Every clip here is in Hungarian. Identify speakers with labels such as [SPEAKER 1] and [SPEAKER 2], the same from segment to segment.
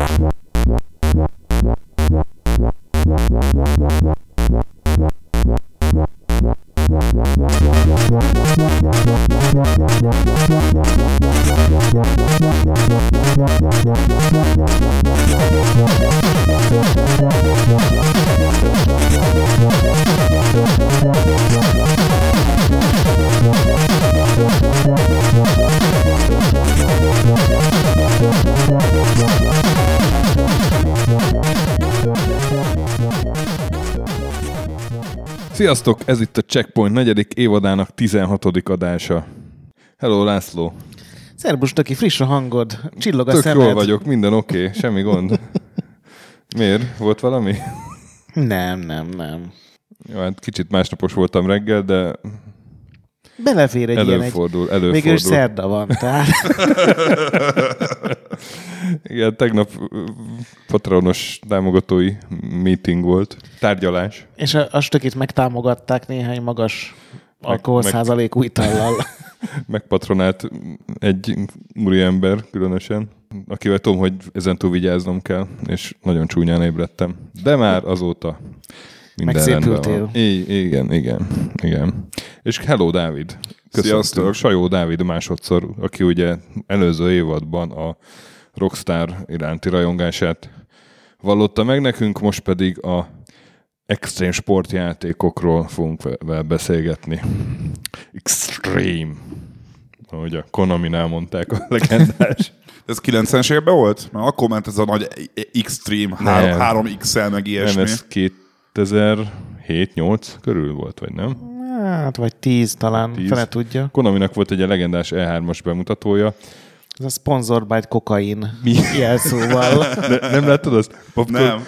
[SPEAKER 1] What? Sziasztok, ez itt a Checkpoint negyedik évadának 16. adása. Hello László.
[SPEAKER 2] Szerbus, aki friss a hangod, csillog a
[SPEAKER 1] Tök
[SPEAKER 2] szemed.
[SPEAKER 1] jól vagyok, minden oké, okay, semmi gond. Miért? Volt valami?
[SPEAKER 2] Nem, nem, nem.
[SPEAKER 1] Jó, hát kicsit másnapos voltam reggel, de
[SPEAKER 2] Belefér egy ilyen egy...
[SPEAKER 1] előfordul, előfordul.
[SPEAKER 2] Végül szerda van, tehát
[SPEAKER 1] Igen, tegnap patronos támogatói meeting volt, tárgyalás.
[SPEAKER 2] és a, a stökit megtámogatták néhány magas alkohol
[SPEAKER 1] meg-
[SPEAKER 2] százalékú itallal.
[SPEAKER 1] Megpatronált egy úriember különösen, akivel tudom, hogy ezentúl vigyáznom kell, és nagyon csúnyán ébredtem. De már azóta minden
[SPEAKER 2] Megszépültél.
[SPEAKER 1] rendben van. I- igen, igen, igen. És hello, Dávid. Köszöntöm.
[SPEAKER 3] Sziasztok.
[SPEAKER 1] Sajó Dávid másodszor, aki ugye előző évadban a Rockstar iránti rajongását vallotta meg nekünk, most pedig a extrém sportjátékokról fogunk ve- vele beszélgetni. Extreme. Ahogy a Konami-nál mondták a legendás.
[SPEAKER 3] Ez 90-es években volt? Mert akkor ment ez a nagy Extreme
[SPEAKER 1] Nem.
[SPEAKER 3] 3, 3XL meg ilyesmi.
[SPEAKER 1] nem, ez 2007-8 körül volt, vagy nem?
[SPEAKER 2] Hát, vagy tíz talán,
[SPEAKER 1] Tíz.
[SPEAKER 2] tíz. fele tudja.
[SPEAKER 1] Konaminak volt egy legendás E3-as bemutatója.
[SPEAKER 2] Ez a sponsored by kokain
[SPEAKER 1] Mi?
[SPEAKER 2] jelszóval.
[SPEAKER 1] Ne, nem láttad azt? Popcorn?
[SPEAKER 3] Nem.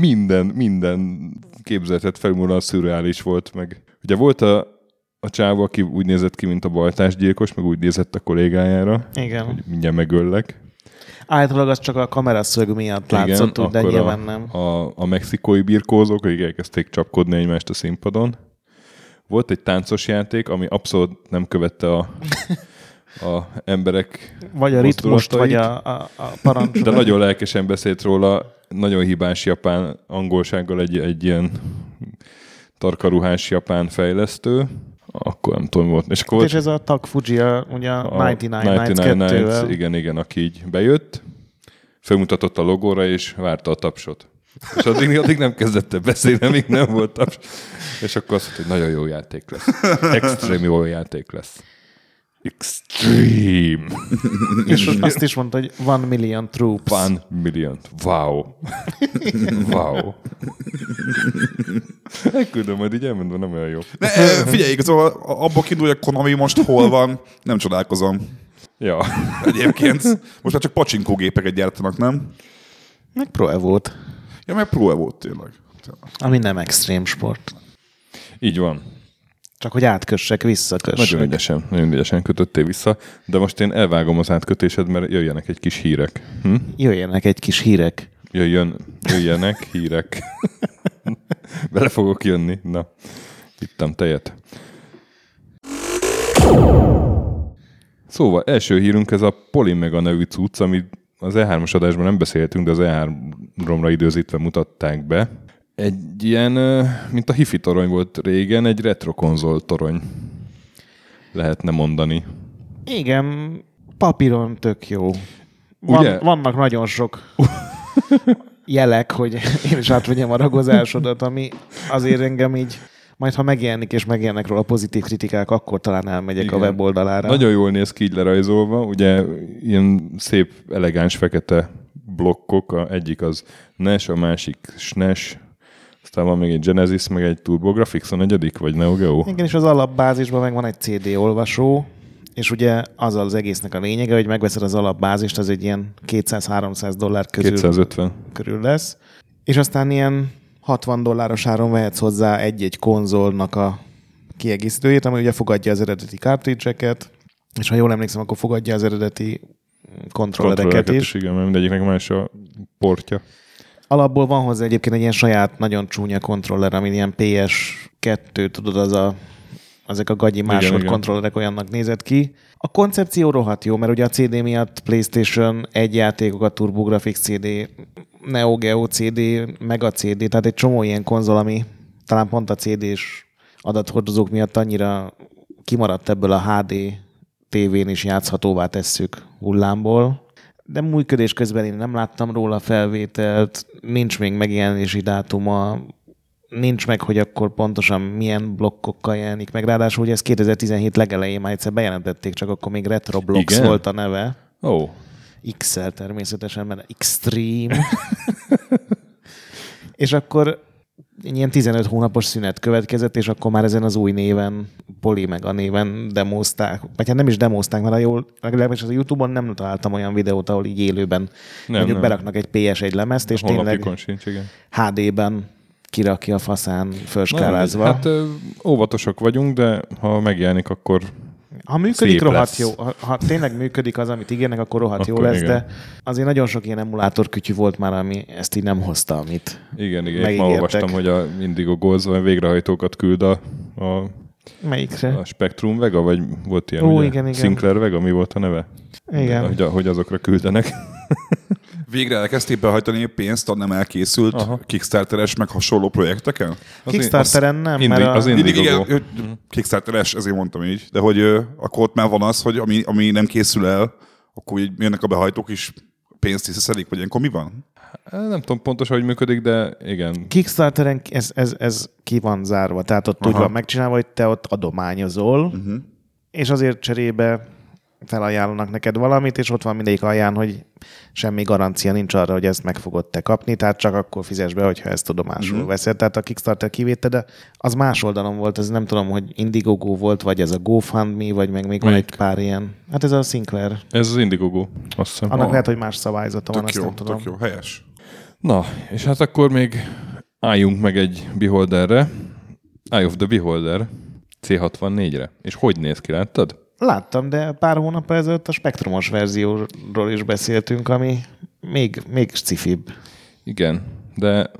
[SPEAKER 1] Minden, minden képzeletet felmúlóan szürreális volt, meg ugye volt a, a csávó, aki úgy nézett ki, mint a baltásgyilkos, meg úgy nézett a kollégájára,
[SPEAKER 2] Igen.
[SPEAKER 1] hogy mindjárt megöllek.
[SPEAKER 2] Általában az csak a kameraszög miatt látszott, úgy, de
[SPEAKER 1] akkor
[SPEAKER 2] nyilván
[SPEAKER 1] a,
[SPEAKER 2] nem.
[SPEAKER 1] A, a mexikói birkózók, akik elkezdték csapkodni egymást a színpadon. Volt egy táncos játék, ami abszolút nem követte a, a emberek
[SPEAKER 2] Vagy a ritmust, vagy a, a, a parancsot.
[SPEAKER 1] De nagyon lelkesen beszélt róla, nagyon hibás japán angolsággal egy, egy ilyen tarkaruhás japán fejlesztő. Akkor nem tudom, volt. És akkor
[SPEAKER 2] És ez a Tag Fuji, a, ugye a, 99 Nights
[SPEAKER 1] 99
[SPEAKER 2] 2
[SPEAKER 1] igen, igen, aki így bejött, felmutatott a logóra, és várta a tapsot. És addig, addig nem kezdett el beszélni, amíg nem volt taps. És akkor azt mondta, hogy nagyon jó játék lesz. Extrém jó játék lesz. Extreme.
[SPEAKER 2] És azt is mondta, hogy one million troops.
[SPEAKER 1] One million. Wow. wow. Elküldöm, majd így elmondva, nem olyan jó.
[SPEAKER 3] Ne, eh, figyelj, igazából abból kiindul, hogy a Konami most hol van, nem csodálkozom.
[SPEAKER 1] Ja.
[SPEAKER 3] Egyébként most már csak pacsinkógépeket gyártanak, nem?
[SPEAKER 2] Meg Pro Evo-t,
[SPEAKER 3] Ja, mert Pro volt tényleg.
[SPEAKER 2] ami nem extrém sport.
[SPEAKER 1] Így van.
[SPEAKER 2] Csak hogy átkössek, visszakössek.
[SPEAKER 1] Nagyon ügyesen, nagyon ügyesen kötöttél vissza, de most én elvágom az átkötésed, mert jöjjenek egy kis hírek. Hm?
[SPEAKER 2] Jöjjenek egy kis hírek.
[SPEAKER 1] Jöjjön, jöjjenek hírek. Bele fogok jönni. Na, ittam tejet. Szóval, első hírünk ez a Polymega nevű cucc, ami az E3-as adásban nem beszéltünk, de az E3-ra időzítve mutatták be. Egy ilyen, mint a hifi torony volt régen, egy retro konzol torony. Lehetne mondani.
[SPEAKER 2] Igen, papíron tök jó. Van,
[SPEAKER 1] Ugye?
[SPEAKER 2] vannak nagyon sok jelek, hogy én is átvegyem a ragozásodat, ami azért engem így, majd ha megjelenik és megjelennek róla pozitív kritikák, akkor talán elmegyek
[SPEAKER 1] Igen.
[SPEAKER 2] a weboldalára.
[SPEAKER 1] Nagyon jól néz ki így lerajzolva, ugye ilyen szép, elegáns fekete blokkok, a egyik az NES, a másik SNES, aztán van még egy Genesis, meg egy TurboGrafx, a negyedik, vagy Neo Geo.
[SPEAKER 2] Igen, és az alapbázisban meg van egy CD olvasó, és ugye az az egésznek a lényege, hogy megveszed az alapbázist, az egy ilyen 200-300 dollár közül
[SPEAKER 1] 250.
[SPEAKER 2] körül lesz, és aztán ilyen 60 dolláros áron vehetsz hozzá egy-egy konzolnak a kiegészítőjét, ami ugye fogadja az eredeti cartridge-eket, és ha jól emlékszem, akkor fogadja az eredeti Kontrollereket is.
[SPEAKER 1] is, igen, mert mindegyiknek más a portja.
[SPEAKER 2] Alapból van hozzá egyébként egy ilyen saját, nagyon csúnya kontroller, ami ilyen PS2, tudod, az a, azok a gagyi másod
[SPEAKER 1] igen.
[SPEAKER 2] kontrollerek olyannak nézett ki. A koncepció rohadt jó, mert ugye a CD miatt PlayStation egy játékokat, TurboGrafx CD, Neo Geo CD, Mega CD, tehát egy csomó ilyen konzol, ami talán pont a CD-s adathordozók miatt annyira kimaradt ebből a HD tévén is játszhatóvá tesszük hullámból. De működés közben én nem láttam róla felvételt, nincs még megjelenési dátuma, nincs meg, hogy akkor pontosan milyen blokkokkal jelenik meg. Ráadásul ugye ez 2017 legelején már egyszer bejelentették, csak akkor még Retroblox
[SPEAKER 1] Igen?
[SPEAKER 2] volt a neve.
[SPEAKER 1] Ó,
[SPEAKER 2] X-el természetesen, mert Extreme. és akkor ilyen 15 hónapos szünet következett, és akkor már ezen az új néven, Poli meg a néven demozták. Vagy hát nem is demozták, mert a jól, legalábbis az a Youtube-on nem találtam olyan videót, ahol így élőben nem, mondjuk
[SPEAKER 1] nem.
[SPEAKER 2] beraknak egy PS1 lemezt, és tényleg
[SPEAKER 1] sincs, igen.
[SPEAKER 2] HD-ben kirakja a faszán felskálázva.
[SPEAKER 1] Na, hát óvatosak vagyunk, de ha megjelenik, akkor
[SPEAKER 2] Ha működik,
[SPEAKER 1] Szép
[SPEAKER 2] rohadt
[SPEAKER 1] lesz.
[SPEAKER 2] jó. Ha, ha tényleg működik az, amit ígérnek, akkor rohadt jó
[SPEAKER 1] Akkor
[SPEAKER 2] lesz,
[SPEAKER 1] igen.
[SPEAKER 2] de azért nagyon sok ilyen emulátor kütyű volt már, ami ezt így nem hozta, amit
[SPEAKER 1] igen, igen. Én ma olvastam, hogy a Indigo Goals olyan végrehajtókat küld a, a,
[SPEAKER 2] melyikre?
[SPEAKER 1] a Spectrum Vega, vagy volt ilyen,
[SPEAKER 2] Ó,
[SPEAKER 1] ugye?
[SPEAKER 2] igen, igen.
[SPEAKER 1] Sinclair Vega, mi volt a neve?
[SPEAKER 2] Igen.
[SPEAKER 1] Hogy, hogy azokra küldenek.
[SPEAKER 3] Végre elkezdték behajtani a pénzt a nem elkészült
[SPEAKER 1] Aha.
[SPEAKER 3] Kickstarteres meg hasonló projekteken?
[SPEAKER 1] Az
[SPEAKER 2] Kickstarteren nem,
[SPEAKER 1] Indi-
[SPEAKER 2] mert
[SPEAKER 1] az
[SPEAKER 3] Igen, igen,
[SPEAKER 1] Indiegogo.
[SPEAKER 3] ö, Kickstarteres, ezért mondtam így. De hogy akkor ott már van az, hogy ami, ami nem készül el, akkor így jönnek a behajtók is pénzt visszaszedik, vagy ilyenkor mi van?
[SPEAKER 1] Nem tudom pontosan, hogy működik, de igen.
[SPEAKER 2] Kickstarteren ez, ez, ez ki van zárva, tehát ott Aha. úgy van megcsinálva, hogy te ott adományozol, uh-huh. és azért cserébe felajánlanak neked valamit, és ott van mindegyik alján, hogy semmi garancia nincs arra, hogy ezt meg fogod te kapni, tehát csak akkor fizes be, hogyha ezt tudomásul uh-huh. veszed. Tehát a Kickstarter kivétel, de az más oldalon volt, ez nem tudom, hogy Indiegogo volt, vagy ez a GoFundMe, vagy meg még van
[SPEAKER 1] Melyik?
[SPEAKER 2] egy pár ilyen. Hát ez a Sinclair.
[SPEAKER 1] Ez az Indiegogo, azt hiszem.
[SPEAKER 2] Annak
[SPEAKER 3] Ah.
[SPEAKER 2] lehet, hogy más szabályzata van,
[SPEAKER 3] Tök
[SPEAKER 2] azt
[SPEAKER 3] jó,
[SPEAKER 2] nem tudom.
[SPEAKER 3] tök jó, helyes.
[SPEAKER 1] Na, és hát akkor még álljunk meg egy Beholderre. Eye of the Beholder C64-re. És hogy néz ki, láttad?
[SPEAKER 2] Láttam, de pár hónap ezelőtt a spektrumos verzióról is beszéltünk, ami még, még cifibb.
[SPEAKER 1] Igen, de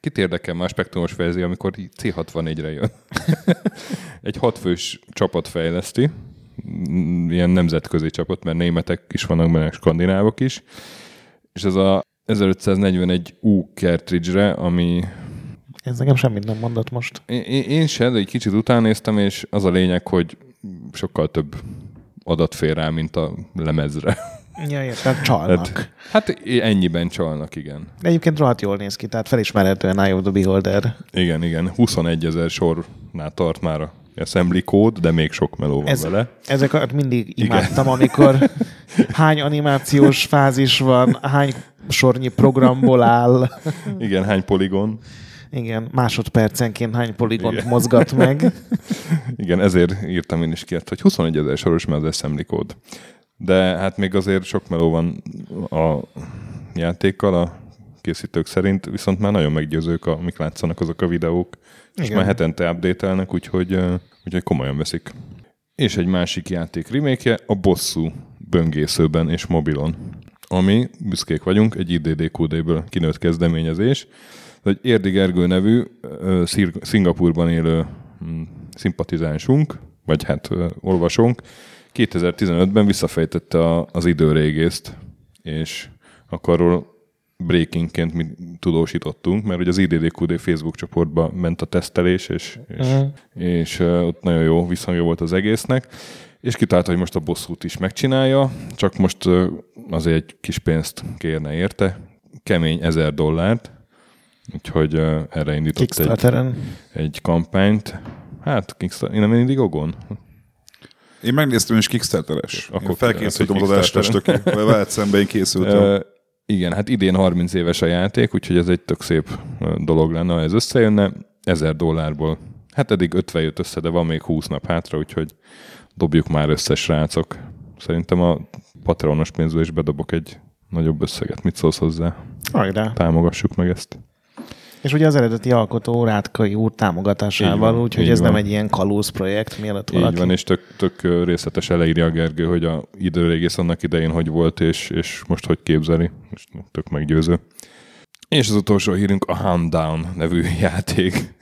[SPEAKER 1] kit érdekel már a spektrumos verzió, amikor így C64-re jön? egy hatfős csapat fejleszti, ilyen nemzetközi csapat, mert németek is vannak benne, skandinávok is, és ez a 1541 U cartridge-re, ami
[SPEAKER 2] Ez nekem semmit nem mondott most.
[SPEAKER 1] Én, én sem, de egy kicsit utánéztem, és az a lényeg, hogy sokkal több adat fér rá, mint a lemezre.
[SPEAKER 2] Ja, értem, csalnak.
[SPEAKER 1] Hát, hát ennyiben csalnak, igen.
[SPEAKER 2] De egyébként rohadt jól néz ki, tehát felismerhetően Eye of the Beholder.
[SPEAKER 1] Igen, igen. 21 ezer sornál tart már a assembly kód, de még sok meló van
[SPEAKER 2] Ez,
[SPEAKER 1] vele.
[SPEAKER 2] ezeket mindig imádtam, amikor hány animációs fázis van, hány sornyi programból áll.
[SPEAKER 1] Igen, hány poligon.
[SPEAKER 2] Igen, másodpercenként hány poligont
[SPEAKER 1] Igen.
[SPEAKER 2] mozgat meg.
[SPEAKER 1] Igen, ezért írtam én is ki, hogy 21 ezer soros már az assembly kód. De hát még azért sok meló van a játékkal, a készítők szerint, viszont már nagyon meggyőzők, amik látszanak azok a videók. És
[SPEAKER 2] Igen.
[SPEAKER 1] már hetente update-elnek, úgyhogy, úgyhogy komolyan veszik. És egy másik játék remake a Bosszú böngészőben és mobilon, ami, büszkék vagyunk, egy IDDQD-ből kinőtt kezdeményezés. Egy Érdi Gergő nevű Szingapurban élő mm, szimpatizánsunk, vagy hát olvasónk, 2015-ben visszafejtette a, az időrégészt, és akkor arról breakingként mi tudósítottunk, mert ugye az IDDQD Facebook csoportba ment a tesztelés, és, és,
[SPEAKER 2] Mhm.
[SPEAKER 1] és uh, ott nagyon jó visszhangja volt az egésznek, és kitalálta, hogy most a bosszút is megcsinálja, csak most uh, azért egy kis pénzt kérne érte, kemény ezer dollárt, úgyhogy uh, erre indított egy, egy kampányt. Hát, Kickstarter, én nem Indiegogon?
[SPEAKER 3] Én megnéztem, és Kickstarteres.
[SPEAKER 1] Akkor
[SPEAKER 3] Én felkészültem az adásra, stöki. Veled szemben én készültem.
[SPEAKER 1] Ö, igen, hát idén 30 éves a játék, úgyhogy ez egy tök szép dolog lenne, ha ez összejönne. 1000 dollárból. Hát eddig 50 jött össze, de van még 20 nap hátra, úgyhogy dobjuk már össze, srácok. Szerintem a Patreonos pénzből is bedobok egy nagyobb összeget. Mit szólsz hozzá?
[SPEAKER 2] Hajrá.
[SPEAKER 1] Támogassuk meg ezt.
[SPEAKER 2] És ugye az eredeti alkotó Rátkai úr
[SPEAKER 1] Így
[SPEAKER 2] támogatásával, úgyhogy
[SPEAKER 1] így
[SPEAKER 2] ez
[SPEAKER 1] van.
[SPEAKER 2] nem egy ilyen kalóz projekt, mielőtt
[SPEAKER 1] Így
[SPEAKER 2] valaki...
[SPEAKER 1] van, és tök, tök ö, részletesen leírja a Gergő, hogy a időrégész annak idején hogy volt, és, és most hogy képzeli. Most tök meggyőző. És az utolsó hírünk a Hand Down nevű játék.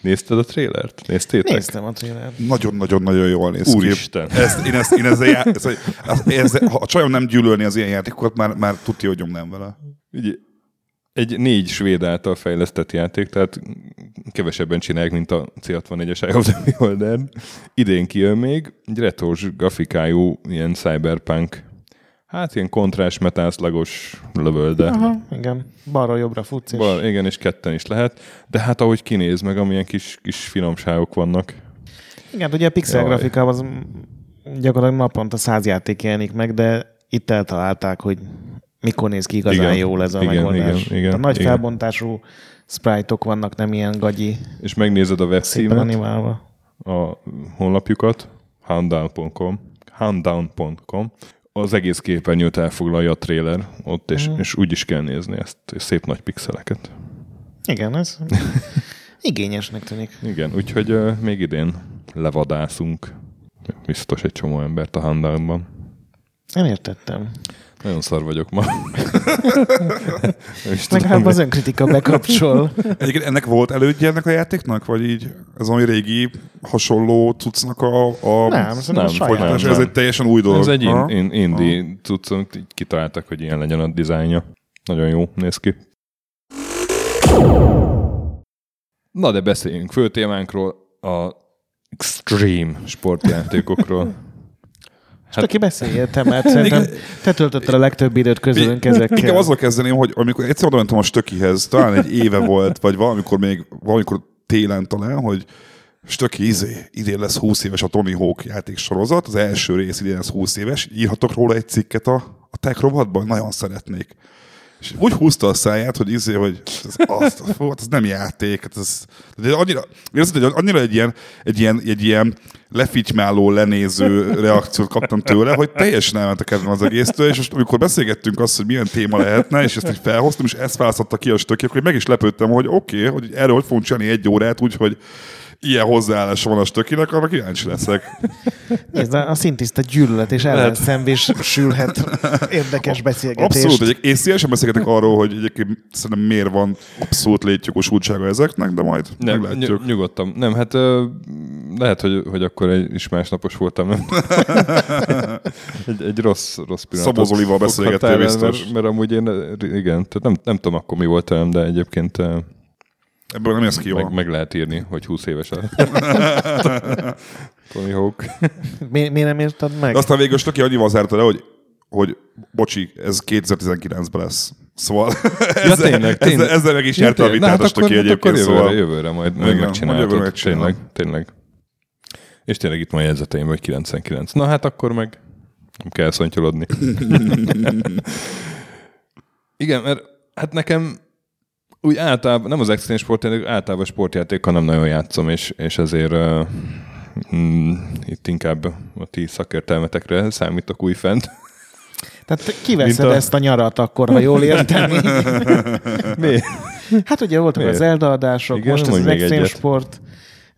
[SPEAKER 1] Nézted a trélert? Néztétek?
[SPEAKER 2] Néztem a trailer.
[SPEAKER 3] Nagyon-nagyon-nagyon jól néz
[SPEAKER 1] Úristen.
[SPEAKER 3] ki. Ezt, én ezt, én ezzel, já, ez, ez, ez, ha a csajom nem gyűlölni az ilyen játékokat, már, már tudja, hogy nyomnám vele.
[SPEAKER 1] Ugye, egy négy svéd által fejlesztett játék, tehát kevesebben csinálják, mint a C64-es Eye of the Beholder. Idén kijön még, egy retros grafikájú, ilyen cyberpunk, hát ilyen kontrás, metászlagos lövölde.
[SPEAKER 2] Aha, igen. Balra jobbra futsz, és
[SPEAKER 1] Bal, igen, és ketten is lehet, de hát ahogy kinéz meg, amilyen kis, kis finomságok vannak.
[SPEAKER 2] Igen, ugye a pixel
[SPEAKER 1] Jaj.
[SPEAKER 2] grafikában az gyakorlatilag naponta száz játék jelenik meg, de itt eltalálták, hogy mikor néz ki igazán
[SPEAKER 1] Igen.
[SPEAKER 2] jól ez a
[SPEAKER 1] Igen,
[SPEAKER 2] megoldás.
[SPEAKER 1] igen, igen,
[SPEAKER 2] a nagy
[SPEAKER 1] igen.
[SPEAKER 2] felbontású sprite-ok vannak, nem ilyen gagyi,
[SPEAKER 1] És megnézed a webcímet,
[SPEAKER 2] animálva.
[SPEAKER 1] a honlapjukat, houndown.com, houndown.com, az egész képernyőt elfoglalja a trailer ott, és,
[SPEAKER 2] Mhm.
[SPEAKER 1] és úgy is kell nézni ezt, és szép nagy pixeleket.
[SPEAKER 2] Igen, ez igényesnek tűnik.
[SPEAKER 1] Igen, úgyhogy uh, még idén levadászunk biztos egy csomó embert a Houndownban.
[SPEAKER 2] Nem értettem.
[SPEAKER 1] Nagyon szar vagyok ma. Tudom,
[SPEAKER 2] hát az önkritika bekapcsol.
[SPEAKER 3] Egyébként ennek volt elődje ennek a játéknak? Vagy így ez ami régi hasonló cuccnak a, a
[SPEAKER 2] Nem,
[SPEAKER 1] Nem, nem.
[SPEAKER 3] Ez egy teljesen új dolog.
[SPEAKER 1] Ez egy in, in, indie cucc, amit így kitaláltak, hogy ilyen legyen a dizájnja. Nagyon jó néz ki. Na de beszéljünk fő témánkról, a extreme sportjátékokról.
[SPEAKER 2] Hát, aki beszéljél te, mert szerintem te töltötted a legtöbb időt közülünk ezekkel.
[SPEAKER 3] Inkább azzal kezdeném, hogy amikor egyszer oda mentem a stökihez, talán egy éve volt, vagy valamikor még, valamikor télen talán, hogy Stöki, izé, idén lesz 20 éves a Tony Hawk játéksorozat, az első rész idén lesz 20 éves, írhatok róla egy cikket a, a tech rovatban? Nagyon szeretnék. És úgy húzta a száját, hogy izé, hogy ez, azt, fú, hát ez nem játék, hát ez, annyira, érzed, hogy annyira egy ilyen, egy ilyen, egy ilyen lefitymáló, lenéző reakciót kaptam tőle, hogy teljesen elment a kedvem az egésztől, és most amikor beszélgettünk azt, hogy milyen téma lehetne, és ezt így felhoztam, és ezt választotta ki a stöki, akkor meg is lepődtem, hogy oké, okay, hogy erről hogy fogunk csinálni egy órát, úgyhogy ilyen hozzáállása van a stökinek, arra kíváncsi leszek.
[SPEAKER 2] Nézd, a szintiszta gyűlölet és ellenszenvés sülhet érdekes beszélgetést.
[SPEAKER 3] Abszolút, egyek, én szívesen beszélgetek arról, hogy egyébként szerintem miért van abszolút létjogosultsága ezeknek, de majd
[SPEAKER 1] Nem,
[SPEAKER 3] meglátjuk.
[SPEAKER 1] ny- nyugodtan. Nem, hát lehet, hogy, hogy akkor egy is másnapos voltam. Nem? egy, egy rossz, rossz pillanatot
[SPEAKER 3] Szabó Zolival beszélgettél biztos.
[SPEAKER 1] Mert, mert amúgy én, igen, tehát nem, nem tudom akkor mi volt velem, de egyébként
[SPEAKER 3] Ebből nem jössz ki jól.
[SPEAKER 1] meg, meg lehet írni, hogy 20 éves a Tony Hawk.
[SPEAKER 2] Mi, miért nem írtad meg?
[SPEAKER 3] De aztán végül Stöki annyival zárta le, hogy, hogy bocsi, ez 2019-ben lesz. Szóval
[SPEAKER 1] Ja, tényleg, tényleg.
[SPEAKER 3] Ezzel, ezzel meg is nyerte a
[SPEAKER 1] tényleg. Na,
[SPEAKER 3] vitát a
[SPEAKER 1] hát
[SPEAKER 3] Stöki egyébként.
[SPEAKER 1] Akkor jövőre,
[SPEAKER 3] Szóval
[SPEAKER 1] jövőre majd
[SPEAKER 3] majd jövőre megcsinálom.
[SPEAKER 1] Tényleg, tényleg. És tényleg itt van a jegyzeteim, hogy 99. Na hát akkor meg nem kell szontyolodni. Igen, mert hát nekem úgy általában, nem az extrém sportjáték, általában sportjátékkal nem nagyon játszom, és, és ezért uh, mm, itt inkább a ti szakértelmetekre számítok újfent.
[SPEAKER 2] Tehát te kiveszed
[SPEAKER 1] a-
[SPEAKER 2] ezt a nyarat akkor, ha jól értem.
[SPEAKER 1] Mi?
[SPEAKER 2] Hát ugye voltak
[SPEAKER 1] Miért?
[SPEAKER 2] az Zelda adások,
[SPEAKER 1] Igen,
[SPEAKER 2] most ez az extrém sport.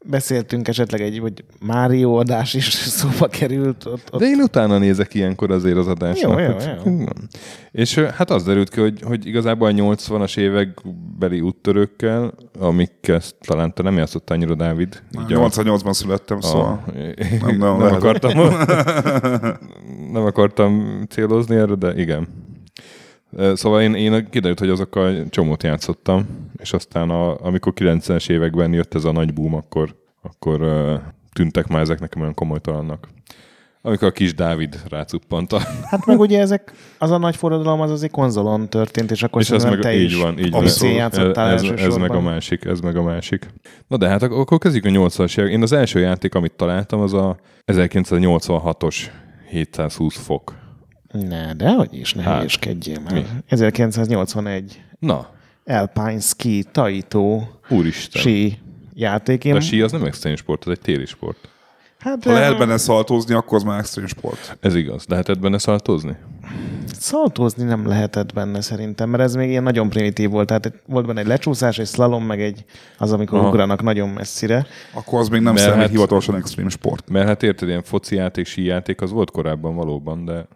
[SPEAKER 2] Beszéltünk esetleg egy, hogy Mario adás is szóba került. Ott, ott
[SPEAKER 1] De én utána nézek ilyenkor azért az adásnak.
[SPEAKER 2] Jó, jó, jó.
[SPEAKER 1] És hát az derült ki, hogy, hogy igazából a 80-as évek beli úttörőkkel, amikkel talán te nem játszottál annyira, Dávid. Így a-
[SPEAKER 3] 88-ban születtem, szóval.
[SPEAKER 1] a,
[SPEAKER 3] nem,
[SPEAKER 1] nem, nem,
[SPEAKER 3] lehet.
[SPEAKER 1] akartam, nem akartam célozni erre, de igen. Szóval én, én kiderült, hogy azokkal csomót játszottam, és aztán a, amikor 90-es években jött ez a nagy boom, akkor, akkor tűntek már ezek nekem olyan komolytalannak. Amikor a kis Dávid rácuppant a...
[SPEAKER 2] Hát meg ugye ezek, az a nagy forradalom az azért konzolon történt, és akkor
[SPEAKER 1] És ez meg,
[SPEAKER 2] te
[SPEAKER 1] így
[SPEAKER 2] is
[SPEAKER 1] van, így van.
[SPEAKER 2] Játszottál
[SPEAKER 1] ez, ez, meg a másik, ez meg a másik. Na de hát ak- akkor kezdjük a 80-as évek. Én az első játék, amit találtam, az a 1986-os 720 fok.
[SPEAKER 2] Ne, de hogy is, ne
[SPEAKER 1] Hát,
[SPEAKER 2] hülyeskedjél már.
[SPEAKER 1] mi?
[SPEAKER 2] 1981.
[SPEAKER 1] Na,
[SPEAKER 2] Alpine Ski, Taito,
[SPEAKER 1] úristen.
[SPEAKER 2] sí játék.
[SPEAKER 1] De sí az nem extrém sport, ez egy téli sport.
[SPEAKER 2] hát,
[SPEAKER 3] Ha
[SPEAKER 2] eh,
[SPEAKER 3] lehet benne szaltózni, akkor az már extrém sport.
[SPEAKER 1] Ez igaz. Lehetett benne szaltozni?
[SPEAKER 2] Szaltózni nem lehetett benne szerintem, mert ez még ilyen nagyon primitív volt. Tehát volt benne egy lecsúszás, egy slalom, meg egy az, amikor
[SPEAKER 1] Aha.
[SPEAKER 2] ugranak nagyon messzire.
[SPEAKER 3] Akkor az még nem
[SPEAKER 1] Mert
[SPEAKER 3] számít
[SPEAKER 1] hát-
[SPEAKER 3] hivatalosan extrém sport.
[SPEAKER 1] Mert hát érted, ilyen foci játék, sí játék, az volt korábban valóban, de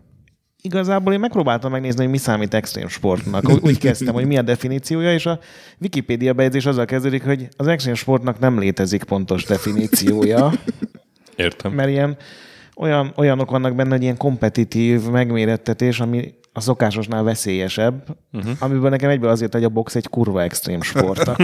[SPEAKER 2] igazából én megpróbáltam megnézni, hogy mi számít extrém sportnak. Úgy- kezdtem, hogy mi a definíciója, és a Wikipédia bejegyzés azzal kezdődik, hogy az extrém sportnak nem létezik pontos definíciója,
[SPEAKER 1] Értem.
[SPEAKER 2] mert ilyen olyan, olyanok vannak benne, hogy ilyen kompetitív megmérettetés, ami a szokásosnál veszélyesebb, uh-huh. amiből nekem egyből azért, hogy a box egy kurva extrém sport.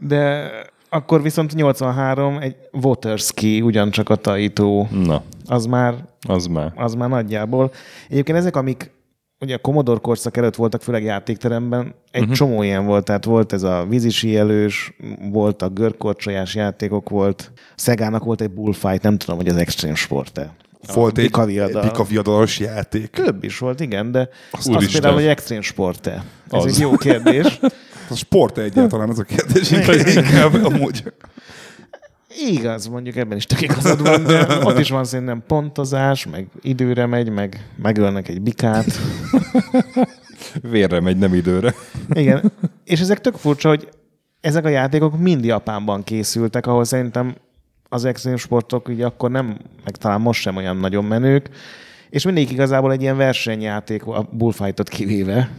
[SPEAKER 2] De akkor viszont 83 egy water ski, ugyancsak a Taito,
[SPEAKER 1] Na,
[SPEAKER 2] az már,
[SPEAKER 1] az már.
[SPEAKER 2] az már nagyjából. Egyébként ezek, amik ugye a Commodore korszak előtt voltak, főleg játékteremben, egy uh-huh. csomó ilyen volt, tehát volt ez a vízisíjelős, volt a görkorcsolyás játékok, volt, Szegának volt egy bullfight, nem tudom, hogy az extreme sport-e.
[SPEAKER 3] Volt egy,
[SPEAKER 2] Bika
[SPEAKER 3] egy
[SPEAKER 2] viadal.
[SPEAKER 3] Bika viadalos játék.
[SPEAKER 2] Több is volt, igen, de azt,
[SPEAKER 1] Úristen.
[SPEAKER 2] azt például, hogy extrém sport-e. Ez
[SPEAKER 1] Az.
[SPEAKER 2] egy jó kérdés.
[SPEAKER 3] A sport egyáltalán ez a kérdés. Inkább amúgy.
[SPEAKER 2] Igaz, mondjuk ebben is tök igazad van, de ott is van szerintem pontozás, meg időre megy, meg megölnek egy bikát.
[SPEAKER 1] Vérre megy, nem időre.
[SPEAKER 2] Igen. És ezek tök furcsa, hogy ezek a játékok mind Japánban készültek, ahol szerintem az extrém sportok ugye akkor nem, meg talán most sem olyan nagyon menők, és mindig igazából egy ilyen versenyjáték, a bullfightot kivéve,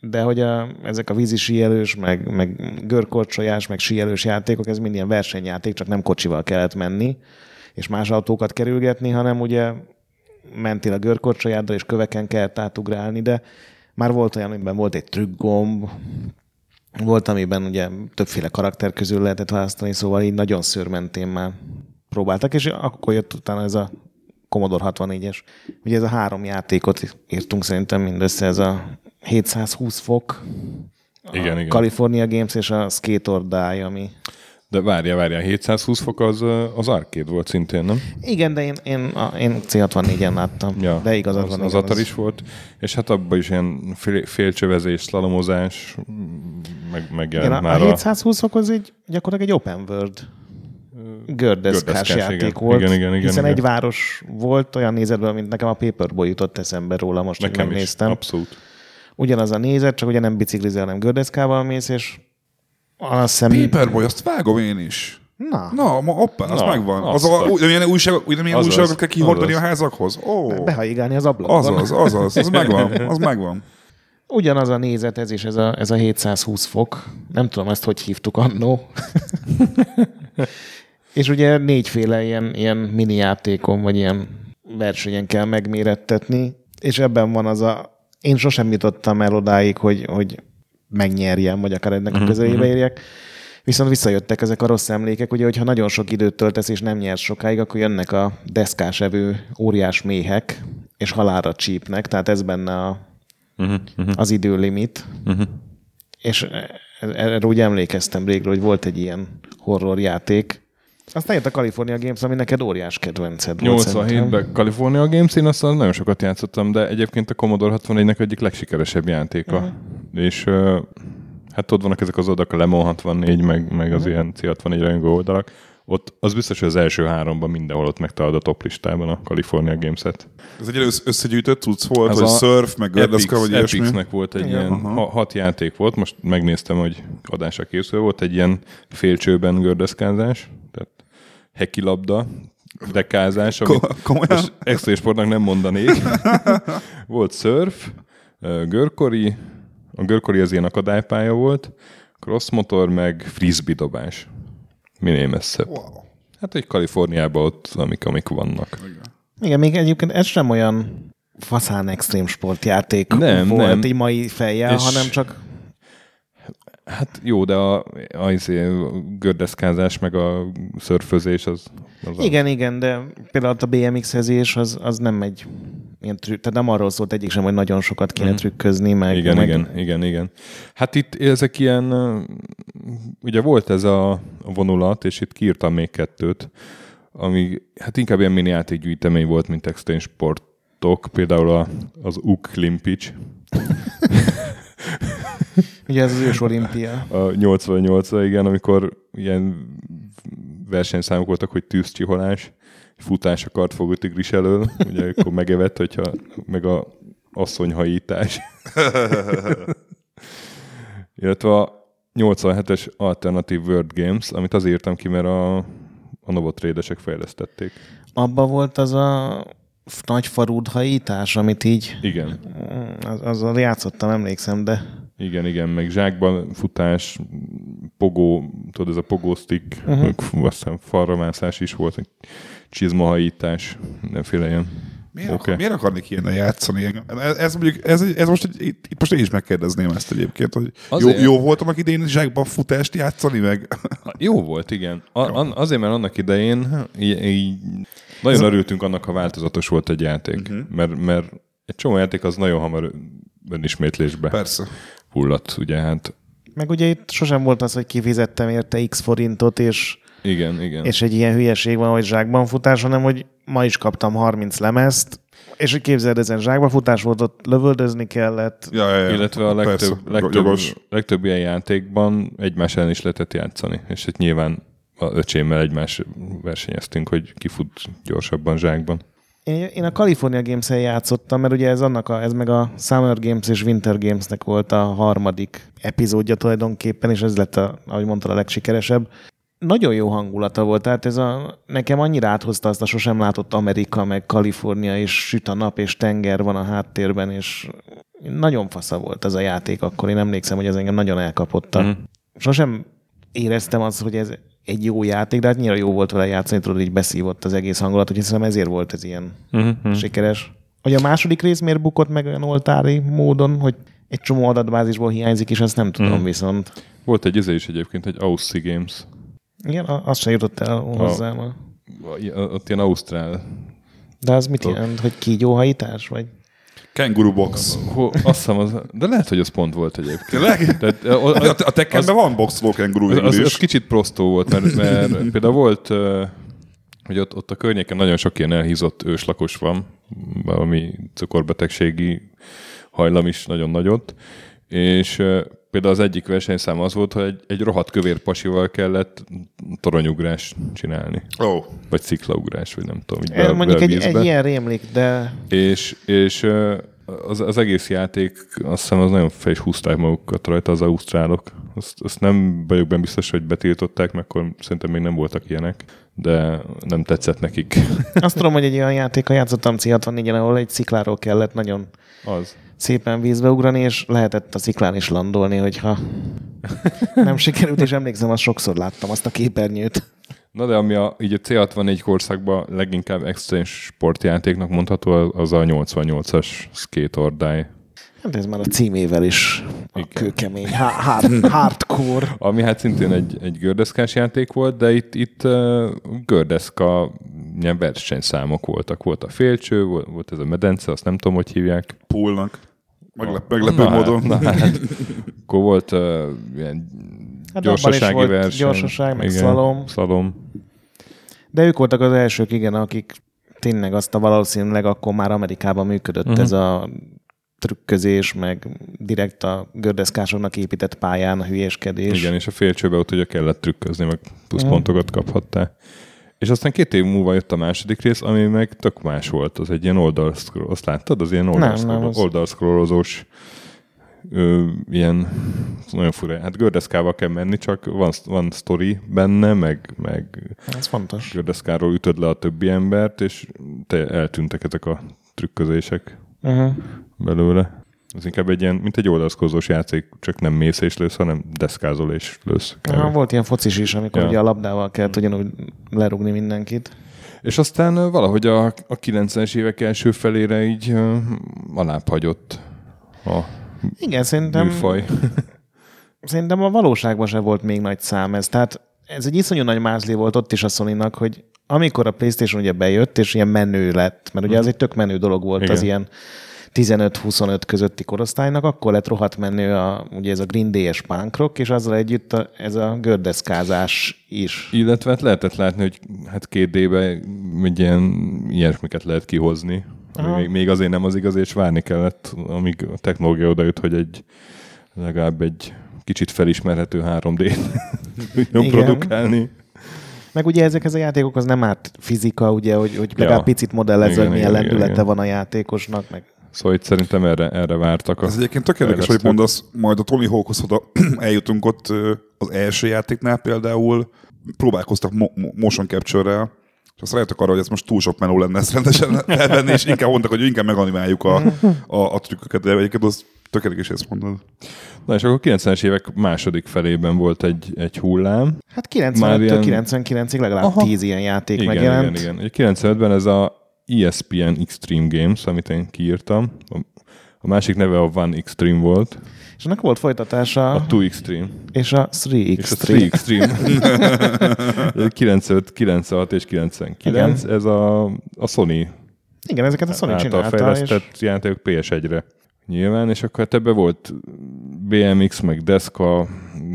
[SPEAKER 2] de hogy a, ezek a vízi síelős, meg, meg görkorcsolyás, meg síelős játékok, ez mind ilyen versenyjáték, csak nem kocsival kellett menni, és más autókat kerülgetni, hanem ugye mentél a görkorcsolyáddal, és köveken kellett átugrálni, de már volt olyan, amiben volt egy trükkgomb, volt, amiben ugye többféle karakter közül lehetett választani, szóval így nagyon szőrmentén már próbáltak, és akkor jött utána ez a Commodore 64-es. Ugye ez a három játékot írtunk szerintem mindössze, ez a 720 fok,
[SPEAKER 1] Igen,
[SPEAKER 2] a
[SPEAKER 1] igen.
[SPEAKER 2] California Games és a Skate or Die, ami...
[SPEAKER 1] De várja, várja, 720 fok az, az arcade volt szintén, nem?
[SPEAKER 2] Igen, de én, én, a, én C64-en láttam,
[SPEAKER 1] Ja,
[SPEAKER 2] de igazad
[SPEAKER 1] az,
[SPEAKER 2] van.
[SPEAKER 1] Az Atari is volt, és hát abban is ilyen fél, félcsövezés, szlalomozás, meg, megjelent
[SPEAKER 2] Igen,
[SPEAKER 1] már
[SPEAKER 2] a
[SPEAKER 1] a,
[SPEAKER 2] 720 fok az egy, gyakorlatilag egy open world gördeszkás játék
[SPEAKER 1] igen.
[SPEAKER 2] volt,
[SPEAKER 1] Igen, igen, igen,
[SPEAKER 2] hiszen
[SPEAKER 1] igen.
[SPEAKER 2] egy város volt olyan nézetből, mint nekem a Paperboy jutott eszembe róla most, hogy
[SPEAKER 1] nekem is,
[SPEAKER 2] megnéztem.
[SPEAKER 1] abszolút.
[SPEAKER 2] Ugyanaz a nézet, csak ugye nem biciklizel, hanem gördeszkával mész, és azt hiszem...
[SPEAKER 3] Paperboy, azt vágom én is.
[SPEAKER 2] Na,
[SPEAKER 3] Na, ma hoppá, az
[SPEAKER 1] Na,
[SPEAKER 3] megvan. Az
[SPEAKER 1] azt
[SPEAKER 3] a,
[SPEAKER 1] a-
[SPEAKER 3] ugyanilyen újság, ugyanilyen
[SPEAKER 1] Azaz,
[SPEAKER 3] újságokat kell kihordani a
[SPEAKER 1] azaz.
[SPEAKER 3] házakhoz? Ó,
[SPEAKER 2] behaigálni az ablakon.
[SPEAKER 3] azaz, azaz, az megvan, az megvan.
[SPEAKER 2] Ugyanaz a nézet ez is, ez a, ez a 720 fok. Nem tudom ezt, hogy hívtuk annó. és ugye négyféle ilyen, ilyen mini játékon, vagy ilyen versenyen kell megmérettetni, és ebben van az a... Én sosem jutottam el odáig, hogy, hogy megnyerjem, vagy akár ennek a közelébe érjek. Viszont visszajöttek ezek a rossz emlékek, ugye, hogyha nagyon sok időt töltesz és nem nyersz sokáig, akkor jönnek a deszkás evő óriás méhek, és halálra csípnek, tehát ez benne a, az időlimit. És erre úgy emlékeztem régről, hogy volt egy ilyen horror játék. Aztán jött a California Games, ami neked óriás kedvenced volt. szerintem.
[SPEAKER 1] 87-ben California Games, én azt nagyon sokat játszottam, de egyébként a Commodore 64-nek egyik legsikeresebb játéka. Uh-huh. És uh, hát ott vannak ezek az oldalak, a Lemon 64, meg, meg az ilyen C64 rajongó oldalak. Ott az biztos, hogy az első háromban mindenhol ott megtalálod a top listában a California Games-et.
[SPEAKER 3] Ez egy össz- összegyűjtött cucc volt,
[SPEAKER 1] Az
[SPEAKER 3] vagy
[SPEAKER 1] a
[SPEAKER 3] surf, meg gördeszka, vagy ilyesmi?
[SPEAKER 1] Epixnek volt egy
[SPEAKER 2] Igen.
[SPEAKER 1] ilyen,
[SPEAKER 3] Aha.
[SPEAKER 1] ha, hat játék volt, most megnéztem, hogy adásra készül, volt egy ilyen félcsőben gördeszkázás, tehát heki labda, dekázás, amit
[SPEAKER 3] komolyan?
[SPEAKER 1] és extra sportnak nem mondanék. volt surf, görkori, a görkori az ilyen akadálypálya volt, cross motor, meg frisbee dobás. Minél messzebb.
[SPEAKER 3] Wow.
[SPEAKER 1] Hát egy Kaliforniában ott, amik, amik vannak.
[SPEAKER 2] Igen, még egyébként ez sem olyan faszán extrém sportjáték
[SPEAKER 1] Nem,
[SPEAKER 2] volt
[SPEAKER 1] nem.
[SPEAKER 2] így mai fejjel,
[SPEAKER 1] És-
[SPEAKER 2] hanem csak
[SPEAKER 1] Hát jó, de a, a, izé, a gördeszkázás meg a szörfözés az... az a-
[SPEAKER 2] Igen, igen, de például a BMX-ezés az, az nem egy ilyen trükk, tehát nem arról szólt egyik sem, hogy nagyon sokat kéne trükközni, meg.
[SPEAKER 1] Igen,
[SPEAKER 2] meg
[SPEAKER 1] igen, igen, igen. Hát itt ezek ilyen, ugye volt ez a vonulat, és itt kiírtam még kettőt, ami hát inkább ilyen mini játékgyűjtemény volt, mint extrém sportok, például a, az UK
[SPEAKER 2] Ugye ez az ős olimpia.
[SPEAKER 1] a 88 igen, amikor ilyen versenyszámok voltak, hogy tűzcsiholás, futás a kartfogó tigris elől, ugye akkor megevett, hogyha meg a asszonyhajítás. Illetve a 87-es Alternative World Games, amit azért írtam ki, mert a, a Novotrédesek fejlesztették.
[SPEAKER 2] Abba volt az a nagy farúdhajítás, amit így...
[SPEAKER 1] Igen.
[SPEAKER 2] Az, azzal játszottam, emlékszem, de...
[SPEAKER 1] Igen, igen, meg zsákban futás, pogó, tudod, ez a pogósztik, uh-huh. aztán falramászás is volt, csizmahajítás, mindenféle ilyen.
[SPEAKER 3] Miért, okay. miért akarnék ilyennel játszani? Ez, ez, mondjuk, ez, ez most egy, itt, itt most én is megkérdezném ezt egyébként, hogy jó,
[SPEAKER 1] Azért-
[SPEAKER 3] jó volt annak idén zsákban futást játszani meg?
[SPEAKER 1] Jó volt, igen. A, an, azért, mert annak idején így, így nagyon örültünk annak, ha változatos volt egy játék. Uh-huh. Mert, mert egy csomó játék az nagyon hamar önismétlésbe
[SPEAKER 3] Persze.
[SPEAKER 1] Hulladt, ugye hát.
[SPEAKER 2] Meg ugye itt sosem volt az, hogy kifizettem érte x forintot, és,
[SPEAKER 1] Igen, igen.
[SPEAKER 2] és egy ilyen hülyeség van, hogy zsákban futás, hanem hogy ma is kaptam 30 lemezt, és hogy képzeld, ezen zsákban futás volt, ott lövöldözni kellett.
[SPEAKER 3] Ja, ja, ja.
[SPEAKER 1] Illetve a legtöbb,
[SPEAKER 3] Persze,
[SPEAKER 1] legtöbb,
[SPEAKER 3] jogos.
[SPEAKER 1] legtöbb ilyen játékban egymás ellen is lehetett játszani. És hát nyilván a öcsémmel egymás versenyeztünk, hogy kifut gyorsabban zsákban.
[SPEAKER 2] Én, én a California Games-en játszottam, mert ugye ez, annak a, ez meg a Summer Games és Winter Games-nek volt a harmadik epizódja tulajdonképpen, és ez lett, a, ahogy mondtad, a legsikeresebb. Nagyon jó hangulata volt, tehát ez a, nekem annyira áthozta azt a sosem látott Amerika, meg Kalifornia, és süt a nap, és tenger van a háttérben, és nagyon fasza volt ez a játék akkor. Én emlékszem, hogy ez engem nagyon elkapotta.
[SPEAKER 1] Mhm.
[SPEAKER 2] Sosem éreztem azt, hogy ez egy jó játék, de hát nyilván jó volt vele játszani, tudod, így beszívott az egész hangulat, hogy hiszem ezért volt ez ilyen
[SPEAKER 1] Uh-huh.
[SPEAKER 2] sikeres. Hogy a második rész miért bukott meg olyan oltári módon, hogy egy csomó adatbázisból hiányzik, és azt nem tudom mm. viszont.
[SPEAKER 1] Volt egy izé is egyébként, egy Aussie Games.
[SPEAKER 2] Igen, a- az se jutott el hozzám. A...
[SPEAKER 1] Ott ilyen Ausztrál
[SPEAKER 2] De az mit jelent, hogy kígyóhajítás? Vagy?
[SPEAKER 3] Kenguru box.
[SPEAKER 1] Hol, azt hiszem, az, de lehet, hogy az pont volt egyébként.
[SPEAKER 3] Tényleg?
[SPEAKER 1] Tehát, a,
[SPEAKER 3] A,
[SPEAKER 1] a,
[SPEAKER 3] a Tekkenben van boxoló kenguru
[SPEAKER 1] az, az, az kicsit prostó volt, mert, mert például volt, hogy ott, ott a környéken nagyon sok ilyen elhízott őslakos van, valami cukorbetegségi hajlam is nagyon nagyot, és például az egyik versenyszám az volt, hogy egy, egy rohadt kövér pasival kellett toronyugrás csinálni,
[SPEAKER 3] Ó,
[SPEAKER 1] vagy sziklaugrás, vagy nem tudom, így
[SPEAKER 2] Be,
[SPEAKER 1] be,
[SPEAKER 2] Mondjuk egy, egy ilyen rémlik, de
[SPEAKER 1] És, és az, az egész játék, azt hiszem, az nagyon fel is húzták magukat rajta az ausztrálok. Azt, azt nem vagyok benne biztos, hogy betiltották, mert akkor szerintem még nem voltak ilyenek, de nem tetszett nekik.
[SPEAKER 2] azt tudom, hogy egy olyan játékkal játszottam C64-en, ahol egy szikláról kellett nagyon
[SPEAKER 1] az.
[SPEAKER 2] Szépen vízbe ugrani, és lehetett a sziklán is landolni, hogyha nem sikerült, és emlékszem, azt sokszor láttam, azt a képernyőt.
[SPEAKER 1] Na de ami a, így a C64 korszakban leginkább extrém sportjátéknak mondható, az a 88-as Skate or Die.
[SPEAKER 2] Hát ez már a címével is a
[SPEAKER 1] Igen.
[SPEAKER 2] kőkemény, hard, hardcore.
[SPEAKER 1] Ami hát szintén egy, egy gördeszkás játék volt, de itt, itt uh, gördeszka ilyen versenyszámok voltak. Volt a félcső, volt, volt ez a medence, azt nem tudom, hogy hívják.
[SPEAKER 3] poolnak. Meglep, meglepő
[SPEAKER 1] Na,
[SPEAKER 3] módon.
[SPEAKER 1] Na, hát, akkor volt uh, ilyen
[SPEAKER 2] Hát
[SPEAKER 1] gyorsasági
[SPEAKER 2] volt
[SPEAKER 1] verseny.
[SPEAKER 2] gyorsaság, meg szlalom.
[SPEAKER 1] szlalom.
[SPEAKER 2] De ők voltak az elsők, igen, akik tényleg azt a valószínűleg akkor már Amerikában működött uh-huh. ez a trükközés, meg direkt a gördeszkásoknak épített pályán a hülyéskedés.
[SPEAKER 1] Igen, és a félcsőbe ott ugye kellett trükközni, meg plusz
[SPEAKER 2] Mhm.
[SPEAKER 1] pontokat kaphattál. És aztán két év múlva jött a második rész, ami meg tök más volt. Az egy ilyen oldalszkroll. Azt láttad? Az ilyen oldalszkroll- oldalszkrollozós ö, ilyen nagyon fura. Hát gördeszkával kell menni, csak van, van sztori benne, meg, meg
[SPEAKER 2] Ez fontos.
[SPEAKER 1] gördeszkáról ütöd le a többi embert, és te eltűntek ezek a trükközések
[SPEAKER 2] Uh-huh.
[SPEAKER 1] belőle. Ez inkább egy ilyen, mint egy oldalszkozós játék, csak nem mész és lősz, hanem deszkázol és lősz.
[SPEAKER 2] Aha, volt ilyen focis is, amikor
[SPEAKER 1] Ja.
[SPEAKER 2] ugye a labdával kellett ugyanúgy lerugni mindenkit.
[SPEAKER 1] És aztán valahogy a, a 90-es évek első felére így uh, alább hagyott a
[SPEAKER 2] Igen, szerintem,
[SPEAKER 1] műfaj.
[SPEAKER 2] szerintem a valóságban se volt még nagy szám ez. Tehát ez egy iszonyú nagy mázli volt ott is a sony hogy amikor a Playstation ugye bejött, és ilyen menő lett, mert ugye az egy tök menő dolog volt
[SPEAKER 1] Igen.
[SPEAKER 2] az ilyen 15-25 közötti korosztálynak, akkor lett rohadt menő a, ugye ez a Green Day-es punk rock, és azzal együtt a, ez a gördeszkázás is.
[SPEAKER 1] Illetve hát lehetett látni, hogy hát két D-be ilyen ilyesmiket lehet kihozni. Még, még azért nem az igaz, és várni kellett, amíg a technológia odajött, hogy egy legalább egy kicsit felismerhető 3D-t tudjon produkálni.
[SPEAKER 2] Meg ugye ezek ez a játékok az nem árt fizika, ugye, hogy, hogy legalább
[SPEAKER 1] Ja.
[SPEAKER 2] picit modellezze,
[SPEAKER 1] Igen,
[SPEAKER 2] hogy milyen
[SPEAKER 1] igen,
[SPEAKER 2] lendülete
[SPEAKER 1] igen,
[SPEAKER 2] van a játékosnak, meg
[SPEAKER 1] Szóval itt szerintem erre, erre vártak. A
[SPEAKER 3] Ez egyébként tök érdekes, hogy mondasz, majd a Tony Hawkhoz oda eljutunk ott az első játéknál például, próbálkoztak mo- mo- motion capture-rel, és azt rájöttek arra, hogy ez most túl sok menú lenne ezt rendesen felvenni, és inkább mondtak, hogy inkább meganimáljuk a, a, a trükköket, de egyébként az tökéletes ezt mondod.
[SPEAKER 1] Na és akkor 90-es évek második felében volt egy, egy hullám.
[SPEAKER 2] Hát 95-től 99-ig legalább Aha. 10 ilyen játék
[SPEAKER 1] igen,
[SPEAKER 2] megjelent.
[SPEAKER 1] Igen, igen. 95-ben ez a ESPN Extreme Games, amit én kiírtam. A másik neve a One Extreme volt.
[SPEAKER 2] És annak volt folytatása.
[SPEAKER 1] A Two Extreme.
[SPEAKER 2] És a Three
[SPEAKER 1] Extreme. És a Three Extreme. 95, 96 és 99. Igen. Ez a, a Sony
[SPEAKER 2] igen, ezeket a Sony csinálta.
[SPEAKER 1] fejlesztett és... játékok PS1-re nyilván, és akkor hát ebbe volt BMX, meg Deska,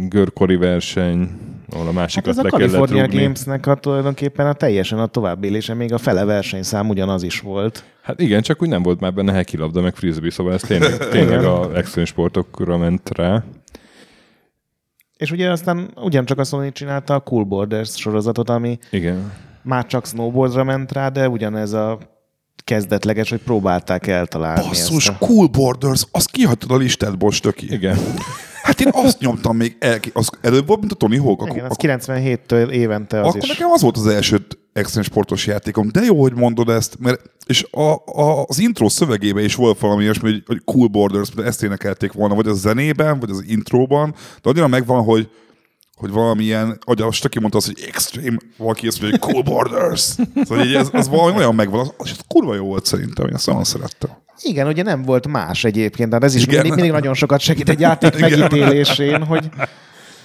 [SPEAKER 1] görkori verseny, ahol a másikat hát ez
[SPEAKER 2] a California Gamesnek a tulajdonképpen a teljesen a továbbélése, még a fele versenyszám ugyanaz is volt.
[SPEAKER 1] Hát igen, csak úgy nem volt már benne hekilabda, meg frisbee, szóval ez tényleg, tényleg a extrém sportokra ment rá.
[SPEAKER 2] És ugye aztán ugyancsak a Sony csinálta a Cool Borders sorozatot, ami
[SPEAKER 1] igen.
[SPEAKER 2] már csak snowboardra ment rá, de ugyanez a kezdetleges, hogy próbálták eltalálni.
[SPEAKER 3] Basszus, ezt a... Cool Borders, azt kihagytad a listádból, stöki.
[SPEAKER 1] Igen.
[SPEAKER 3] Hát én azt nyomtam még el, az előbb volt, mint a Tony Hawk.
[SPEAKER 2] Igen, az 97-től évente az
[SPEAKER 3] akkor
[SPEAKER 2] is.
[SPEAKER 3] nekem az volt az első extrém sportos játékom. De jó, hogy mondod ezt, mert és a, a, az intro szövegében is volt valami olyasmi, hogy, hogy Cool Borders, ezt énekelték volna, vagy a zenében, vagy az intróban, de annyira megvan, hogy hogy valamilyen, ahogy a Stöki mondta azt, hogy extreme, valaki azt mondja, hogy cool borders. Szóval így ez, az valami olyan megvan, az, az kurva jó volt szerintem, én azt nagyon szerettem.
[SPEAKER 2] Igen, ugye nem volt más egyébként, de ez is mindig, mindig nagyon sokat segít egy játék megítélésén, hogy,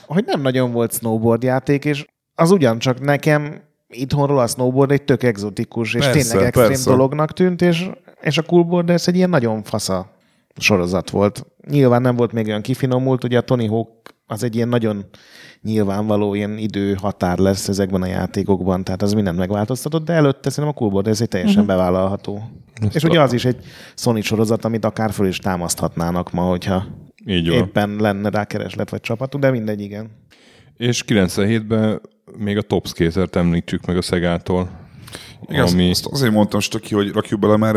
[SPEAKER 2] hogy nem nagyon volt snowboard játék, és az ugyancsak nekem itthonról a snowboard egy tök exotikus, és persze, tényleg extrém persze. dolognak tűnt, és, és a coolboard ez egy ilyen nagyon fasza sorozat volt. Nyilván nem volt még olyan kifinomult, ugye a Tony Hawk az egy ilyen nagyon nyilvánvaló ilyen időhatár lesz ezekben a játékokban, tehát az mindent megváltoztatott, de előtte szerintem a Coolboard ez egy teljesen uh-huh. bevállalható. Ezt és ugye az is egy Sony sorozat, amit akár föl is támaszthatnának ma, hogyha Így éppen lenne rá kereslet vagy csapatuk, de mindegy, igen.
[SPEAKER 1] És 97-ben még a Top Skater-t említsük meg a Szegától.
[SPEAKER 3] Igen, ami... azt azért mondtam ki, hogy rakjuk bele, mert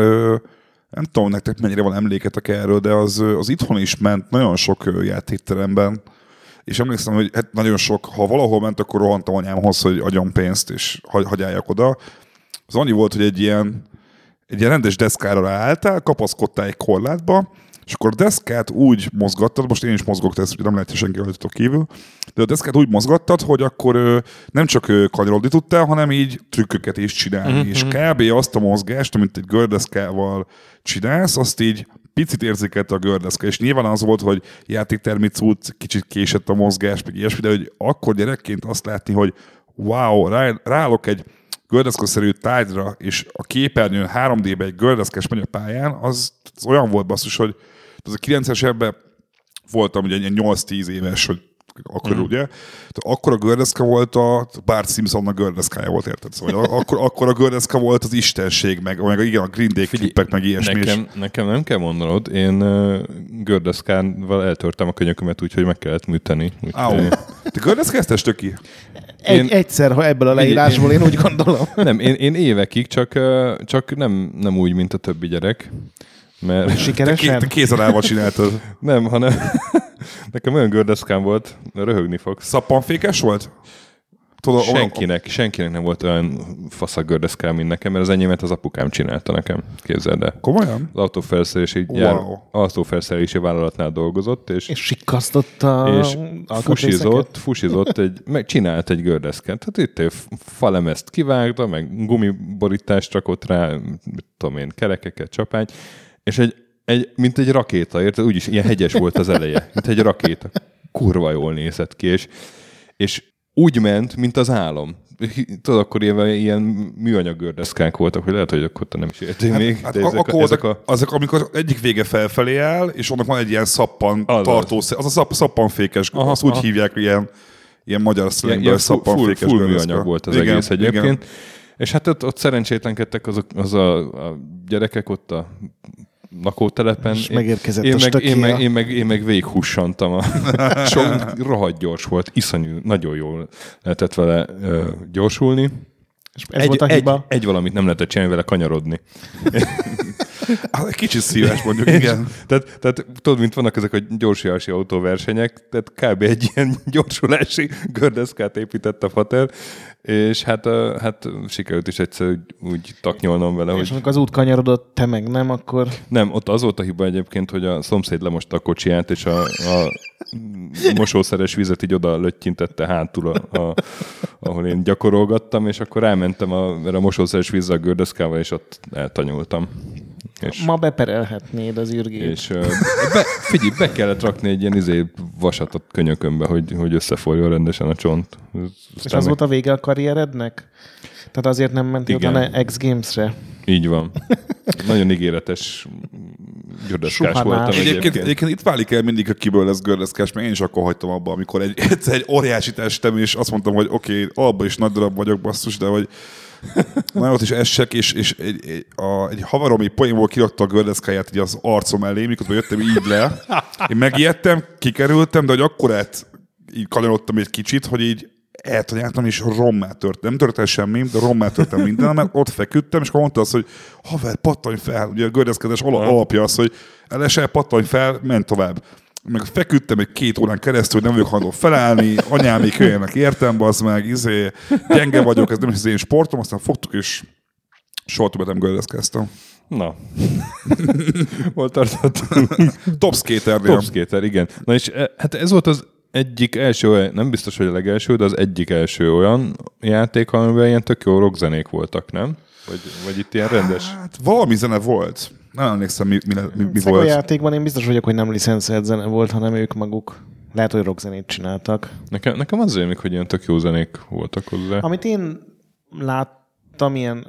[SPEAKER 3] nem tudom nektek mennyire van emléketek erről, de az, az itthon is ment nagyon sok játékteremben, és emlékszem, hogy hát nagyon sok, ha valahol ment, akkor rohantam anyámhoz, hogy adjon pénzt, és hagy, hagyjáljak oda. Az annyi volt, hogy egy ilyen, egy ilyen rendes deszkára ráálltál, kapaszkodtál egy korlátba, és akkor a deszkát úgy mozgattad, most én is mozgok, ezt nem lehet senki rajtatok kívül, de a deszkát úgy mozgattad, hogy akkor nem csak kanyarodni tudtál, hanem így trükköket is csinálni. Mm-hmm. És kb. azt a mozgást, amit egy gördeszkával csinálsz, azt így picit érzékelte a gördeszke, és nyilván az volt, hogy játéktermi cucc, kicsit késett a mozgás, meg ilyesmi, de hogy akkor gyerekként azt látni, hogy wow, rá, rálok egy gördeszkaszerű tárgyra, és a képernyőn 3D-be egy gördeszkes megy a pályán, az, az olyan volt basszus, hogy az a 90-es ebben voltam ugye egy 8-10 éves, hogy akkor mm. ugye, tehát akkor a gördeszka volt a Bart Simpsonnak gördeszkája volt, érted? Szóval akkor, akkor a gördeszka volt az istenség, meg, meg igen, a Green Day klippek, meg ilyesmi.
[SPEAKER 1] Nekem,
[SPEAKER 3] is.
[SPEAKER 1] nekem nem kell mondanod, én uh, gördeszkával eltörtem a könyökömet, úgyhogy meg kellett műteni.
[SPEAKER 3] Úgy, Te gördeszkeztes töki?
[SPEAKER 2] Egy, én, egyszer, ha ebből a leírásból, én úgy gondolom.
[SPEAKER 1] Nem, én, én évekig, csak, csak nem, nem úgy, mint a többi gyerek. Mert...
[SPEAKER 2] Sikeresen? Te,
[SPEAKER 3] te kézalával csináltad.
[SPEAKER 1] nem, hanem nekem olyan gördeszkám volt, röhögni fogsz.
[SPEAKER 3] Szappanfékes volt?
[SPEAKER 1] Tudod, senkinek, senkinek nem volt olyan faszak gördeszkám, mint nekem, mert az enyémet az apukám csinálta nekem, képzeld el.
[SPEAKER 3] Komolyan?
[SPEAKER 1] Az autófelszerelési, wow. jár, autófelszerelési vállalatnál dolgozott, és,
[SPEAKER 2] és sikkasztotta
[SPEAKER 1] és fusizott, fusizott egy, meg csinált egy gördeszket. Hát itt egy falemezt kivágta, meg gumiborítást rakott rá, mit tudom én, kerekeket, csapány, és egy, egy, mint egy rakéta, érted? Úgyis ilyen hegyes volt az eleje, mint egy rakéta. Kurva jól nézett ki, és, és úgy ment, mint az álom. Tudod, akkor ilyen, ilyen műanyag gördeszkák voltak, hogy lehet, hogy akkor te nem is értél hát, még.
[SPEAKER 3] Hát, ezek, akkor ezek a... azok, amikor egyik vége felfelé áll, és annak van egy ilyen szappan az tartó, az, az a szapp, szappanfékes, aha, azt aha. úgy hívják, ilyen, ilyen magyar szlengből szappanfékes
[SPEAKER 1] full, full műanyag volt az igen, egész egyébként. Igen. És hát ott, ott szerencsétlenkedtek azok, az a, a gyerekek ott a lakótelepen.
[SPEAKER 2] És megérkezett
[SPEAKER 1] én,
[SPEAKER 2] a
[SPEAKER 1] meg, én, meg, én, meg, én meg végighussantam. A, sok, rohadt gyors volt, iszonyú, nagyon jól lehetett vele ö, gyorsulni.
[SPEAKER 2] És ez egy, volt a hiba?
[SPEAKER 1] Egy, egy valamit nem lehetett csinálni vele kanyarodni.
[SPEAKER 3] Egy kicsit szíves mondjuk, igen.
[SPEAKER 1] Tehát, tehát tudod, mint vannak ezek a gyorsiási autóversenyek, tehát kb. egy ilyen gyorsulási gördeszkát épített a fater, és hát, hát sikerült is egyszer úgy, úgy taknyolnom vele,
[SPEAKER 2] És
[SPEAKER 1] hogy
[SPEAKER 2] amikor az út kanyarodott, te meg nem, akkor
[SPEAKER 1] nem, ott az volt a hiba egyébként, hogy a szomszéd lemosta a kocsiját, és a, a mosószeres vizet így oda löttyintette hátul, a, a, ahol én gyakorolgattam, és akkor rámentem a, erre a mosószeres vízzel a gördeszkával, és ott eltanyultam. És,
[SPEAKER 2] ma beperelhetnéd az űrgét.
[SPEAKER 1] és be, figyelj, be kellett rakni egy ilyen izé vasat a könyökömbe, hogy, hogy összeforjon rendesen a csont.
[SPEAKER 2] És az volt a vége a karrierednek? Tehát azért nem mentél utána X Games-re?
[SPEAKER 1] Így van. Nagyon ígéretes gördeszkás voltam
[SPEAKER 3] Egyébként,
[SPEAKER 1] egyébként.
[SPEAKER 3] egyébként itt válik el mindig, hogy kiből lesz gördeszkás, mert én is akkor hagytam abba, amikor egy, egyszer egy óriási testem, és azt mondtam, hogy oké, okay, abban is nagy darab vagyok, basszus, de hogy nagyot is essek, és, és egy, egy, a, egy haverom így poénból kirakta a gördeszkáját így az arcom elé, mikor jöttem így le. Én megijedtem, kikerültem, de hogy akkorát így kanyarodtam egy kicsit, hogy így eltanyáltam, és rommá tört. Nem tört el semmi, de rommá törtem minden, mert ott feküdtem, és akkor mondta azt, hogy haver, pattanj fel. Ugye a gördeszkedés ala- alapja az, hogy elesel, pattanj fel, ment tovább. Meg feküdtem egy két órán keresztül, hogy nem vagyok hajlandó felállni, anyám még jöjjenek, értem, az meg, izé, gyenge vagyok, ez nem is az én sportom, aztán fogtuk, és soha többet nem gördeszkeztem.
[SPEAKER 1] Na. Hol tartottunk?
[SPEAKER 3] Top skaternél.
[SPEAKER 1] Top skater, igen. Na és e, hát ez volt az egyik első nem biztos, hogy a legelső, de az egyik első olyan játék, amiben ilyen tök jó rockzenék voltak, nem? Vagy, vagy itt ilyen rendes?
[SPEAKER 3] Hát valami zene volt. Nem emlékszem, mi, mi, mi, mi volt.
[SPEAKER 2] játékban én biztos vagyok, hogy nem licenszelt zene volt, hanem ők maguk. Lehet, hogy rockzenét csináltak.
[SPEAKER 1] Nekem, nekem az rémlik, hogy ilyen tök jó zenék voltak hozzá.
[SPEAKER 2] Amit én láttam ilyen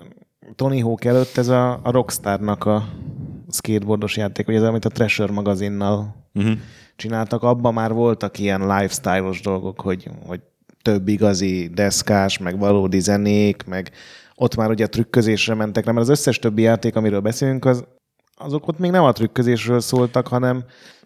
[SPEAKER 2] Tony Hawk előtt, ez a, a Rockstarnak a skateboardos játék, vagy ez, amit a Treasure magazinnal
[SPEAKER 1] Uh-huh.
[SPEAKER 2] csináltak, abban már voltak ilyen lifestyle-os dolgok, hogy, hogy több igazi deszkás, meg valódi zenék, meg ott már ugye trükközésre mentek, nem, mert az összes többi játék, amiről beszélünk, az, azok ott még nem a trükközésről szóltak, hanem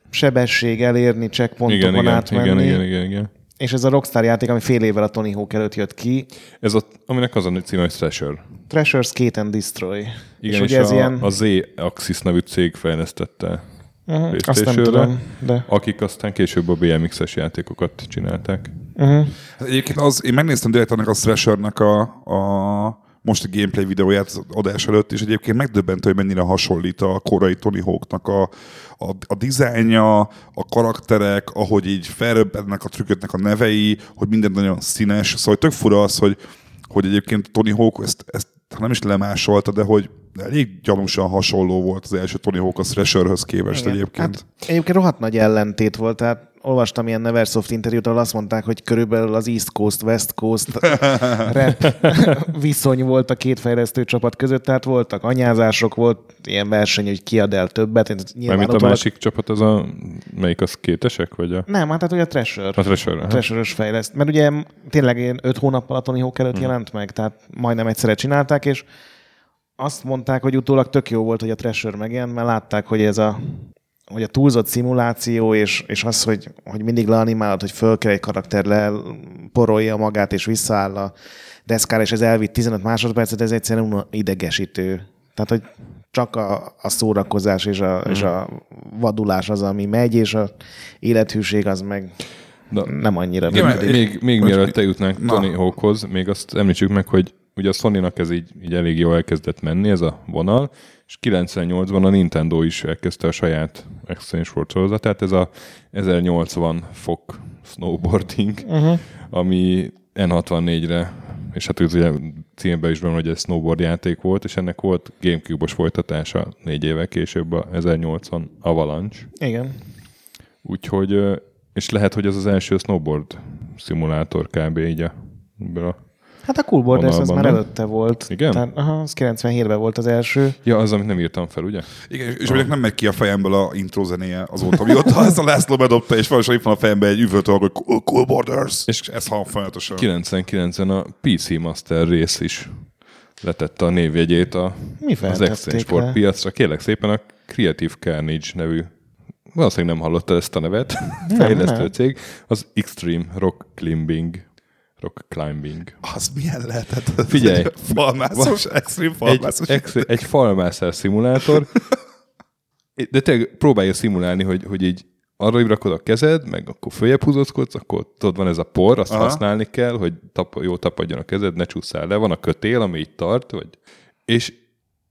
[SPEAKER 2] sebesség elérni, checkpontokon
[SPEAKER 1] igen,
[SPEAKER 2] átmenni.
[SPEAKER 1] igen, igen, igen, igen.
[SPEAKER 2] És ez a Rockstar játék, ami fél évvel a Tony Hawk előtt jött ki,
[SPEAKER 1] Ez a, aminek az a címe, hogy Thrasher.
[SPEAKER 2] Treasure Skate and Destroy.
[SPEAKER 1] Igen, és,
[SPEAKER 2] ugye ez
[SPEAKER 1] a,
[SPEAKER 2] ilyen...
[SPEAKER 1] a Z-Axis nevű cég fejlesztette
[SPEAKER 2] uh-huh, azt nem tudom, de...
[SPEAKER 1] akik aztán később a BMX-es játékokat csinálták.
[SPEAKER 2] Uh-huh.
[SPEAKER 3] Hát Egyébként az, én megnéztem direkt annak a Thrashernek a, a most a gameplay videóját az adás előtt, és egyébként megdöbbentő, hogy mennyire hasonlít a korai Tony Hawknak a, a, a dizájnja, a karakterek, ahogy így felröbbennek a trükköknek a nevei, hogy minden nagyon színes. Szóval tök fura az, hogy, hogy egyébként Tony Hawk ezt, ezt nem is lemásolta, de hogy elég gyanúsan hasonló volt az első Tony Hawk a Thrasherhöz képest
[SPEAKER 2] Igen.
[SPEAKER 3] egyébként.
[SPEAKER 2] Hát, egyébként rohadt nagy ellentét volt, tehát olvastam ilyen Neversoft interjút, ahol azt mondták, hogy körülbelül az East Coast, West Coast rap viszony volt a két fejlesztő csapat között, tehát voltak anyázások, volt ilyen verseny, hogy ki ad el többet.
[SPEAKER 1] Mármint a másik csapat, az a, melyik az kétesek, vagy a...
[SPEAKER 2] Nem, hát, hát ugye a Treasure.
[SPEAKER 1] A Thrasher. aha.
[SPEAKER 2] Treasure-ös fejleszt. Mert ugye tényleg ilyen öt hónappal a Tony Hawk előtt
[SPEAKER 1] Hmm.
[SPEAKER 2] jelent meg, tehát majdnem egyszerre csinálták, és azt mondták, hogy utólag tök jó volt, hogy a Treasure megjelent, mert látták, hogy ez a hogy a túlzott szimuláció, és, és az, hogy, hogy mindig leanimálod, hogy föl kell egy karakter le, porolja magát, és visszaáll a deszkára, és ez elvitt 15 másodpercet, ez egyszerűen idegesítő. Tehát, hogy csak a, a szórakozás és a, mm. és a vadulás az, ami megy, és a élethűség az meg
[SPEAKER 1] Na,
[SPEAKER 2] nem annyira
[SPEAKER 1] még,
[SPEAKER 2] működik.
[SPEAKER 1] még, még
[SPEAKER 3] Most-
[SPEAKER 1] mielőtt eljutnánk
[SPEAKER 3] Na.
[SPEAKER 1] Tony Hawkhoz, még azt említsük meg, hogy ugye a Sony-nak ez így, így elég jól elkezdett menni, ez a vonal, és 98-ban a Nintendo is elkezdte a saját Extreme Sport sorozatát, ez a 1080 fok snowboarding, uh-huh. ami N64-re, és hát ugye címben is van, hogy ez snowboard játék volt, és ennek volt Gamecube-os folytatása négy éve később a 1080 Avalanche.
[SPEAKER 2] Igen.
[SPEAKER 1] Úgyhogy, és lehet, hogy ez az első snowboard szimulátor kb. így a, a
[SPEAKER 2] Hát a Cool Borders az már
[SPEAKER 1] nem?
[SPEAKER 2] előtte volt.
[SPEAKER 1] Igen?
[SPEAKER 2] Tehát, aha, az 97-ben volt az első.
[SPEAKER 1] Ja, az, amit nem írtam fel, ugye?
[SPEAKER 3] Igen, és aminek nem megy ki a fejemből a intro zenéje azóta, mióta ezt a László bedobta, és valószínűleg itt van a fejemben egy üvöltő, hogy cool, Borders, és ez hang folyamatosan.
[SPEAKER 1] 99-en a PC Master rész is letette a névjegyét a,
[SPEAKER 2] Mi
[SPEAKER 1] az Extreme Sport
[SPEAKER 2] le?
[SPEAKER 1] piacra. Kérlek szépen a Creative Carnage nevű valószínűleg nem hallotta ezt a nevet, fejlesztő
[SPEAKER 2] nem.
[SPEAKER 1] cég, az Extreme Rock Climbing. Rock Climbing.
[SPEAKER 3] Az milyen lehetett?
[SPEAKER 1] Figyelj.
[SPEAKER 3] Falmászos, extrém
[SPEAKER 1] Egy,
[SPEAKER 3] falmászos.
[SPEAKER 1] ex, egy falmászás szimulátor, de te próbálja szimulálni, hogy, hogy így arra rakod a kezed, meg akkor följebb húzózkodsz, akkor tudod, van ez a por, azt
[SPEAKER 3] Aha.
[SPEAKER 1] Használni kell, hogy tap, jó tapadjon a kezed, ne csúszál le, van a kötél, ami így tart, vagy... és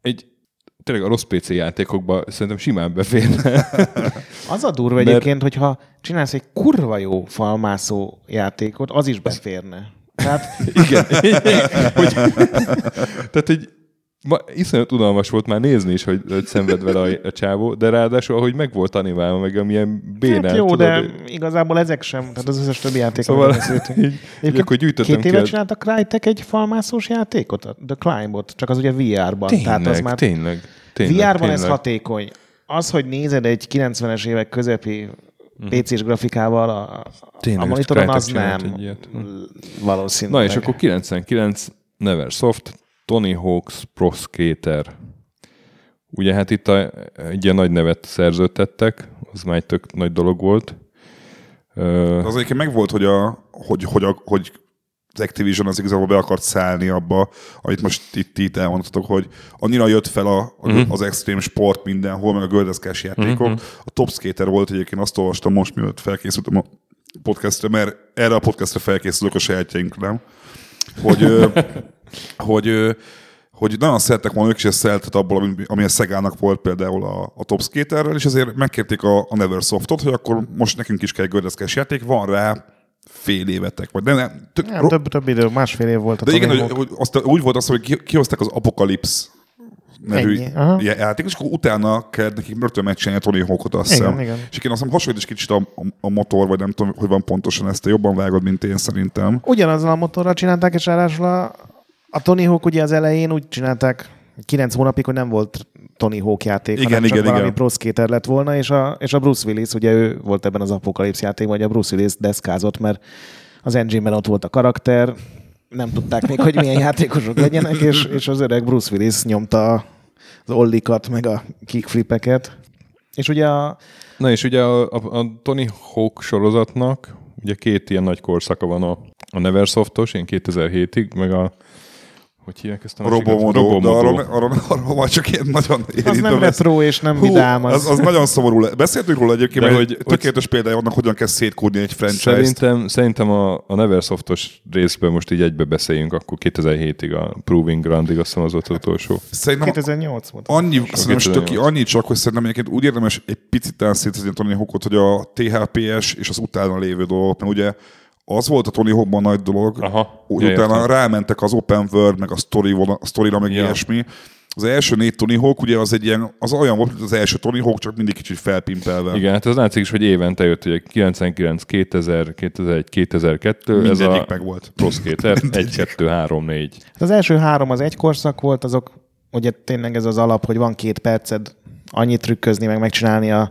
[SPEAKER 1] egy tényleg a rossz PC játékokban szerintem simán beférne.
[SPEAKER 2] Az a durva
[SPEAKER 1] Mert-
[SPEAKER 2] egyébként, hogyha csinálsz egy kurva jó falmászó játékot, az is beférne. Tehát
[SPEAKER 1] Igen. hogy, tehát egy ma, iszonyat unalmas volt már nézni is, hogy, hogy szenved vele a, a csávó, de ráadásul, ahogy meg volt animálva, meg amilyen bénán.
[SPEAKER 2] hát jó,
[SPEAKER 1] tudod,
[SPEAKER 2] de
[SPEAKER 1] hogy-
[SPEAKER 2] igazából ezek sem, tehát az összes többi játék,
[SPEAKER 1] Szóval így akkor gyűjtöttem
[SPEAKER 2] Két éve csináltak Crytek egy falmászós játékot, a The Climb-ot, csak az ugye VR-ban.
[SPEAKER 1] Tényleg,
[SPEAKER 2] tehát az már
[SPEAKER 1] tényleg. Tényleg
[SPEAKER 2] VR-ban ez hatékony. Az, hogy nézed egy 90-es évek közepi PC-s grafikával a, a
[SPEAKER 1] Mhm. Tényleg,
[SPEAKER 2] monitoron,
[SPEAKER 1] Crytek
[SPEAKER 2] az nem
[SPEAKER 1] ilyet.
[SPEAKER 2] valószínű.
[SPEAKER 1] Na és akkor 99 Neversoft, Tony Hawk's Pro Skater. Ugye hát itt a, egy ilyen nagy nevet szerződtettek, az már egy tök nagy dolog volt.
[SPEAKER 3] Az egyébként megvolt, hogy, a, hogy, hogy, a, hogy Activision az igazából be akart szállni abba, amit most itt, itt elmondhatok, hogy annyira jött fel a, a, uh-huh. az extrém sport mindenhol, meg a gördeszkás játékok. Uh-huh. A Top Skater volt egyébként, azt olvastam most, mielőtt felkészültem a podcastre, mert erre a podcastre felkészülök a sajátjainkra? Hogy, hogy, ö, hogy nagyon szerettek volna ők is ezt szeretet abból, ami, ami a Szegának volt például a, a Top Skaterrel, és ezért megkérték a, a Neversoftot, hogy akkor most nekünk is kell egy gördeszkás játék, van rá fél évetek, vagy nem, nem, tök,
[SPEAKER 2] Nem, több, több idő, másfél év volt a
[SPEAKER 3] de igen, hogy, hogy azt, úgy volt az, hogy ki- kihozták az Apocalypse nevű játékot, és akkor utána kellett nekik rögtön megcsinálni a Tony Hawkot, azt
[SPEAKER 2] Igen,
[SPEAKER 3] hiszem.
[SPEAKER 2] igen.
[SPEAKER 3] És igen, azt hiszem hasonlít is kicsit a, a, a, motor, vagy nem tudom, hogy van pontosan ezt, te jobban vágod, mint én szerintem.
[SPEAKER 2] Ugyanazzal a motorral csinálták, és ráadásul a, a Tony Hawk ugye az elején úgy csinálták, 9 hónapig, hogy nem volt Tony Hawk játék,
[SPEAKER 3] Igen,
[SPEAKER 2] hanem csak
[SPEAKER 3] igen,
[SPEAKER 2] valami
[SPEAKER 3] igen.
[SPEAKER 2] pro skater lett volna, és a, és a Bruce Willis, ugye ő volt ebben az apokalipsz játékban, hogy a Bruce Willis deszkázott, mert az engine-ben ott volt a karakter, nem tudták még, hogy milyen játékosok legyenek, és, és az öreg Bruce Willis nyomta az ollikat, meg a kickflipeket. És ugye a,
[SPEAKER 1] Na és ugye a, a, a Tony Hawk sorozatnak ugye két ilyen nagy korszaka van a, a Neversoftos, én 2007-ig, meg a hogy hívják ezt a?
[SPEAKER 3] Robomodo, de arról, arról, csak ilyen nagyon
[SPEAKER 2] az
[SPEAKER 3] érintő
[SPEAKER 2] nem retro és nem
[SPEAKER 3] Hú,
[SPEAKER 2] vidám. Az,
[SPEAKER 3] az, az nagyon szomorú. le- Beszéltünk róla egyébként,
[SPEAKER 1] De
[SPEAKER 3] mert
[SPEAKER 1] hogy-
[SPEAKER 3] hogy, tökéletes példája annak, hogyan kell szétkúrni egy franchise-t.
[SPEAKER 1] Szerintem, szerintem a, a Neversoftos részben most így egybe beszéljünk, akkor 2007-ig a Proving Groundig, azt hiszem az volt az utolsó.
[SPEAKER 3] Szerintem
[SPEAKER 2] 2008 volt.
[SPEAKER 3] Annyi, szerintem most
[SPEAKER 1] 2008.
[SPEAKER 3] töki, annyi csak, hogy szerintem egyébként úgy érdemes egy picit talán szétszedni a Tony Hawkot, hogy a THPS és az utána lévő dolgok, mert ugye az volt a Tony Hawkban nagy dolog,
[SPEAKER 1] Aha,
[SPEAKER 3] úgy
[SPEAKER 1] ja,
[SPEAKER 3] utána
[SPEAKER 1] értem.
[SPEAKER 3] rámentek az open world, meg a, story, a storyra, meg
[SPEAKER 1] Ja.
[SPEAKER 3] ilyesmi. Az első négy Tony Hawk ugye az egy ilyen, az olyan volt, mint az első Tony Hawk, csak mindig kicsit felpimpelve.
[SPEAKER 1] Igen, hát az látszik is, hogy évente jött, ugye 99, 2000, 2001, 2002, ez
[SPEAKER 3] Mindegyik
[SPEAKER 1] a
[SPEAKER 3] meg volt.
[SPEAKER 1] Pro Skater, 1, 2, 3, 4.
[SPEAKER 2] Hát Az első három az egy korszak volt, azok ugye tényleg ez az alap, hogy van két perced annyit trükközni, meg megcsinálni a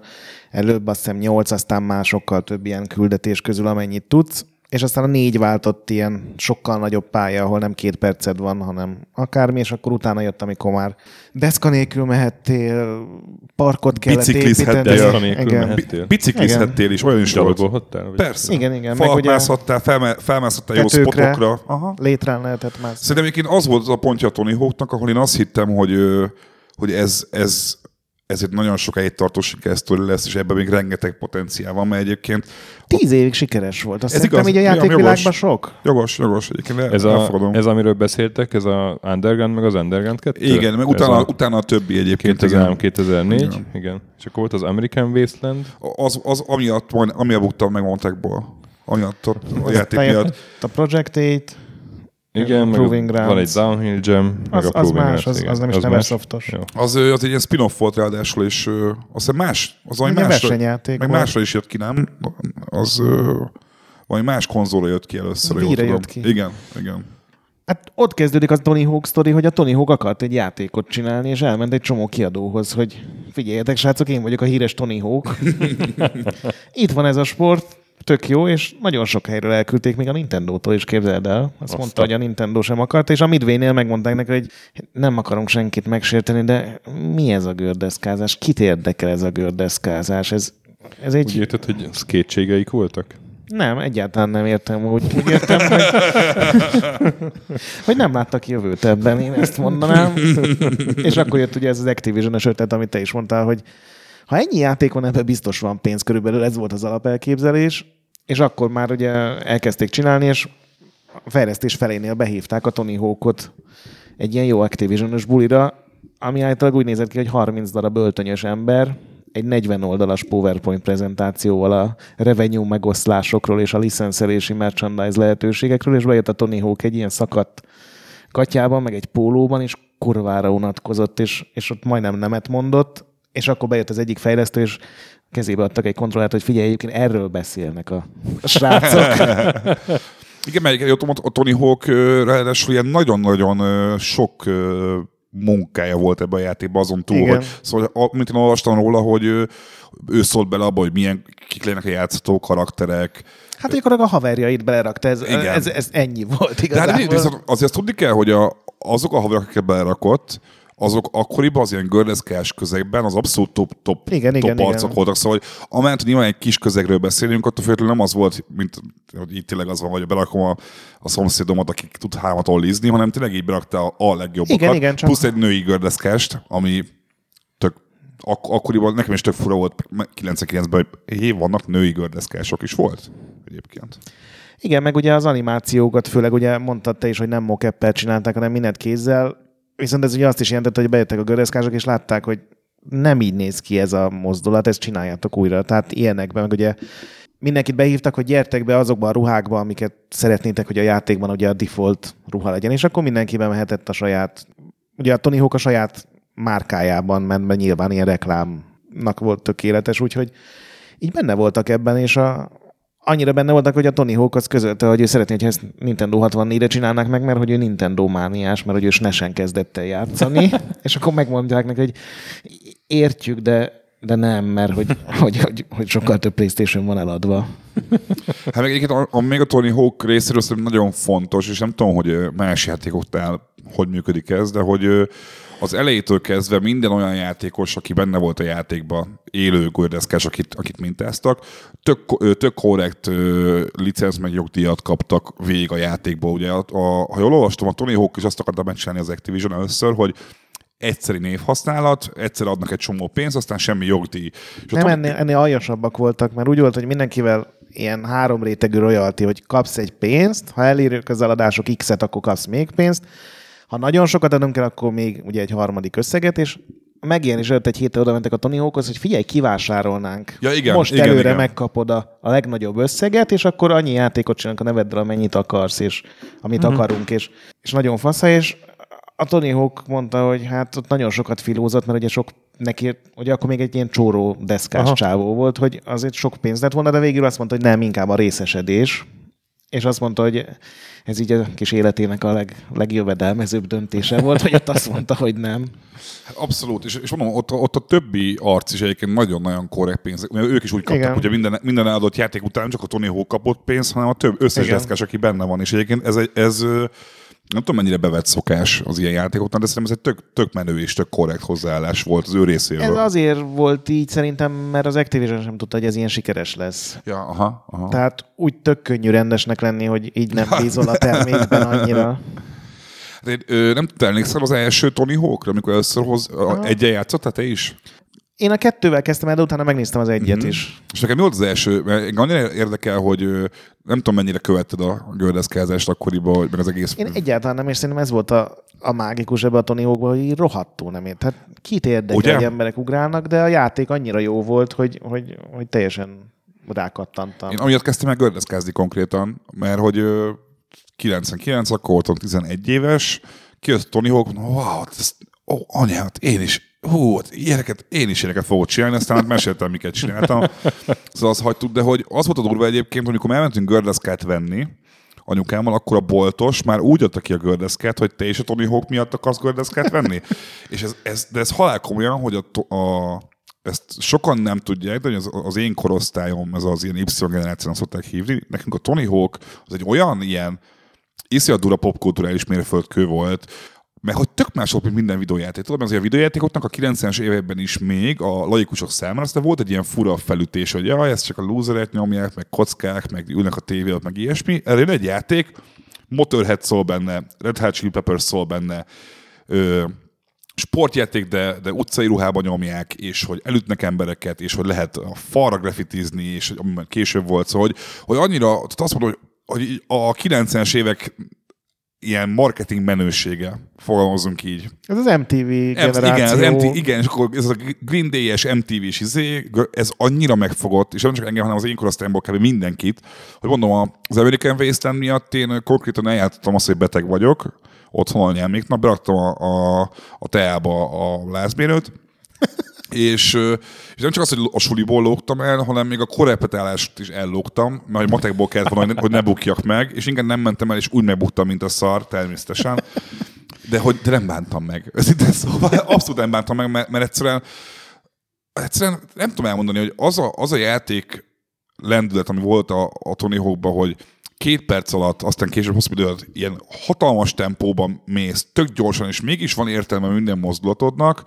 [SPEAKER 2] előbb azt hiszem nyolc, aztán másokkal több ilyen küldetés közül, amennyit tudsz, és aztán a négy váltott ilyen sokkal nagyobb pálya, ahol nem két perced van, hanem akármi, és akkor utána jött, amikor már deszka nélkül mehettél, parkot kellett
[SPEAKER 3] Biciklizhettél.
[SPEAKER 2] építeni.
[SPEAKER 1] Deszka nélkül
[SPEAKER 2] Igen.
[SPEAKER 1] mehettél.
[SPEAKER 3] Bi- Biciklizhettél is, olyan is volt. Persze.
[SPEAKER 2] Igen, igen, meg
[SPEAKER 3] Falat
[SPEAKER 2] ugye-
[SPEAKER 3] mászhattál, felme- felmászhattál jó spotokra. Aha.
[SPEAKER 2] Létrán lehetett már.
[SPEAKER 3] Szerintem egyébként az volt az a pontja a Tony Hawknak, ahol én azt hittem, hogy, hogy ez, ez, ez egy nagyon sokáig tartó sikersztori lesz, és ebben még rengeteg potenciál van, mert egyébként
[SPEAKER 2] Tíz évig sikeres volt. Azt
[SPEAKER 3] Ez igaz.
[SPEAKER 2] így a játékvilágban sok.
[SPEAKER 3] jogos, jogos, egyébként el,
[SPEAKER 1] Ez, a, ez, amiről beszéltek, ez a Underground, meg az Underground 2?
[SPEAKER 3] igen, meg utána,
[SPEAKER 1] a
[SPEAKER 3] utána a többi egyébként.
[SPEAKER 1] 2003,
[SPEAKER 3] igen.
[SPEAKER 1] 2004,
[SPEAKER 3] Igen.
[SPEAKER 1] igen. És akkor volt az American Wasteland,
[SPEAKER 3] Az, az amiatt, amiatt buktam meg Montekból. Amiatt a, a játék miatt.
[SPEAKER 2] a Project 8,
[SPEAKER 1] igen, meg
[SPEAKER 2] Proving
[SPEAKER 1] van
[SPEAKER 2] Grounds.
[SPEAKER 1] egy Downhill Jam, meg
[SPEAKER 2] Az-
[SPEAKER 1] a
[SPEAKER 2] az
[SPEAKER 1] Proving
[SPEAKER 2] más, az- az nem is
[SPEAKER 1] más?
[SPEAKER 2] Neversoftos.
[SPEAKER 3] Az, az egy ilyen spin-off volt ráadásul, és ö, azt hiszem más, az valami másra,
[SPEAKER 2] versenyjáték
[SPEAKER 3] meg
[SPEAKER 2] volt.
[SPEAKER 3] másra is jött ki, nem? Az ö, valami más konzolra jött ki először. tudom.
[SPEAKER 2] jött ki.
[SPEAKER 3] Igen, igen.
[SPEAKER 2] Hát ott kezdődik a Tony Hawk sztori, hogy a Tony Hawk akart egy játékot csinálni, és elment egy csomó kiadóhoz, hogy figyeljetek, srácok, én vagyok a híres Tony Hawk. Itt van ez a sport, tök jó, és nagyon sok helyről elküldték, még a Nintendo-tól is képzeld el. Azt
[SPEAKER 1] Aztán.
[SPEAKER 2] mondta, hogy a Nintendo sem akart, és a Midway-nél megmondták neki, hogy nem akarunk senkit megsérteni, de mi ez a gördeszkázás? Kit érdekel ez a gördeszkázás? Ez, ez egy...
[SPEAKER 1] Úgy érted, hogy az kétségeik voltak?
[SPEAKER 2] Nem, egyáltalán nem értem úgy. Úgy értem, hogy, hogy nem láttak jövőt ebben, én ezt mondanám. És akkor jött ugye ez az Activision-es ötlet, amit te is mondtál, hogy Ha ennyi játék van, ebben biztos van pénz, körülbelül ez volt az alapelképzelés, és akkor már ugye elkezdték csinálni, és a fejlesztés felénél behívták a Tony Hawkot egy ilyen jó Activision-ös bulira, ami általában úgy nézett ki, hogy 30 darab öltönyös ember, egy 40 oldalas PowerPoint prezentációval a revenue megoszlásokról és a licenszelési merchandise lehetőségekről, és bejött a Tony Hawk egy ilyen szakadt katyában, meg egy pólóban, és kurvára unatkozott, és, és ott majdnem nemet mondott, és akkor bejött az egyik fejlesztő, és kezébe adtak egy kontrollát, hogy figyelj, egyébként erről beszélnek a srácok.
[SPEAKER 3] Igen, mert ott a Tony Hawk ráadásul ilyen nagyon-nagyon sok munkája volt ebben a játékban azon túl,
[SPEAKER 2] Igen.
[SPEAKER 3] hogy szóval, mint én olvastam róla, hogy ő, ő szólt bele abba, hogy milyen kik legyenek a játszható karakterek.
[SPEAKER 2] Hát gyakorlatilag a haverjait belerakta, ez,
[SPEAKER 3] Igen.
[SPEAKER 2] ez, ez, ennyi volt
[SPEAKER 3] De
[SPEAKER 2] igazából.
[SPEAKER 3] hát viszont azért azt tudni kell, hogy a, azok a haverok, akiket belerakott, azok akkoriban az ilyen gördeszkás közegben az abszolút top, top,
[SPEAKER 2] Igen,
[SPEAKER 3] top
[SPEAKER 2] igen,
[SPEAKER 3] arcok
[SPEAKER 2] igen.
[SPEAKER 3] voltak. Szóval, hogy amellett, nyilván egy kis közegről beszélünk, attól függetlenül nem az volt, mint hogy itt tényleg az van, hogy berakom a, a szomszédomat, aki tud hármat ollizni, hanem tényleg így berakta a, a legjobbakat.
[SPEAKER 2] Igen, igen, csak-
[SPEAKER 3] Plusz egy női gördeszkást, ami ak- akkoriban nekem is tök fura volt 99-ben, hogy hé, vannak női gördeszkások is volt egyébként.
[SPEAKER 2] Igen, meg ugye az animációkat, főleg ugye mondtad te is, hogy nem mokeppel csinálták, hanem mindent kézzel, viszont ez ugye azt is jelentette, hogy bejöttek a göreszkások, és látták, hogy nem így néz ki ez a mozdulat, ezt csináljátok újra. Tehát ilyenekben, meg ugye mindenkit behívtak, hogy gyertek be azokba a ruhákba, amiket szeretnétek, hogy a játékban ugye a default ruha legyen, és akkor mindenki bemehetett a saját, ugye a Tony Hawk a saját márkájában ment be, nyilván ilyen reklámnak volt tökéletes, úgyhogy így benne voltak ebben, és a, annyira benne voltak, hogy a Tony Hawk az közölte, hogy ő szeretné, hogy ezt Nintendo 64-re csinálnák meg, mert hogy ő Nintendo mániás, mert hogy ő SNES-en kezdett el játszani, és akkor megmondják neki, hogy értjük, de de nem, mert hogy, hogy, hogy, hogy sokkal több Playstation van eladva.
[SPEAKER 3] Hát meg egyébként a, a, még a Tony Hawk részéről szerintem nagyon fontos, és nem tudom, hogy más játékoknál hogy működik ez, de hogy az elejétől kezdve minden olyan játékos, aki benne volt a játékban, élő gördeszkás, akit, akit mintáztak, tök, tök korrekt licenc meg jogdíjat kaptak végig a játékból. Ugye, a, a, ha jól olvastam, a Tony Hawk is azt akarta megcsinálni az Activision először, hogy egyszeri névhasználat, egyszer adnak egy csomó pénzt, aztán semmi jogdíj. És a
[SPEAKER 2] Nem,
[SPEAKER 3] Tony-
[SPEAKER 2] ennél, ennél aljasabbak voltak, mert úgy volt, hogy mindenkivel ilyen három rétegű royalty, hogy kapsz egy pénzt, ha elérjük az eladások X-et, akkor kapsz még pénzt, ha nagyon sokat adunk el, akkor még ugye egy harmadik összeget, és megjelenés előtt egy héttel oda mentek a Tony Hawkhoz, hogy figyelj, kivásárolnánk.
[SPEAKER 3] Ja, igen,
[SPEAKER 2] Most
[SPEAKER 3] igen,
[SPEAKER 2] előre
[SPEAKER 3] igen.
[SPEAKER 2] megkapod a, a legnagyobb összeget, és akkor annyi játékot csinálunk a neveddel, amennyit akarsz, és amit uh-huh. akarunk, és, és nagyon fasza, és a Tony Hawk mondta, hogy hát ott nagyon sokat filózott, mert ugye sok neki, ugye akkor még egy ilyen csóró deszkás Aha. csávó volt, hogy azért sok pénz lett volna, de végül azt mondta, hogy nem, inkább a részesedés. És azt mondta, hogy ez így a kis életének a leg, legjövedelmezőbb döntése volt, hogy ott azt mondta, hogy nem.
[SPEAKER 3] Abszolút, és, és mondom, ott, a- ott a többi arc is egyébként nagyon-nagyon korrekt pénz. Mert Ők is úgy kaptak,
[SPEAKER 2] Igen.
[SPEAKER 3] hogy minden, minden eladott játék után csak a Tony Hawk kapott pénzt, hanem a több összes
[SPEAKER 2] Igen.
[SPEAKER 3] deszkás, aki benne van. És egyébként ez, egy- ez nem tudom mennyire bevett szokás az ilyen játékoknál, de szerintem ez egy tök, tök menő és tök korrekt hozzáállás volt az ő részéről.
[SPEAKER 2] Ez azért volt így szerintem, mert az Activision sem tudta, hogy ez ilyen sikeres lesz.
[SPEAKER 3] Ja, aha, aha.
[SPEAKER 2] Tehát úgy tök könnyű rendesnek lenni, hogy így nem bízol a termékben annyira.
[SPEAKER 3] De, én, ö, nem tudtál emlékszel az első Tony Hawkra, amikor először hoz, a, egyen játszottál te is?
[SPEAKER 2] Én a kettővel kezdtem el, de utána megnéztem az egyet
[SPEAKER 3] Mhm.
[SPEAKER 2] is.
[SPEAKER 3] És nekem mi volt az első, mert engem annyira érdekel, hogy nem tudom mennyire követted a gördeszkázást akkoriban, meg az egész...
[SPEAKER 2] Én egyáltalán nem, és szerintem ez volt a, a mágikus ebbe a Tony Hawkban, hogy rohadtul nem ért. Hát kit érdekel,
[SPEAKER 3] Ugye?
[SPEAKER 2] hogy emberek ugrálnak, de a játék annyira jó volt, hogy, hogy, hogy teljesen rákattantam.
[SPEAKER 3] Én amiatt kezdtem el gördeszkázni konkrétan, mert hogy ö, 99, akkor voltam 11 éves, kijött Tony Hawk, mondom, wow, ez, ó, anyát, én is, hú, ilyeneket, én is ilyeneket fogok csinálni, aztán hát meséltem, miket csináltam. Szóval azt hagytuk, de hogy az volt a durva egyébként, amikor elmentünk gördeszkát venni, anyukámmal, akkor a boltos már úgy adta ki a gördeszkát, hogy te is a Tony Hawk miatt akarsz gördeszkát venni. És ez, ez, de ez halál komolyan, hogy a, a, ezt sokan nem tudják, de az, az én korosztályom, ez az ilyen Y-generációnak szokták hívni, nekünk a Tony Hawk az egy olyan ilyen iszonyat dura popkulturális mérföldkő volt, mert hogy tök más volt, mint minden videójáték. Tudod, mert azért a videójátékoknak a 90-es években is még a laikusok számára aztán volt egy ilyen fura felütés, hogy jaj, ezt csak a loserek nyomják, meg kockák, meg ülnek a tévé előtt, meg ilyesmi. Erre egy játék, Motorhead szól benne, Red Hot Chili Peppers szól benne, ö, sportjáték, de, de utcai ruhában nyomják, és hogy elütnek embereket, és hogy lehet a falra grafitizni, és amiben később volt szó, hogy, hogy annyira, tehát azt mondom, hogy, hogy a 90-es évek ilyen marketing menősége, fogalmazunk így.
[SPEAKER 2] Ez az MTV generáció.
[SPEAKER 3] Igen, az MTV, igen, és akkor ez a Green Day-es MTV-s izé, ez annyira megfogott, és nem csak engem, hanem az én korosztályomból kb. mindenkit, hogy mondom, az American Wasteland miatt én konkrétan eljátottam azt, hogy beteg vagyok, otthon a nyelméknap, beraktam a, a, a teába a lázbérőt, és, és nem csak az, hogy a suliból lógtam el, hanem még a korepetálást is ellógtam, mert matekból kellett volna, hogy ne bukjak meg, és inkább nem mentem el, és úgy megbuktam, mint a szar, természetesen. De, hogy, de nem bántam meg. Őszintén szóval abszolút nem bántam meg, mert, mert egyszerűen, egyszerűen nem tudom elmondani, hogy az a, az a játék lendület, ami volt a, a Tony Hawkban, hogy két perc alatt, aztán később hosszú idő alatt ilyen hatalmas tempóban mész, tök gyorsan, és mégis van értelme minden mozdulatodnak,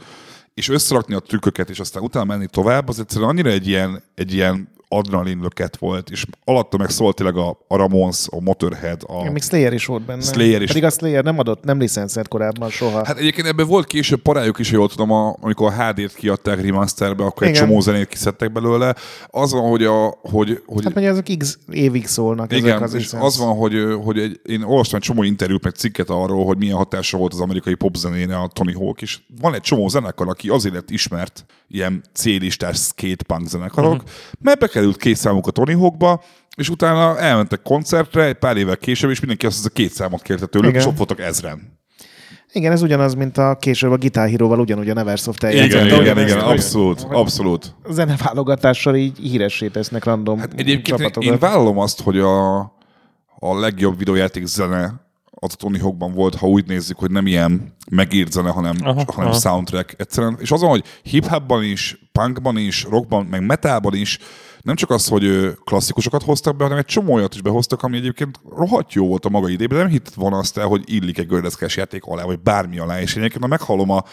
[SPEAKER 3] és összerakni a trükköket, és aztán utána menni tovább, az egyszerűen annyira egy ilyen, egy ilyen adrenalin löket volt, és alatta meg szólt tényleg a, a Ramones, a Motorhead, a...
[SPEAKER 2] Ja, még Slayer is volt benne.
[SPEAKER 3] Slayer is.
[SPEAKER 2] Pedig a Slayer nem adott, nem licenszert korábban soha.
[SPEAKER 3] Hát egyébként ebben volt később parájuk is, jól tudom, a, amikor a HD-t kiadták remasterbe, akkor egy
[SPEAKER 2] Igen.
[SPEAKER 3] csomó zenét kiszedtek belőle. Az van, hogy, a, hogy, hogy
[SPEAKER 2] Hát mondja, ezek x évig szólnak ezek
[SPEAKER 3] igen,
[SPEAKER 2] az
[SPEAKER 3] és
[SPEAKER 2] licensz.
[SPEAKER 3] az van, hogy, hogy egy, én olvastam egy csomó interjút, meg cikket arról, hogy milyen hatása volt az amerikai popzenére a Tony Hawk is. Van egy csomó zenekar, aki azért lett ismert, ilyen C-listás skatepunk zenekarok, uh-huh. mert bekerült két számuk a Tony Hawkba, és utána elmentek koncertre egy pár évvel később, és mindenki azt a két számot kérte tőlük,
[SPEAKER 2] Igen.
[SPEAKER 3] és ott voltak ezren.
[SPEAKER 2] Igen, ez ugyanaz, mint a később a Guitar Hero-val ugyanúgy a Neversoft
[SPEAKER 3] Igen,
[SPEAKER 2] eljátszott.
[SPEAKER 3] igen, igen, igen,
[SPEAKER 2] hogy
[SPEAKER 3] abszolút, abszolút.
[SPEAKER 2] Zeneválogatással így híressé tesznek random
[SPEAKER 3] Hát egyébként én,
[SPEAKER 2] csapatokat.
[SPEAKER 3] én vállalom azt, hogy a, a legjobb videójáték zene az a Tony Hawkban volt, ha úgy nézzük, hogy nem ilyen megírt zene, hanem,
[SPEAKER 1] Aha,
[SPEAKER 3] hanem
[SPEAKER 1] aha.
[SPEAKER 3] soundtrack egyszerűen. És azon, hogy hip-hopban is, punkban is, rockban, meg metalban is, nem csak az, hogy klasszikusokat hoztak be, hanem egy csomó olyat is behoztak, ami egyébként rohadt jó volt a maga idejében, de nem hittett volna azt el, hogy illik egy gördeszkás játék alá, vagy bármi alá. És én egyébként, ha meghallom a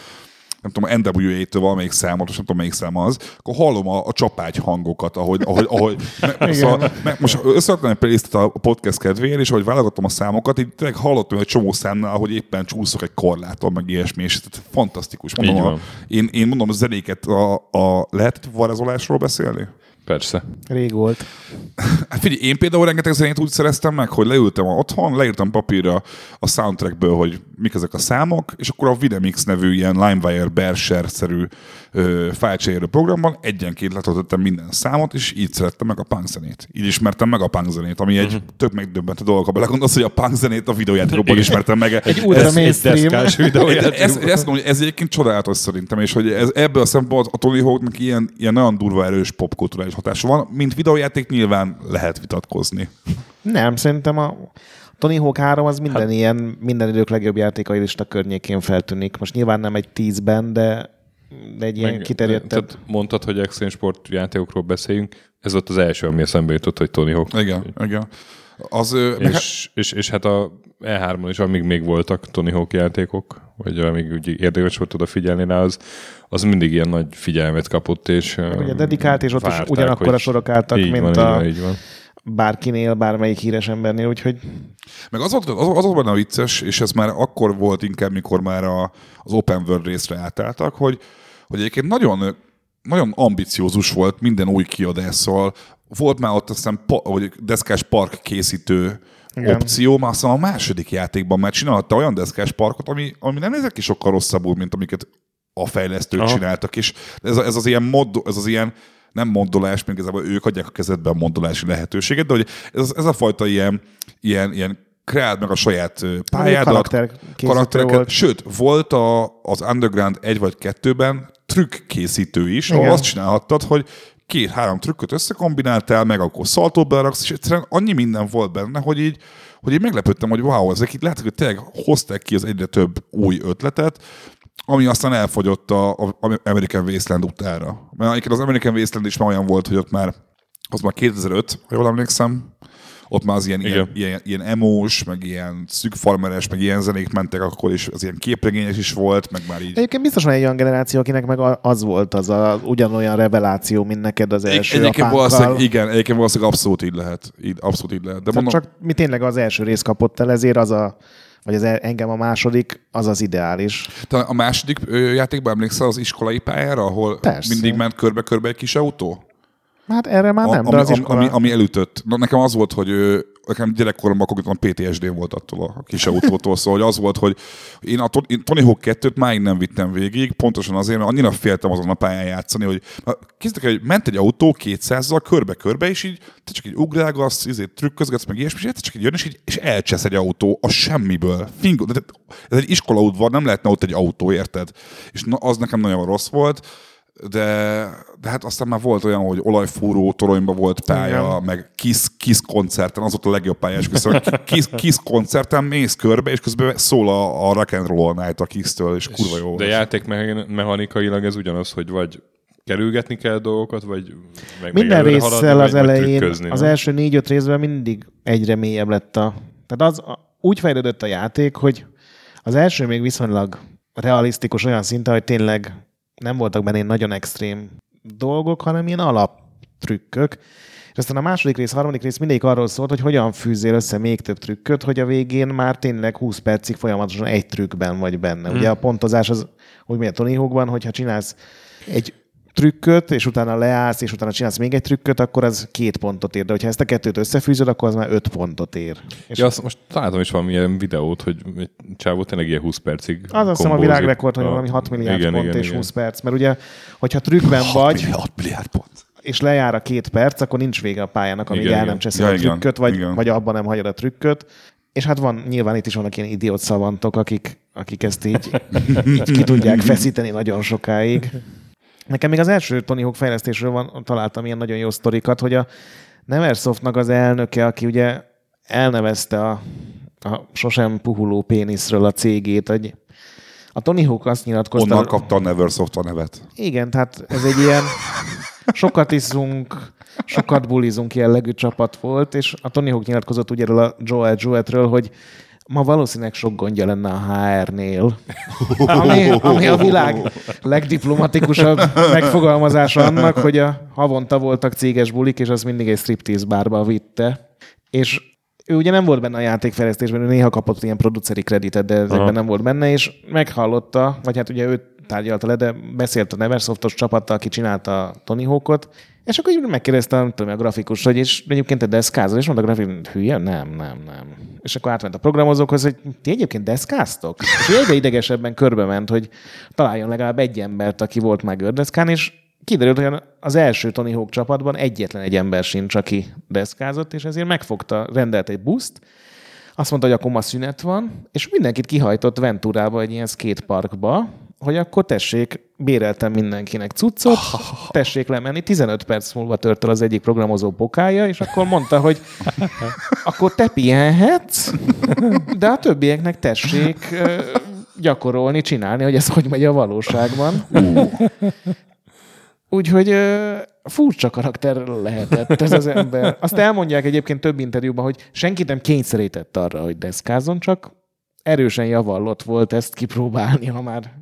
[SPEAKER 3] nem tudom, a NWA-től valamelyik számot, most nem tudom, melyik szám az, akkor hallom a, a csapágy hangokat, ahogy, ahogy, ahogy me, szóval, me, most összeadtam egy playlistet a podcast kedvéért, és ahogy válogattam a számokat, így tényleg hallottam egy csomó számnál, hogy éppen csúszok egy korláton, meg ilyesmi, és tehát fantasztikus. Mondom, a, én, én mondom, a zenéket, a, a lehet varázsolásról beszélni?
[SPEAKER 1] Persze.
[SPEAKER 2] Rég volt.
[SPEAKER 3] Hát figyelj, én például rengeteg zenét úgy szereztem meg, hogy leültem otthon, leírtam papírra a soundtrackből, hogy mik ezek a számok, és akkor a Videmix nevű ilyen LimeWire Berser-szerű fájlcserélő programban egyenként letöltöttem minden számot, és így szerettem meg a punk zenét. Így ismertem meg a punk zenét, ami egy uh-huh. tök megdöbbentő dolog, ha belegondolsz, hogy a punk zenét a videójátékokban
[SPEAKER 1] Igen.
[SPEAKER 3] ismertem meg.
[SPEAKER 2] Egy ultra
[SPEAKER 3] Ez-
[SPEAKER 2] mainstream.
[SPEAKER 3] ez, ez, hogy ez egyébként csodálatos szerintem, és hogy ez, ebből a szempontból a Tony Hawknak ilyen, ilyen nagyon durva erős popkulturális hatása van. Mint videójáték nyilván lehet vitatkozni.
[SPEAKER 2] Nem, szerintem a Tony Hawk 3 az minden hát, ilyen, minden idők legjobb játékai lista környékén feltűnik. Most nyilván nem egy tízben, de, de egy ilyen kiterjedtebb.
[SPEAKER 1] Tehát mondtad, hogy extreme sport játékokról beszéljünk. Ez volt az első, ami eszembe jutott, hogy Tony Hawk.
[SPEAKER 3] Igen, igen. Az, meg hát,
[SPEAKER 1] És, és, és hát a E3-on is, amíg még voltak Tony Hawk játékok, vagy amíg úgy érdekes volt odafigyelni rá, az, az mindig ilyen nagy figyelmet kapott, és
[SPEAKER 2] Ugye dedikált, és ott is
[SPEAKER 1] várták,
[SPEAKER 2] ugyanakkor a sorok álltak,
[SPEAKER 1] így
[SPEAKER 2] mint
[SPEAKER 1] van,
[SPEAKER 2] a
[SPEAKER 1] így van, így van.
[SPEAKER 2] bárkinél, bármelyik híres embernél, úgyhogy
[SPEAKER 3] meg az volt, az, az volt benne a vicces, és ez már akkor volt inkább, mikor már a, az open world részre átálltak, hogy, hogy egyébként nagyon, nagyon ambiciózus volt minden új kiadás, szóval volt már ott aztán pa, vagy deszkás park készítő
[SPEAKER 2] Igen.
[SPEAKER 3] opció, már aztán a második játékban már csinálta olyan deszkás parkot, ami, ami nem nézett ki sokkal rosszabbul, mint amiket a fejlesztők
[SPEAKER 1] Aha.
[SPEAKER 3] csináltak, és ez, ez az ilyen mod, ez az ilyen nem moddolás, még igazából ők adják a kezedbe a moddolási lehetőséget, de hogy ez, ez a fajta ilyen, ilyen, ilyen kreáld meg a saját pályádat, karaktereket.
[SPEAKER 2] volt.
[SPEAKER 3] Sőt, volt a, az Underground 1 vagy 2-ben trükk készítő is, ahol
[SPEAKER 2] Igen.
[SPEAKER 3] azt csinálhattad, hogy két-három trükköt összekombináltál, meg akkor szaltót beraksz, és egyszerűen annyi minden volt benne, hogy így, hogy így meglepődtem, hogy wow, ezek itt lehet, hogy tényleg hozták ki az egyre több új ötletet, ami aztán elfogyott a, a American Wasteland utára. Mert egyébként az American Wasteland is már olyan volt, hogy ott már, az már 2005, ha jól emlékszem, ott már az ilyen, ilyen, ilyen, ilyen emós, meg ilyen szűk farmeres, meg ilyen zenék mentek akkor is, az ilyen képregényes is volt, meg már így.
[SPEAKER 2] Egyébként biztos van egy olyan generáció, akinek meg az volt az a ugyanolyan reveláció, mint neked az első
[SPEAKER 3] Egyébként valószínűleg, igen, egyébként valószínűleg abszolút így lehet. Így, abszolút így lehet. De
[SPEAKER 2] Szóval
[SPEAKER 3] mondom,
[SPEAKER 2] csak mi tényleg az első rész kapott el, ezért az a vagy az el- engem a második, az az ideális.
[SPEAKER 3] Te a második játékban emlékszel az iskolai pályára, ahol
[SPEAKER 2] Persze.
[SPEAKER 3] mindig ment körbe-körbe egy kis autó?
[SPEAKER 2] Hát erre már nem,
[SPEAKER 3] A-
[SPEAKER 2] de
[SPEAKER 3] ami,
[SPEAKER 2] az iskola...
[SPEAKER 3] ami, ami elütött. Na, nekem az volt, hogy nekem gyerekkoromban konkrétan PTSD volt attól a kis autótól, szóval hogy az volt, hogy én a én Tony Hawk 2-t máig nem vittem végig, pontosan azért, mert annyira féltem azon a pályán játszani, hogy készítek, hogy ment egy autó 200-zal körbe-körbe, és így te csak egy ugrálgatsz, izé, trükközgetsz, meg ilyesmi, és egyszer csak egy jön, és, így, és elcsesz egy autó a semmiből. Fingo, de ez egy iskolaudvar, nem lehetne ott egy autó, érted? És na, az nekem nagyon rossz volt de, de hát aztán már volt olyan, hogy olajfúró toronyban volt pálya,
[SPEAKER 2] Igen.
[SPEAKER 3] meg Kiss, Kiss koncerten, az volt a legjobb pálya, és közben Kiss, Kiss koncerten mész körbe, és közben szól a, a Rock and Roll Night a Kiss-től, és kurva jó.
[SPEAKER 1] De játékmechanikailag ez ugyanaz, hogy vagy kerülgetni kell dolgokat, vagy meg
[SPEAKER 2] Minden
[SPEAKER 1] meg előre haladni,
[SPEAKER 2] résszel az elején,
[SPEAKER 1] trükközni,
[SPEAKER 2] az
[SPEAKER 1] nem?
[SPEAKER 2] első négy-öt részben mindig egyre mélyebb lett a... Tehát az úgy fejlődött a játék, hogy az első még viszonylag realisztikus olyan szinten, hogy tényleg nem voltak benne nagyon extrém dolgok, hanem ilyen alaptrükkök. És aztán a második rész, harmadik rész mindegyik arról szólt, hogy hogyan fűzzél össze még több trükköt, hogy a végén már tényleg 20 percig folyamatosan egy trükkben vagy benne. Ugye a pontozás az, hogy milyen Tony Hawkban, hogyha csinálsz egy trükköt, és utána leállsz, és utána csinálsz még egy trükköt, akkor az két pontot ér. De hogyha ezt a kettőt összefűzöd, akkor az már öt pontot ér. És
[SPEAKER 1] Ja, azt most találtam is valamilyen videót, hogy egy csávó tényleg ilyen 20 percig
[SPEAKER 2] az azt hiszem a világrekord, hogy valami 6 milliárd
[SPEAKER 1] igen,
[SPEAKER 2] pont
[SPEAKER 1] igen,
[SPEAKER 2] és
[SPEAKER 1] igen.
[SPEAKER 2] 20 perc. Mert ugye, hogyha trükkben vagy,
[SPEAKER 3] 6 milliárd pont.
[SPEAKER 2] és lejár a két perc, akkor nincs vége a pályának, amíg
[SPEAKER 1] Igen,
[SPEAKER 2] el nem cseszel
[SPEAKER 3] Ja,
[SPEAKER 2] a trükköt, vagy,
[SPEAKER 3] igen.
[SPEAKER 2] vagy abban nem hagyod a trükköt. És hát van, nyilván itt is vannak ilyen idiót szavantok, akik, akik ezt így, így ki tudják feszíteni nagyon sokáig. Nekem még az első Tony Hawk fejlesztésről van, találtam ilyen nagyon jó sztorikat, hogy a Neversoftnak az elnöke, aki ugye elnevezte a, a sosem puhuló péniszről a cégét, hogy a Tony Hawk azt nyilatkozta...
[SPEAKER 3] Onnan kapta a Neversoft a nevet.
[SPEAKER 2] Igen, tehát ez egy ilyen sokat iszunk, sokat bulizunk jellegű csapat volt, és a Tony Hawk nyilatkozott ugye erről a Joel Jewett-ről, hogy ma valószínűleg sok gondja lenne a HR-nél, ami, ami a világ legdiplomatikusabb megfogalmazása annak, hogy a havonta voltak céges bulik, és az mindig egy striptease bárba vitte. És ő ugye nem volt benne a játékfejlesztésben, ő néha kapott ilyen produceri kreditet, de ezekben
[SPEAKER 1] Aha.
[SPEAKER 2] nem volt benne, és meghallotta, vagy hát ugye ő tárgyalta le, de beszélt a Neversoftos csapattal, aki csinálta a Tony Hawkot, és akkor így megkérdezte, nem tudom, a grafikus, hogy és egyébként te deszkázol, és mondta a grafikus, hülye? Nem, nem, nem. És akkor átment a programozókhoz, hogy ti egyébként deszkáztok? És egyre idegesebben körbe ment, hogy találjon legalább egy embert, aki volt már gördeszkán, és kiderült, hogy az első Tony Hawk csapatban egyetlen egy ember sincs, aki deszkázott, és ezért megfogta, rendelt egy buszt, azt mondta, hogy akkor ma szünet van, és mindenkit kihajtott Venturába egy ilyen skateparkba, hogy akkor tessék, béreltem mindenkinek cuccot, tessék lemenni. 15 perc múlva tört el az egyik programozó bokája, és akkor mondta, hogy akkor te pihenhetsz, de a többieknek tessék gyakorolni, csinálni, hogy ez hogy megy a valóságban. Úgyhogy ö, furcsa karakter lehetett ez az ember. Azt elmondják egyébként több interjúban, hogy senkit nem kényszerített arra, hogy deszkázzon, csak erősen javallott volt ezt kipróbálni, ha már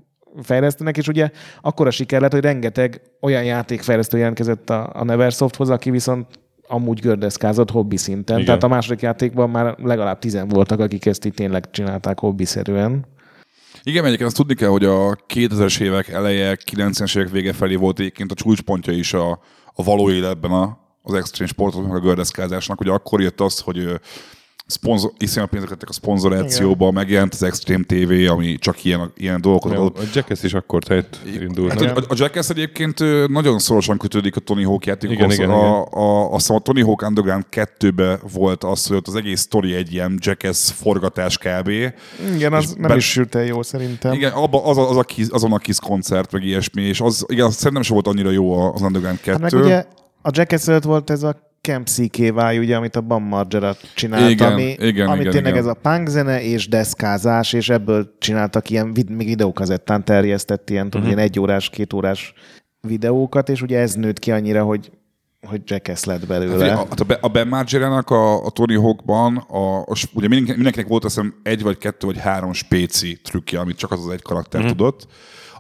[SPEAKER 2] fejlesztenek, és ugye akkora siker lett, hogy rengeteg olyan játékfejlesztő jelentkezett a, a Neversofthoz, aki viszont amúgy gördeszkázott hobbi szinten.
[SPEAKER 1] Igen.
[SPEAKER 2] Tehát a második játékban már legalább tizen voltak, akik ezt így tényleg csinálták hobbiszerűen.
[SPEAKER 3] Igen, egyébként azt tudni kell, hogy a 2000-es évek eleje, 90-es évek vége felé volt egyébként a csúcspontja is a, a való életben a, az extrém sportoknak, a gördeszkázásnak. Ugye akkor jött az, hogy szponzor, iszonyat pénzek lettek a szponzorációba, megjelent az Extreme TV, ami csak ilyen, ilyen dolgokat
[SPEAKER 1] Ja,
[SPEAKER 3] adott.
[SPEAKER 1] A Jackass is akkor tehát indult.
[SPEAKER 3] Hát a, a Jackass egyébként nagyon szorosan kötődik a Tony Hawk játékokhoz.
[SPEAKER 1] Igen, igen,
[SPEAKER 3] a, a, azt hiszem a Tony Hawk Underground 2-be volt az, hogy ott az egész sztori egy ilyen Jackass forgatás kb.
[SPEAKER 2] Igen, az nem
[SPEAKER 3] ben-
[SPEAKER 2] is sült el jó szerintem.
[SPEAKER 3] Igen, abba, az, a, az a kis, azon a kis koncert, meg ilyesmi, és az, igen, szerintem sem volt annyira jó az Underground 2.
[SPEAKER 2] Hát meg ugye a Jackass előtt volt ez a Camp CKY, ugye, amit a Bam Margera csinált,
[SPEAKER 3] Igen,
[SPEAKER 2] ami,
[SPEAKER 3] igen,
[SPEAKER 2] ami
[SPEAKER 3] igen,
[SPEAKER 2] tényleg
[SPEAKER 3] igen.
[SPEAKER 2] ez a punk zene és deszkázás, és ebből csináltak ilyen még videókazettán terjesztett ilyen, uh-huh. ilyen egy órás, két órás videókat, és ugye ez nőtt ki annyira, hogy hogy Jackass lett belőle.
[SPEAKER 3] Hát, a, a, a Ben Margera-nak a, a Tony Hawkban, a, a, ugye mindenki- mindenkinek volt azt hiszem egy vagy kettő vagy három spéci trükkje, amit csak az az egy karakter mm. tudott.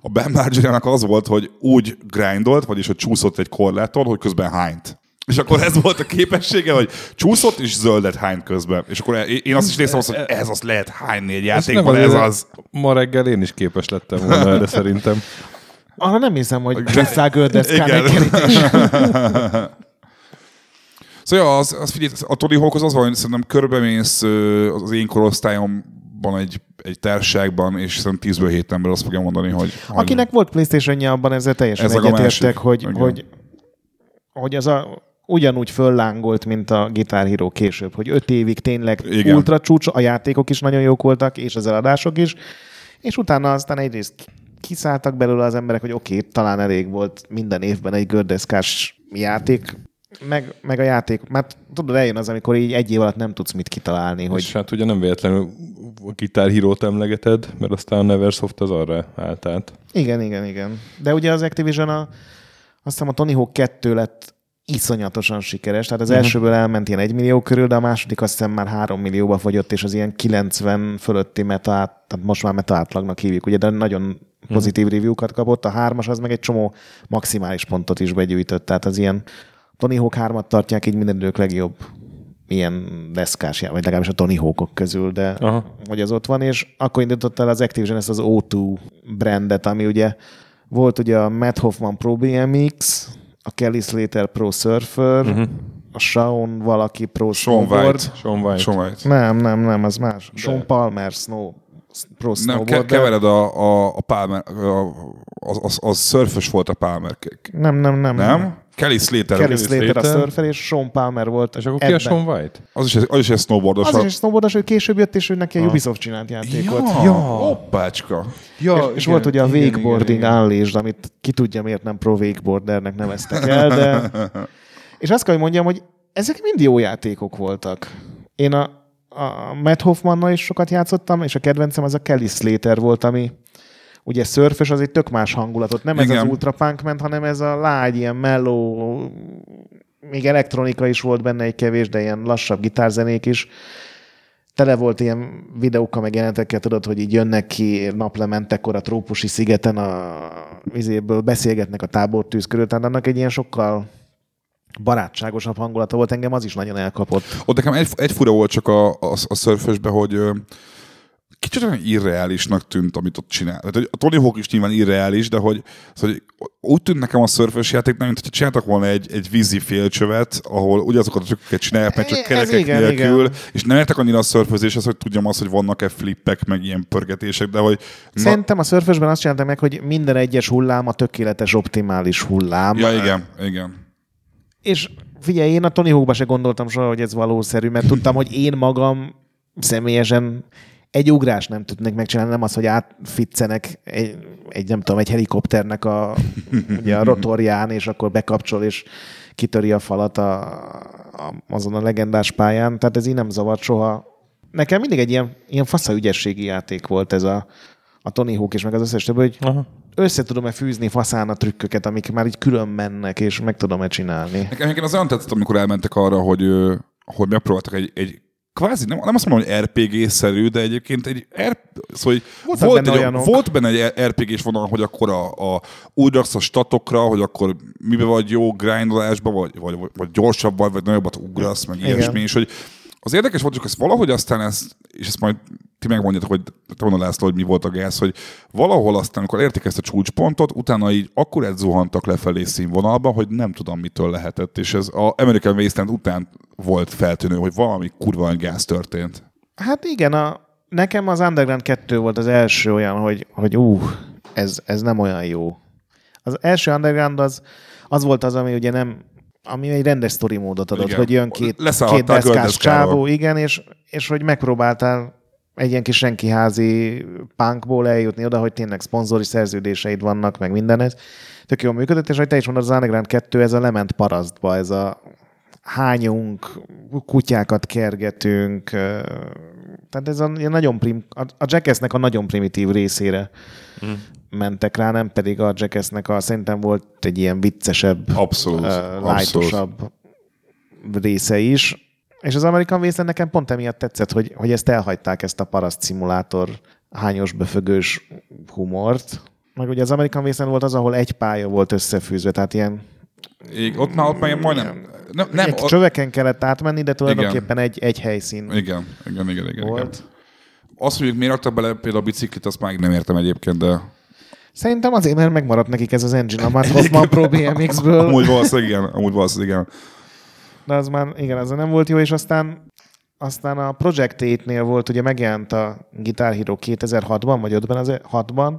[SPEAKER 3] A Ben Margera-nak az volt, hogy úgy grindolt, vagyis hogy csúszott egy korláton, hogy közben hányt. És akkor ez volt a képessége, hogy csúszott és zöldet hány közben. És akkor én azt is néztem azt, hogy ez az lehet hányni egy játékban, ez az.
[SPEAKER 1] Ma reggel én is képes lettem volna erre szerintem.
[SPEAKER 2] Arra nem hiszem, hogy egy kerítés.
[SPEAKER 3] Szóval az, az figyelj, a Tony Hawk az az van, hogy szerintem körbemész az én korosztályomban egy, egy társaságban, és szerintem 10-ből 7 ember azt fogja mondani, hogy... hogy
[SPEAKER 2] Akinek volt Playstation-ja, abban ezzel teljesen
[SPEAKER 3] Ez
[SPEAKER 2] egyetértek, hogy, hogy, hogy az a, ugyanúgy föllángolt, mint a Guitar Hero később, hogy öt évig tényleg
[SPEAKER 3] Igen.
[SPEAKER 2] Ultra csúcs, a játékok is nagyon jók voltak, és az eladások is, és utána aztán egyrészt kiszálltak belőle az emberek, hogy oké, okay, talán elég volt minden évben egy gördeszkás játék, meg, meg a játék, mert tudod, eljön az, amikor így egy év alatt nem tudsz mit kitalálni,
[SPEAKER 1] Hogy...
[SPEAKER 2] hogy
[SPEAKER 1] És hát ugye nem véletlenül a Guitar Hero-t emlegeted, mert aztán a Neversoft az arra állt át.
[SPEAKER 2] Igen, igen, igen. De ugye az Activision a, azt hiszem a Tony Hawk 2 lett iszonyatosan sikeres, tehát az uh-huh. elsőből elment ilyen 1 millió körül, de a második azt hiszem már 3 millióba fogyott, és az ilyen 90 fölötti meta, át- tehát most már meta átlagnak hívjuk, ugye, de nagyon pozitív uh-huh. review-kat kapott, a hármas az meg egy csomó maximális pontot is begyűjtött, tehát az ilyen Tony Hawk 3-at tartják így minden idők legjobb ilyen deszkás, vagy legalábbis a Tony Hawkok közül, de
[SPEAKER 1] Aha.
[SPEAKER 2] hogy az ott van, és akkor indított el az Activision ezt az O2 brandet, ami ugye volt ugye a Matt Hoffman Pro BMX, a Kelly Slater Pro Surfer, uh-huh. a Shawn valaki Pro
[SPEAKER 3] Sean
[SPEAKER 2] Snowboard.
[SPEAKER 3] White.
[SPEAKER 1] Sean White.
[SPEAKER 3] Sean White.
[SPEAKER 2] Nem, nem, nem, az más. De. Sean Palmer Snow, Pro
[SPEAKER 3] Nem,
[SPEAKER 2] Snowboard.
[SPEAKER 3] ke- kevered a, a, a Palmer, a, az, az, az szörfös volt a Palmer.
[SPEAKER 2] nem, nem, nem.
[SPEAKER 3] Nem? Kelly Slater.
[SPEAKER 2] Kelly Slater a surfer, és Sean Palmer volt
[SPEAKER 1] És akkor ki a
[SPEAKER 2] ebben.
[SPEAKER 1] Sean White?
[SPEAKER 3] az, is, az is egy snowboardos.
[SPEAKER 2] Az is egy snowboardos, ő később jött, és ő neki a. Ubisoft csinált játékot.
[SPEAKER 3] Ja,
[SPEAKER 1] Ja.
[SPEAKER 3] hoppácska.
[SPEAKER 1] Ja,
[SPEAKER 2] és, és volt ugye a Wakeboarding Unleashed, amit ki tudja miért nem pro wakeboardernek neveztek el, de... És azt kell, hogy mondjam, hogy ezek mind jó játékok voltak. Én a, a Matt Hoffmannal is sokat játszottam, és a kedvencem az a Kelly Slater volt, ami ugye szörfös, az egy tök más hangulatot. Nem ez
[SPEAKER 3] Igen.
[SPEAKER 2] az ultra punk ment, hanem ez a lágy, ilyen mellow, még elektronika is volt benne egy kevés, de ilyen lassabb gitárzenék is tele volt ilyen videókkal, meg jelentekkel, tudod, hogy így jönnek ki naplementekor a trópusi szigeten a vizéből, beszélgetnek a tábortűz körül, tehát annak egy ilyen sokkal barátságosabb hangulata volt, engem az is nagyon elkapott.
[SPEAKER 3] Ott nekem egy, egy fura volt csak a, a, a szörfösbe, hogy kicsit olyan irreálisnak tűnt, amit ott csinál. Tehát, hogy a Tony Hawk is nyilván irreális, de hogy, szóval, hogy úgy tűnt nekem a szörfös játék, nem, mint hogyha csináltak volna egy, egy vízi félcsövet, ahol ugyanazokat a trükköket csinálják, meg csak kerekek
[SPEAKER 2] igen,
[SPEAKER 3] nélkül,
[SPEAKER 2] igen.
[SPEAKER 3] és nem értek annyira a szörfözéshez, hogy tudjam azt, hogy vannak-e flippek, meg ilyen pörgetések, de hogy na,
[SPEAKER 2] Szerintem a szörfösben azt csináltam meg, hogy minden egyes hullám a tökéletes, optimális hullám.
[SPEAKER 3] ja igen, igen.
[SPEAKER 2] És figyelj, én a Tony Hawkba se gondoltam soha, hogy ez valószerű, mert tudtam, hogy én magam személyesen egy ugrás nem tudnék megcsinálni, nem az, hogy átfitszenek egy, egy, nem tudom, egy helikopternek a, ugye a rotorján, és akkor bekapcsol, és kitöri a falat a, a, azon a legendás pályán. Tehát ez így nem zavart soha. Nekem mindig egy ilyen, ilyen fasza ügyességi játék volt ez a, a Tony Hawk, és meg az összes többi, hogy
[SPEAKER 1] Aha.
[SPEAKER 2] össze tudom-e fűzni faszán a trükköket, amik már így külön mennek, és meg tudom-e csinálni.
[SPEAKER 3] Nekem egyébként az olyan tetszett, amikor elmentek arra, hogy, hogy megpróbáltak egy, egy kvázi, nem, nem azt mondom, hogy RPG-szerű, de egyébként egy R, szóval, hogy
[SPEAKER 2] Voltak
[SPEAKER 3] volt,
[SPEAKER 2] benne
[SPEAKER 3] egy,
[SPEAKER 2] olyanok.
[SPEAKER 3] volt benne egy RPG-s vonal, hogy akkor a, a, úgy raksz a statokra, hogy akkor mibe vagy jó grindolásba, vagy, vagy, vagy gyorsabb vagy, vagy nagyobbat ugrasz, meg
[SPEAKER 2] Igen.
[SPEAKER 3] ilyesmi, és hogy az érdekes volt, hogy ezt valahogy aztán ezt, és ezt majd ti megmondjátok, hogy mondod László, hogy mi volt a gáz, hogy valahol aztán, amikor érték ezt a csúcspontot, utána így akkor egy zuhantak lefelé színvonalba, hogy nem tudom, mitől lehetett, és ez a American Wasteland után volt feltűnő, hogy valami kurva gáz történt.
[SPEAKER 2] Hát igen, a, nekem az Underground 2 volt az első olyan, hogy, hogy ú, ez, ez nem olyan jó. Az első Underground az, az volt az, ami ugye nem, ami egy rendes story módot adott,
[SPEAKER 3] Igen.
[SPEAKER 2] hogy jön két, két deszkás csávó, igen, és, és hogy megpróbáltál egy ilyen kis senkiházi punkból eljutni oda, hogy tényleg szponzori szerződéseid vannak, meg minden ez. Tök jól működött, és hogy te is mondod, az Underground 2, ez a lement parasztba, ez a hányunk, kutyákat kergetünk, tehát ez a ilyen nagyon prim, a a Jackassnek a nagyon primitív részére mm. mentek rá, nem pedig a Jackassnek a, szerintem volt egy ilyen viccesebb,
[SPEAKER 3] Abszolút, abszolút.
[SPEAKER 2] lightosabb része is. És az American Wasteland nekem pont emiatt tetszett, hogy, hogy ezt elhagyták, ezt a paraszt szimulátor hányos befögős humort. Meg ugye az American Wasteland volt az, ahol egy pálya volt összefűzve, tehát ilyen
[SPEAKER 3] Ég, ott már ott már majdnem, Nem,
[SPEAKER 2] Nem, egy
[SPEAKER 3] a,
[SPEAKER 2] csöveken kellett átmenni, de tulajdonképpen egy, egy helyszín
[SPEAKER 3] igen, igen, igen, igen,
[SPEAKER 2] volt.
[SPEAKER 3] igen. Azt, hogy miért raktak bele például a biciklit, azt már nem értem egyébként, de
[SPEAKER 2] Szerintem azért, mert megmaradt nekik ez az engine a Matt Hoffman Pro BMX-ből,
[SPEAKER 3] amúgy valószínűleg igen, amúgy valószínűleg igen.
[SPEAKER 2] De az már, igen, az nem volt jó, és aztán aztán a Project 8-nél volt, ugye megjelent a Guitar Hero 2006-ban, vagy 5-ben, az 6-ban,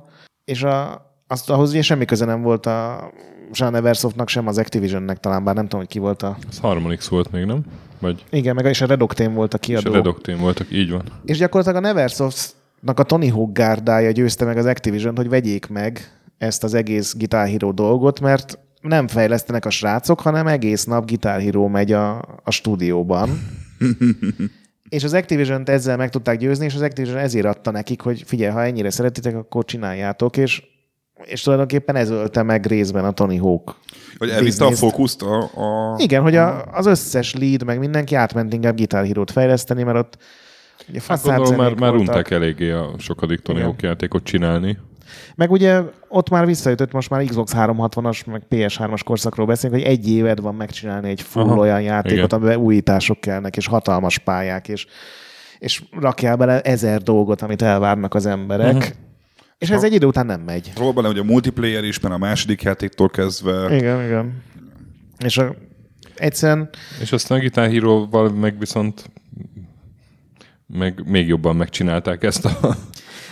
[SPEAKER 2] és a, azt, ahhoz ugye semmi köze nem volt a sem a Neversoftnak, sem az Activisionnek talán, bár nem tudom, hogy ki volt a...
[SPEAKER 1] Ez Harmonix volt még, nem? Vagy
[SPEAKER 2] Igen, meg és a Red Octane volt a
[SPEAKER 1] és
[SPEAKER 2] kiadó.
[SPEAKER 1] a Red Octane voltak, így van.
[SPEAKER 2] És gyakorlatilag a Neversoftnak a Tony Hawk gárdája győzte meg az activision hogy vegyék meg ezt az egész Guitar Hero dolgot, mert nem fejlesztenek a srácok, hanem egész nap Guitar Hero megy a, a stúdióban. és az activision ezzel meg tudták győzni, és az Activision ezért adta nekik, hogy figyelj, ha ennyire szeretitek, akkor csináljátok, és, és tulajdonképpen ez ölte meg részben a Tony Hawk.
[SPEAKER 3] Hogy elvitte a fókuszt a... a...
[SPEAKER 2] Igen, hogy a, az összes lead, meg mindenki átment inkább Guitar Hero-t fejleszteni, mert ott ugye
[SPEAKER 1] Hát gondolom, már, már unták eléggé a sokadik Tony
[SPEAKER 2] Igen.
[SPEAKER 1] Hawk játékot csinálni.
[SPEAKER 2] Meg ugye ott már visszajutott, most már Xbox 360-as, meg PS3-as korszakról beszélünk, hogy egy éved van megcsinálni egy full
[SPEAKER 1] Aha,
[SPEAKER 2] olyan játékot,
[SPEAKER 1] igen.
[SPEAKER 2] amiben újítások kellnek, és hatalmas pályák, és, és rakjál bele ezer dolgot, amit elvárnak az emberek. Uh-huh. És ez egy idő után nem megy.
[SPEAKER 3] Róla benne, hogy a multiplayer is, mert a második játéktól kezdve...
[SPEAKER 2] Igen, igen. És a, egyszerűen
[SPEAKER 1] És aztán a Guitar Hero-val meg viszont meg még jobban megcsinálták ezt a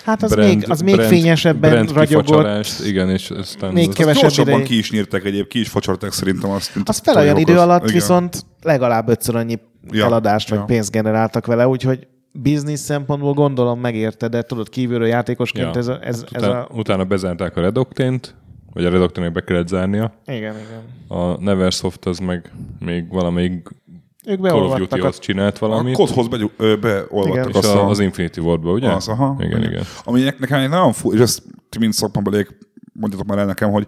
[SPEAKER 2] hát az még, az még fényesebben
[SPEAKER 1] brand
[SPEAKER 2] ragyogott.
[SPEAKER 1] igen, és aztán
[SPEAKER 2] Még
[SPEAKER 1] az-
[SPEAKER 2] kevesebb
[SPEAKER 3] Gyorsabban
[SPEAKER 2] ideig.
[SPEAKER 3] ki is nyírták egyéb, ki is facsarták szerintem azt.
[SPEAKER 2] Az
[SPEAKER 3] a
[SPEAKER 2] fel olyan idő alatt
[SPEAKER 3] Igen.
[SPEAKER 2] viszont legalább ötször annyi
[SPEAKER 3] Ja,
[SPEAKER 2] eladást vagy
[SPEAKER 3] ja.
[SPEAKER 2] pénzt generáltak vele, úgyhogy biznisz szempontból gondolom megérte, de tudod, kívülről játékosként
[SPEAKER 1] Ja.
[SPEAKER 2] ez, a, ez, ez
[SPEAKER 1] utána,
[SPEAKER 2] a...
[SPEAKER 1] utána bezárták a Red Octane-t, vagy a Red Octane-nek be kellett zárnia.
[SPEAKER 2] Igen, igen.
[SPEAKER 1] A Neversoft az meg még valamelyik
[SPEAKER 2] Ők
[SPEAKER 1] Call of
[SPEAKER 2] beolvadtak a...
[SPEAKER 1] Csinált
[SPEAKER 3] A
[SPEAKER 1] valamit.
[SPEAKER 3] kodhoz be, beolvadtak
[SPEAKER 2] Igen.
[SPEAKER 1] és
[SPEAKER 3] azt
[SPEAKER 1] a,
[SPEAKER 3] a,
[SPEAKER 1] az Infinity Wardba, ugye?
[SPEAKER 3] Az, aha.
[SPEAKER 1] Igen, igen.
[SPEAKER 3] Ami ne- nekem egy nagyon fú, és ezt ti mind szakmabeliek mondjatok már el nekem, hogy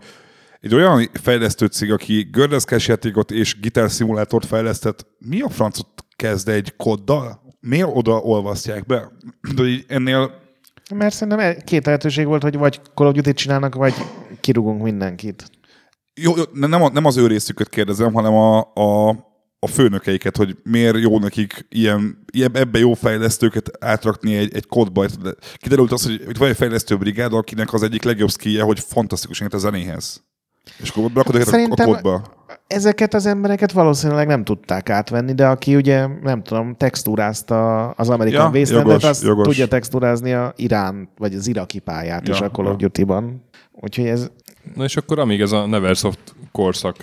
[SPEAKER 3] egy olyan fejlesztő cég, aki gördeszkás játékot és gitárszimulátort fejlesztett, mi a francot kezd egy koddal? Miért oda olvasztják be? De így ennél
[SPEAKER 2] Mert szerintem két lehetőség volt, hogy vagy Call of Duty csinálnak, vagy kirugunk mindenkit.
[SPEAKER 3] jó, jó, ne- nem, a, nem az ő részüket kérdezem, hanem a, a, a főnökeiket, hogy miért jó nekik ilyen, ilyen ebbe jó fejlesztőket átrakni egy, egy kodba. De Kiderült az, hogy, hogy van egy fejlesztő brigád, akinek az egyik legjobb skillje, hogy fantasztikus ért a zenéhez. És akkor berakod őket a, kodba.
[SPEAKER 2] Ezeket az embereket valószínűleg nem tudták átvenni, de aki ugye, nem tudom, textúrázta az American
[SPEAKER 3] Ja,
[SPEAKER 2] Wastelandet,
[SPEAKER 3] jogos,
[SPEAKER 2] az
[SPEAKER 3] jogos.
[SPEAKER 2] tudja textúrázni a Irán, vagy az iraki pályát
[SPEAKER 3] Ja,
[SPEAKER 2] is a Call of
[SPEAKER 3] ja.
[SPEAKER 2] Duty-ban. Úgyhogy ez,
[SPEAKER 1] Na és akkor amíg ez a Neversoft korszak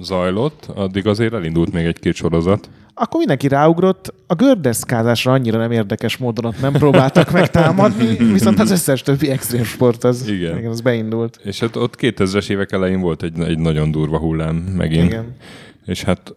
[SPEAKER 1] zajlott, addig azért elindult még egy-két sorozat.
[SPEAKER 2] Akkor mindenki ráugrott, a gördeszkázásra annyira nem érdekes módon ott nem próbáltak megtámadni, viszont az összes többi extrém sport az,
[SPEAKER 1] Igen.
[SPEAKER 2] igen, az beindult.
[SPEAKER 1] És hát ott 2000-es évek elején volt egy, egy nagyon durva hullám megint.
[SPEAKER 2] Igen.
[SPEAKER 1] És hát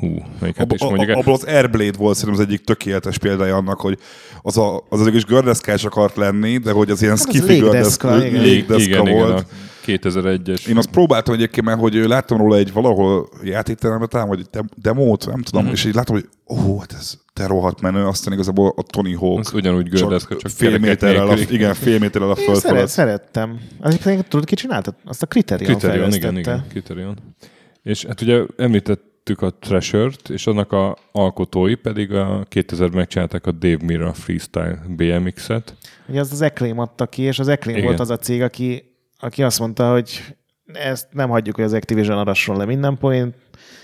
[SPEAKER 1] hú, melyiket
[SPEAKER 3] Ab,
[SPEAKER 1] is mondjuk.
[SPEAKER 3] abból az Airblade volt szerintem az egyik tökéletes példája annak, hogy az a, az egy kis gördeszkás akart lenni, de hogy az ilyen
[SPEAKER 2] Hát
[SPEAKER 3] skifi
[SPEAKER 2] légdeszka,
[SPEAKER 3] gördeszka,
[SPEAKER 2] igen.
[SPEAKER 3] légdeszka
[SPEAKER 1] igen, igen,
[SPEAKER 3] volt.
[SPEAKER 1] a 2001-es.
[SPEAKER 3] Én azt próbáltam egyébként, mert hogy láttam róla egy valahol játékteremben talán, vagy dem- demót, nem tudom, és így látom, hogy ó, hát ez te rohadt menő, aztán igazából a Tony Hawk.
[SPEAKER 1] Az ugyanúgy gördeszka, csak
[SPEAKER 3] fél méterrel, a, igen, fél méterrel a föld
[SPEAKER 2] szeret,
[SPEAKER 3] felett.
[SPEAKER 2] szerettem. Azért tudod, ki csinálta? Azt a Criterion,
[SPEAKER 1] Criterion, igen, igen, Criterion. És hát ugye említettük a Treasure-t, és annak a alkotói pedig a 2000 megcsinálták a Dave Mirra Freestyle BMX-et.
[SPEAKER 2] Ugye az az Acclaim adta ki, és az Acclaim
[SPEAKER 1] Igen.
[SPEAKER 2] volt az a cég, aki, aki azt mondta, hogy ezt nem hagyjuk, hogy az Activision arasson le minden point,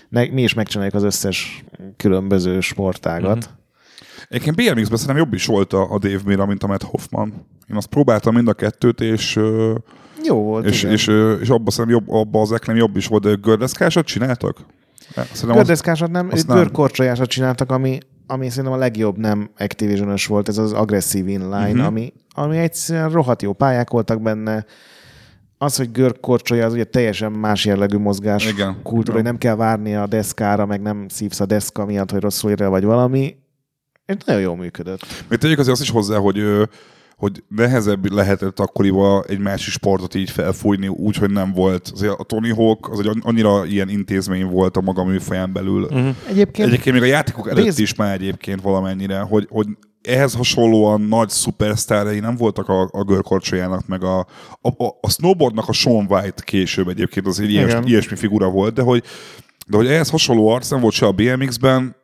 [SPEAKER 2] ne, mi is megcsináljuk az összes különböző sportágat.
[SPEAKER 1] Mhm.
[SPEAKER 3] Egyébként BMX-ben szerintem jobb is volt a, a Dave Mirra, mint a Matt Hoffman. Én azt próbáltam mind a kettőt, és,
[SPEAKER 2] Jó volt,
[SPEAKER 3] és,
[SPEAKER 2] igen.
[SPEAKER 3] és, ö, és abban szerintem jobb, abba az Eklem jobb is volt, de gördeszkásat csináltak? Szerintem
[SPEAKER 2] Gördeszkásat nem, ők görkorcsolyásat csináltak, ami, ami szerintem a legjobb nem activision volt, ez az agresszív inline, uh-huh. ami, ami egyszerűen rohadt jó pályák voltak benne. Az, hogy görkorcsolya, az ugye teljesen más jellegű mozgás
[SPEAKER 3] Igen.
[SPEAKER 2] kultúra, hogy nem kell várni a deszkára, meg nem szívsz a deszka miatt, hogy rosszul ér vagy valami. És nagyon jól működött.
[SPEAKER 3] Még tegyük azért azt is hozzá, hogy, hogy nehezebb lehetett akkoriban egy másik sportot így felfújni, úgy, hogy nem volt. Azért a Tony Hawk az egy annyira ilyen intézmény volt a maga műfaján belül.
[SPEAKER 2] Uh-huh. Egyébként,
[SPEAKER 3] Egyébként még a játékok előtt
[SPEAKER 2] Rész-
[SPEAKER 3] is már egyébként valamennyire, hogy, hogy ehhez hasonlóan nagy szupersztárai nem voltak a, a görkorcsolyának, meg a, a, a, a snowboardnak a Sean White később egyébként az ilyes, ilyesmi figura volt, de hogy De hogy ehhez hasonló arc nem volt se a BMX-ben,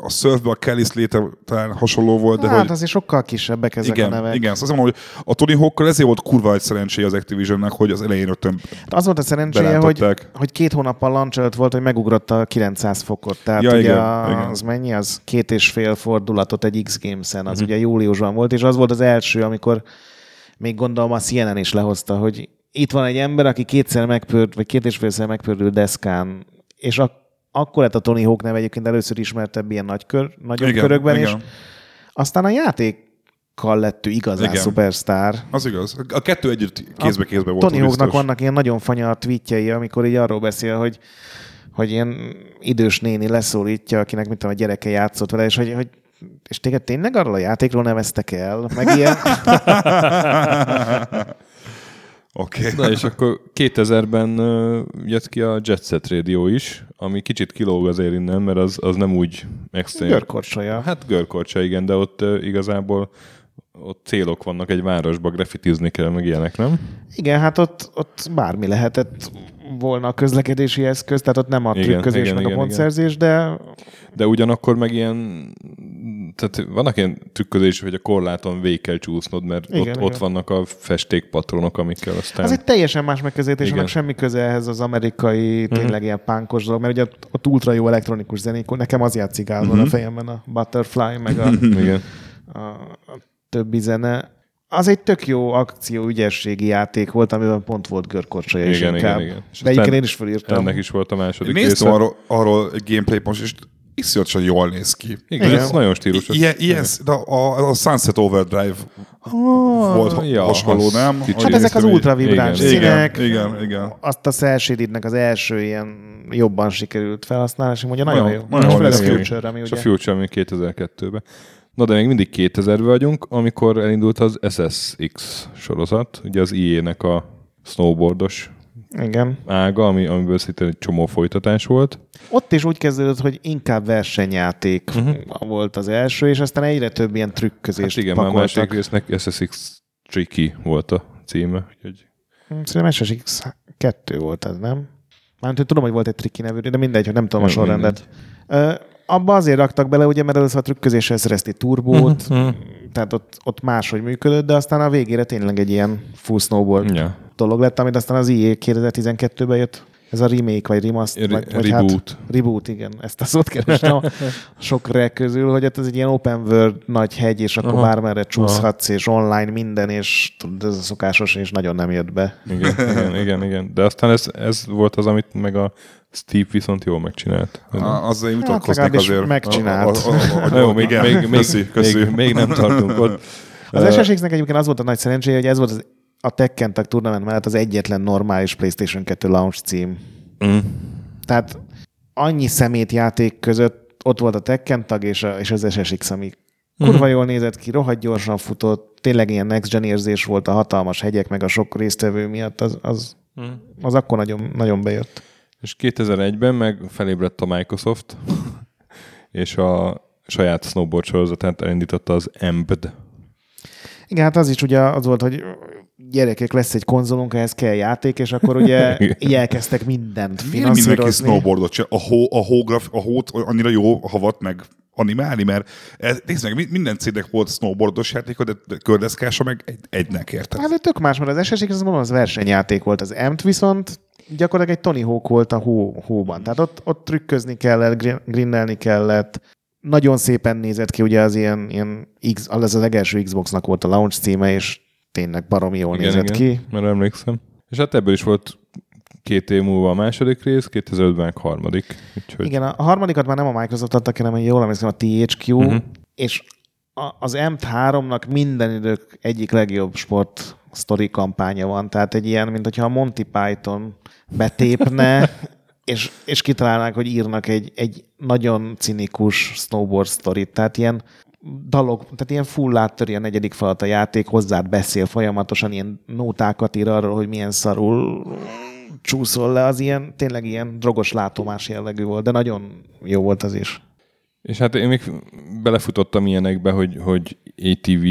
[SPEAKER 3] a surfben a Kelly Slater talán hasonló volt, de
[SPEAKER 2] hát
[SPEAKER 3] hogy...
[SPEAKER 2] azért sokkal kisebbek ezek
[SPEAKER 3] igen,
[SPEAKER 2] a nevek.
[SPEAKER 3] igen, szóval azt mondom, hogy a Tony Hawkkal ezért volt kurva egy szerencséje az Activisionnek, hogy az elején rögtön
[SPEAKER 2] Hát Az volt a szerencséje, hogy, hogy két hónappal launch volt, hogy megugrott a 900 fokot. Tehát
[SPEAKER 3] Ja,
[SPEAKER 2] ugye
[SPEAKER 3] igen,
[SPEAKER 2] a,
[SPEAKER 3] igen.
[SPEAKER 2] az mennyi? Az két és fél fordulatot egy X Games-en. Az ugye júliusban volt, és az volt az első, amikor még gondolom a CNN is lehozta, hogy itt van egy ember, aki kétszer megpörd, vagy két és félszer megpördül deszkán, és ak- akkor lett a Tony Hawk neve egyébként először ismertebb ilyen nagy kör, nagyobb
[SPEAKER 3] Igen,
[SPEAKER 2] körökben,
[SPEAKER 3] igen.
[SPEAKER 2] és aztán a játékkal lett ő igazán
[SPEAKER 3] Igen.
[SPEAKER 2] szupersztár.
[SPEAKER 3] Az igaz. A kettő együtt kézbe kézbe volt.
[SPEAKER 2] Tony Hawknak vannak ilyen nagyon fanyar tweetjei, amikor így arról beszél, hogy, hogy ilyen idős néni leszólítja, akinek mit tudom, a gyereke játszott vele, és hogy, hogy és téged tényleg arról a játékról neveztek el? Meg ilyen,
[SPEAKER 3] Oké.
[SPEAKER 1] Na és akkor 2000-ben ö, jött ki a Jet Set Radio is, ami kicsit kilóg azért innen, mert az, az nem úgy extrém.
[SPEAKER 2] görkorcsolya.
[SPEAKER 1] Hát görkorcsa, igen, de ott igazából ott célok vannak egy városba, grafitizni kell, meg ilyenek, nem?
[SPEAKER 2] Igen, hát ott, ott bármi lehetett volna a közlekedési eszköz, tehát ott nem a
[SPEAKER 1] Igen,
[SPEAKER 2] trükközés,
[SPEAKER 1] igen,
[SPEAKER 2] meg a
[SPEAKER 1] igen,
[SPEAKER 2] pontszerzés, de
[SPEAKER 1] De ugyanakkor meg ilyen, tehát vannak ilyen trükközés, hogy a korláton végig kell csúsznod, mert
[SPEAKER 2] Igen,
[SPEAKER 1] ott,
[SPEAKER 2] igen.
[SPEAKER 1] ott vannak a festékpatronok, amikkel aztán...
[SPEAKER 2] az egy teljesen más megközelítés,
[SPEAKER 1] Igen.
[SPEAKER 2] annak semmi köze ehhez az amerikai, tényleg ilyen pánkos dolog, mert ugye ott, ott ultra jó elektronikus zenék, nekem az játszik állandóan a fejemben, a Butterfly, meg a,
[SPEAKER 1] Igen.
[SPEAKER 2] a, a többi zene. Az egy tök jó akció ügyességi játék volt, amiben pont volt görkorcsolya is
[SPEAKER 1] Igen,
[SPEAKER 2] inkább.
[SPEAKER 1] igen, igen.
[SPEAKER 2] De egyébként én is felírtam.
[SPEAKER 1] Ennek is volt a második
[SPEAKER 3] Néztem arról, arról egy gameplay most, és iszonyatosan jól néz ki.
[SPEAKER 1] Igen,
[SPEAKER 2] Igen.
[SPEAKER 1] ez nagyon stílusos.
[SPEAKER 3] Ilyen, ilyen, de a, a Sunset Overdrive volt
[SPEAKER 1] ja,
[SPEAKER 3] hasonló, nem?
[SPEAKER 1] kicsit.
[SPEAKER 3] Hogy
[SPEAKER 2] Hát ezek az
[SPEAKER 3] így.
[SPEAKER 2] ultra vibráns
[SPEAKER 1] Igen,
[SPEAKER 2] színek.
[SPEAKER 3] Igen, igen, igen.
[SPEAKER 2] Azt a Cell Shaded-nek az első ilyen jobban sikerült felhasználási, mondja, nagyon,
[SPEAKER 3] Nagyon-
[SPEAKER 2] jó.
[SPEAKER 3] nagyon néz ki.
[SPEAKER 2] Future, ami ugye...
[SPEAKER 1] a Future még 2002-ben. Na de még mindig 2000-ben vagyunk, amikor elindult az SSX sorozat, ugye az IE-nek a snowboardos
[SPEAKER 2] Igen.
[SPEAKER 1] ága, ami, amiből szinte egy csomó folytatás volt.
[SPEAKER 2] Ott is úgy kezdődött, hogy inkább versenyjáték uh-huh. volt az első, és aztán egyre több ilyen trükközést
[SPEAKER 1] Hát igen, már a
[SPEAKER 2] pakoltak.
[SPEAKER 1] második résznek SSX Tricky volt a címe. Úgyhogy
[SPEAKER 2] Hm, Szerintem SSX 2 volt ez, nem? Mármint, hogy tudom, hogy volt egy trikki nevű, de mindegy, hogy nem tudom a sorrendet. Ö, abba azért raktak bele, ugye, mert először a trükközéssel szerezti turbót,
[SPEAKER 1] Mhm,
[SPEAKER 2] tehát ott, ott máshogy működött, de aztán a végére tényleg egy ilyen full snowboard
[SPEAKER 1] ja.
[SPEAKER 2] Dolog lett, amit aztán az IE 2012-ben jött. Ez a remake, vagy remaster,
[SPEAKER 1] Re-
[SPEAKER 2] vagy, vagy
[SPEAKER 1] reboot.
[SPEAKER 2] Hát, reboot, igen. Ezt a szót kerestem a sok reg közül, hogy hát ez egy ilyen open world nagy hegy, és akkor
[SPEAKER 1] Aha.
[SPEAKER 2] bármerre csúszhatsz, és online minden, és tudod, ez a szokásos, és nagyon nem jött be.
[SPEAKER 1] Igen, igen, igen, igen. De aztán ez, ez volt az, amit meg a Steve viszont jól megcsinált.
[SPEAKER 3] Á, Azzal én
[SPEAKER 2] Hát
[SPEAKER 3] azért.
[SPEAKER 2] megcsinált.
[SPEAKER 3] A- a- a- a-
[SPEAKER 1] jó, még,
[SPEAKER 3] igen,
[SPEAKER 1] még, még,
[SPEAKER 3] köszi, köszi.
[SPEAKER 1] Még, még nem tartunk ott.
[SPEAKER 2] Az SSX-nek egyébként az volt a nagy szerencséje, hogy ez volt az, a Tekken Tag Tournament mellett az egyetlen normális PlayStation 2 launch cím.
[SPEAKER 1] Mm.
[SPEAKER 2] Tehát annyi szemét játék között ott volt a Tekken tag és, a, és az SSX, ami kurva jól nézett ki, rohadt gyorsan futott, tényleg ilyen next gen érzés volt a hatalmas hegyek, meg a sok résztvevő miatt, az, az, az akkor nagyon, nagyon bejött.
[SPEAKER 1] És 2001-ben meg felébredt a Microsoft, és a saját snowboard sorozatát elindította az EMBD.
[SPEAKER 2] Igen, hát az is ugye az volt, hogy gyerekek, lesz egy konzolunk, ehhez kell játék, és akkor ugye így elkezdtek mindent
[SPEAKER 3] Miért mindenki
[SPEAKER 2] finanszírozni.
[SPEAKER 3] snowboardot csinál? A, hó, a, hógraf, a hót annyira jó havat meg animálni, mert ez, nézd meg, mi- minden cégnek volt snowboardos játéka, de de kördeszkása meg egy, egynek érted.
[SPEAKER 2] Hát de tök más, mert az SSX az mondom, az versenyjáték volt. Az EMT viszont gyakorlatilag egy Tony Hawk volt a hó, hóban. Tehát ott, ott trükközni kellett, grin- grinnelni kellett. Nagyon szépen nézett ki, ugye az ilyen, ilyen X, az a legelső Xboxnak volt a launch címe, és tényleg baromi jól igen, nézett igen. ki.
[SPEAKER 1] mert emlékszem. És hát ebből is volt két év múlva a második rész, 2005-ben a harmadik. Úgyhogy
[SPEAKER 2] Igen, a harmadikat már nem a Microsoft adtak, hanem jól emlékszem a THQ,
[SPEAKER 1] Mhm.
[SPEAKER 2] uh-huh. és a, az M3-nak minden idők egyik legjobb sport sztori kampánya van. Tehát egy ilyen, mint hogyha a Monty Python betépne, és, és kitalálnák, hogy írnak egy, egy nagyon cinikus snowboard sztorit. Tehát ilyen dalok, tehát ilyen full áttöri a negyedik falat a játék, hozzád beszél folyamatosan, ilyen nótákat ír arról, hogy milyen szarul csúszol le, az ilyen, tényleg ilyen drogos látomás jellegű volt, de nagyon jó volt az is.
[SPEAKER 1] És hát én még belefutottam ilyenekbe, hogy, hogy ATV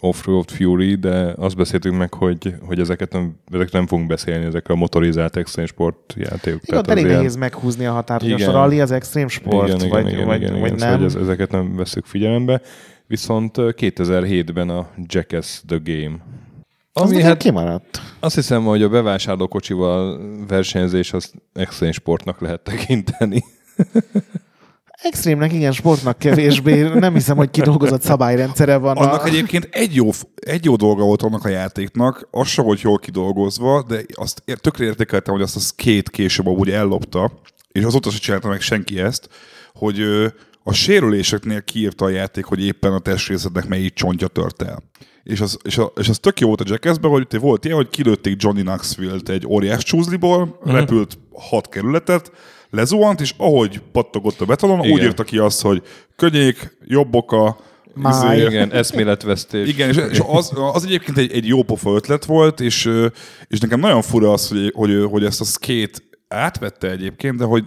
[SPEAKER 1] Off-Road Fury, de azt beszéltünk meg, hogy, hogy ezeket nem, ezek nem fogunk beszélni, ezek a motorizált extreme sport játékok.
[SPEAKER 2] Igen, elég
[SPEAKER 1] ilyen-
[SPEAKER 2] nehéz meghúzni a határt, hogy most a
[SPEAKER 1] Igen.
[SPEAKER 2] rally az extrém sport,
[SPEAKER 1] igen,
[SPEAKER 2] vagy,
[SPEAKER 1] igen, igen,
[SPEAKER 2] vagy,
[SPEAKER 1] igen,
[SPEAKER 2] vagy
[SPEAKER 1] igen,
[SPEAKER 2] nem.
[SPEAKER 1] Szóval ez, ezeket nem veszük figyelembe. Viszont ö, 2007-ben a Jackass The Game.
[SPEAKER 2] az
[SPEAKER 1] Ami
[SPEAKER 2] nekem
[SPEAKER 1] hát
[SPEAKER 2] kimaradt.
[SPEAKER 1] azt hiszem, hogy a bevásárlókocsival versenyzés az extrém sportnak lehet tekinteni.
[SPEAKER 2] Extrémnek igen, sportnak kevésbé. Nem hiszem, hogy kidolgozott szabályrendszere van.
[SPEAKER 3] Annak
[SPEAKER 2] a...
[SPEAKER 3] egyébként egy jó, egy jó dolga volt annak a játéknak, az se volt jól kidolgozva, de azt tökre értékeltem, hogy azt a skate később amúgy ellopta, és azóta se csinálta meg senki ezt, hogy a sérüléseknél kiírta a játék, hogy éppen a testrészetnek melyik csontja tört el. És az, és, a, és az tök jó volt a Jackassben, hogy volt ilyen, hogy kilőtték Johnny Knoxville-t egy óriás csúzliból, uh-huh. repült hat kerületet, lezuhant, és ahogy pattogott a betonon,
[SPEAKER 1] Igen.
[SPEAKER 3] úgy írta ki azt, hogy könnyék, jobb oka,
[SPEAKER 2] Máj.
[SPEAKER 3] izé,
[SPEAKER 1] Igen, eszméletvesztés.
[SPEAKER 3] igen, és, és az, az egyébként egy, egy jó pofa ötlet volt, és, és nekem nagyon fura az, hogy, hogy, hogy ezt a skate átvette egyébként, de hogy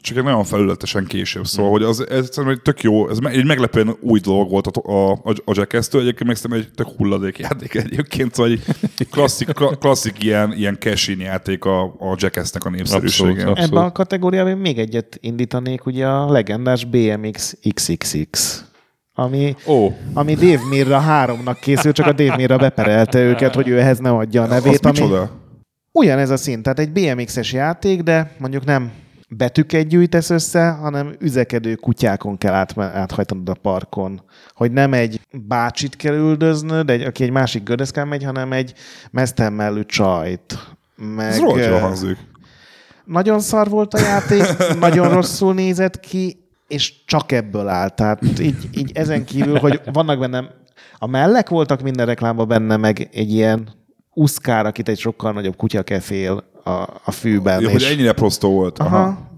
[SPEAKER 3] csak egy nagyon felületesen később. Szóval, hogy az, ez szerintem egy tök jó, ez egy meglepően új dolog volt a, a, a Jackass-től, egyébként meg szerintem egy tök hulladék játék egyébként, szóval egy klasszik, kla- klasszik ilyen, ilyen cash játék a, a Jackass-nek a népszerűsége.
[SPEAKER 1] Abszolút, abszolút.
[SPEAKER 2] Ebben a kategóriában még egyet indítanék, ugye a legendás BMX XXX, ami,
[SPEAKER 1] Ó,
[SPEAKER 2] ami Dave Mirra 3-nak készült, csak a Dave Mirra beperelte őket, hogy ő ehhez ne adja a
[SPEAKER 3] Az
[SPEAKER 2] nevét. Ami
[SPEAKER 3] micsoda?
[SPEAKER 2] ugyanez a szint, tehát egy BMX-es játék, de mondjuk nem betűket gyűjtesz össze, hanem üzekedő kutyákon kell át, áthajtanod a parkon. Hogy nem egy bácsit kell üldöznöd, egy, aki egy másik gördeszkán megy, hanem egy mesztemmellű csajt. Meg,
[SPEAKER 3] Ez rohadt hangzik.
[SPEAKER 2] nagyon szar volt a játék, nagyon rosszul nézett ki, és csak ebből állt. Tehát így, így ezen kívül, hogy vannak bennem, a mellek voltak minden reklámban benne, meg egy ilyen uszkár, akit egy sokkal nagyobb kutya kefél a, a fűben.
[SPEAKER 3] Ja, hogy ennyire prostó volt. Aha.
[SPEAKER 2] Aha.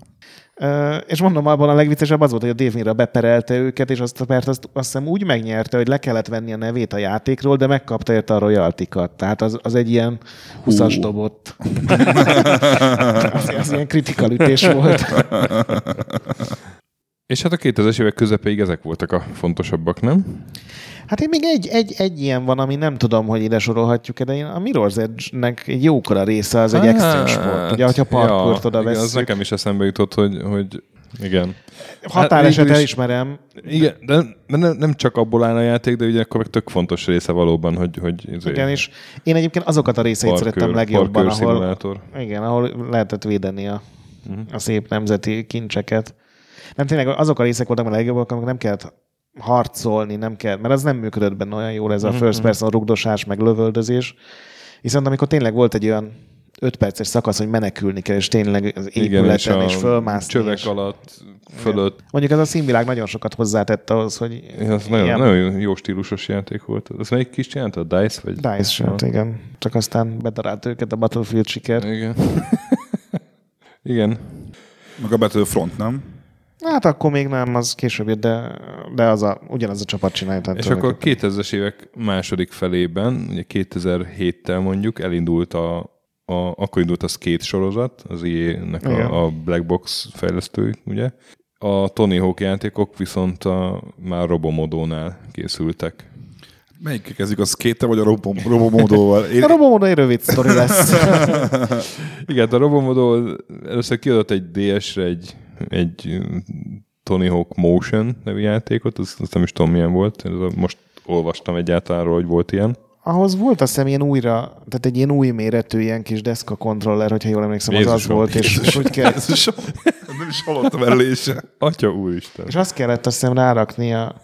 [SPEAKER 2] Ö, és mondom, abban a legviccesebb az volt, hogy a Dave Mirra beperelte őket, és azt a pert azt, azt hiszem úgy megnyerte, hogy le kellett venni a nevét a játékról, de megkapta érte a royaltikat. Tehát az, az egy ilyen 20-as dobott. az, az ilyen kritikal ütés volt.
[SPEAKER 1] és hát a 2000-es évek közepéig ezek voltak a fontosabbak, nem?
[SPEAKER 2] Hát én még egy, egy, egy ilyen van, ami nem tudom, hogy ide sorolhatjuk de én a Mirror's Edge-nek egy jókora része az egy extrém sport. Ugye, hogyha parkourt oda
[SPEAKER 1] Hát, igen, az nekem is eszembe jutott, hogy, hogy igen.
[SPEAKER 2] Határeset
[SPEAKER 1] Hát
[SPEAKER 2] elismerem.
[SPEAKER 1] Igen, de, de nem, nem csak abból áll a játék, de ugye akkor meg tök fontos része valóban, hogy, hogy izé,
[SPEAKER 2] Igen, és én egyébként azokat a részeit
[SPEAKER 1] parkour-
[SPEAKER 2] szerettem legjobban, ahol,
[SPEAKER 1] szimulátor.
[SPEAKER 2] igen, ahol lehetett védeni a,
[SPEAKER 1] Mhm.
[SPEAKER 2] a szép nemzeti kincseket. Nem, tényleg azok a részek voltak a legjobbak, amikor nem kellett harcolni, nem kell, mert az nem működött benne olyan jól
[SPEAKER 1] Mhm,
[SPEAKER 2] ez a first person rugdosás, meg lövöldözés. Viszont amikor tényleg volt egy olyan 5 perces szakasz, hogy menekülni kell, és tényleg az épületen, és, és fölmászni.
[SPEAKER 1] csövek
[SPEAKER 2] és...
[SPEAKER 1] alatt, fölött.
[SPEAKER 2] Mondjuk ez a színvilág nagyon sokat hozzátett ahhoz, hogy
[SPEAKER 1] Ez nagyon,
[SPEAKER 2] ilyen
[SPEAKER 1] nagyon jó stílusos játék volt. Ez melyik kis csinálta? A DICE? Vagy?
[SPEAKER 2] dice shot, igen. Csak aztán bedarált őket a Battlefield siker.
[SPEAKER 1] Igen. Igen.
[SPEAKER 3] Meg a Battlefront, nem?
[SPEAKER 2] Hát akkor még nem, az később jött, de, de az a, ugyanaz a csapat csinálja. tehát
[SPEAKER 1] És akkor
[SPEAKER 2] tulajdonképpen.
[SPEAKER 1] 2000-es évek második felében, ugye 2007-tel mondjuk elindult a, a akkor indult a Skate sorozat, az EA-nek
[SPEAKER 2] Igen.
[SPEAKER 1] a, a Black Box fejlesztői, ugye? A Tony Hawk játékok viszont a, már Robomodónál készültek.
[SPEAKER 3] Melyik kezdjük, a skate vagy a robom, robomódóval? Én,
[SPEAKER 2] A Robomodon egy rövid sztori lesz.
[SPEAKER 1] Igen, a Robomodó először kiadott egy DS-re egy, egy Tony Hawk Motion nevű játékot, azt, azt nem is tudom milyen volt, most olvastam egyáltalán, hogy volt ilyen.
[SPEAKER 2] Ahhoz volt azt hiszem ilyen újra, tehát egy ilyen új méretű ilyen kis deszka kontroller, hogyha jól emlékszem, az az
[SPEAKER 1] Jézusom,
[SPEAKER 2] volt, és, és úgy kell,
[SPEAKER 3] Jézusom, nem is hallottam erről se.
[SPEAKER 1] Atya úristen.
[SPEAKER 2] és azt kellett azt hiszem rárakni a,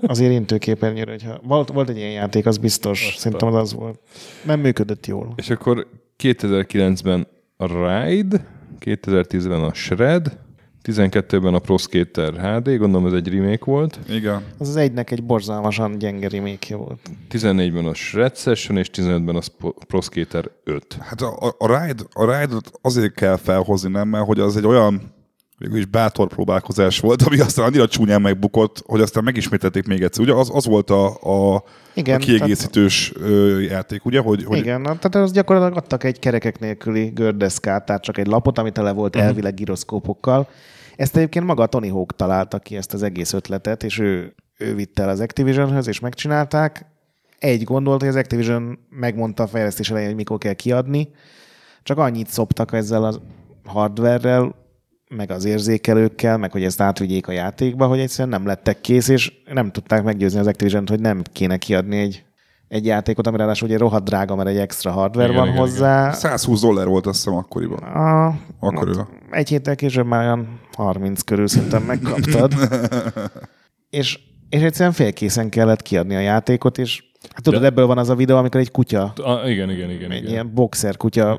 [SPEAKER 2] az érintőképernyőre, hogyha volt, volt egy ilyen játék, az biztos, szerintem az az volt. Nem működött jól.
[SPEAKER 1] És akkor 2009-ben a Ride, 2010-ben a Shred, 12-ben a Pro Skater HD, gondolom ez egy remake volt,
[SPEAKER 3] Igen.
[SPEAKER 2] Az az egynek egy borzalmasan gyenge remake volt.
[SPEAKER 1] 14-ben a Shred Session, és 15-ben a Sp- Pro Skater 5.
[SPEAKER 3] Hát a, a, a ride, a ride azért kell felhozni, nem? Mert hogy az egy olyan végül is bátor próbálkozás volt, ami aztán annyira csúnyán megbukott, hogy aztán megismételték még egyszer. Ugye az, az volt a, a,
[SPEAKER 2] Igen,
[SPEAKER 3] a kiegészítős ö, játék, ugye? Hogy, hogy
[SPEAKER 2] Igen, tehát az gyakorlatilag adtak egy kerekek nélküli gördeszkát, tehát csak egy lapot, ami tele volt
[SPEAKER 3] Mhm.
[SPEAKER 2] elvileg giroszkópokkal. Ezt egyébként maga Tony Hawk találta ki, ezt az egész ötletet, és ő ő vitte el az Activisionhöz, és megcsinálták. Egy gondolt, hogy az Activision megmondta a fejlesztés elején, hogy mikor kell kiadni, csak annyit szoptak ezzel a hardverrel, meg az érzékelőkkel, meg hogy ezt átvigyék a játékba, hogy egyszerűen nem lettek kész, és nem tudták meggyőzni az activision hogy nem kéne kiadni egy, egy játékot, ami ráadásul ugye rohadt drága, mert egy extra hardware
[SPEAKER 1] Igen,
[SPEAKER 2] van
[SPEAKER 1] igen,
[SPEAKER 2] hozzá.
[SPEAKER 3] 120 dollár volt azt hiszem akkoriban.
[SPEAKER 2] A,
[SPEAKER 3] Akkoriban.
[SPEAKER 2] egy héttel később már olyan 30 körül szerintem megkaptad. és, és egyszerűen félkészen kellett kiadni a játékot, és hát tudod,
[SPEAKER 1] De-
[SPEAKER 2] ebből van az a videó, amikor egy kutya,
[SPEAKER 1] Ah, igen, igen, igen.
[SPEAKER 2] egy
[SPEAKER 1] igen.
[SPEAKER 2] ilyen boxer kutya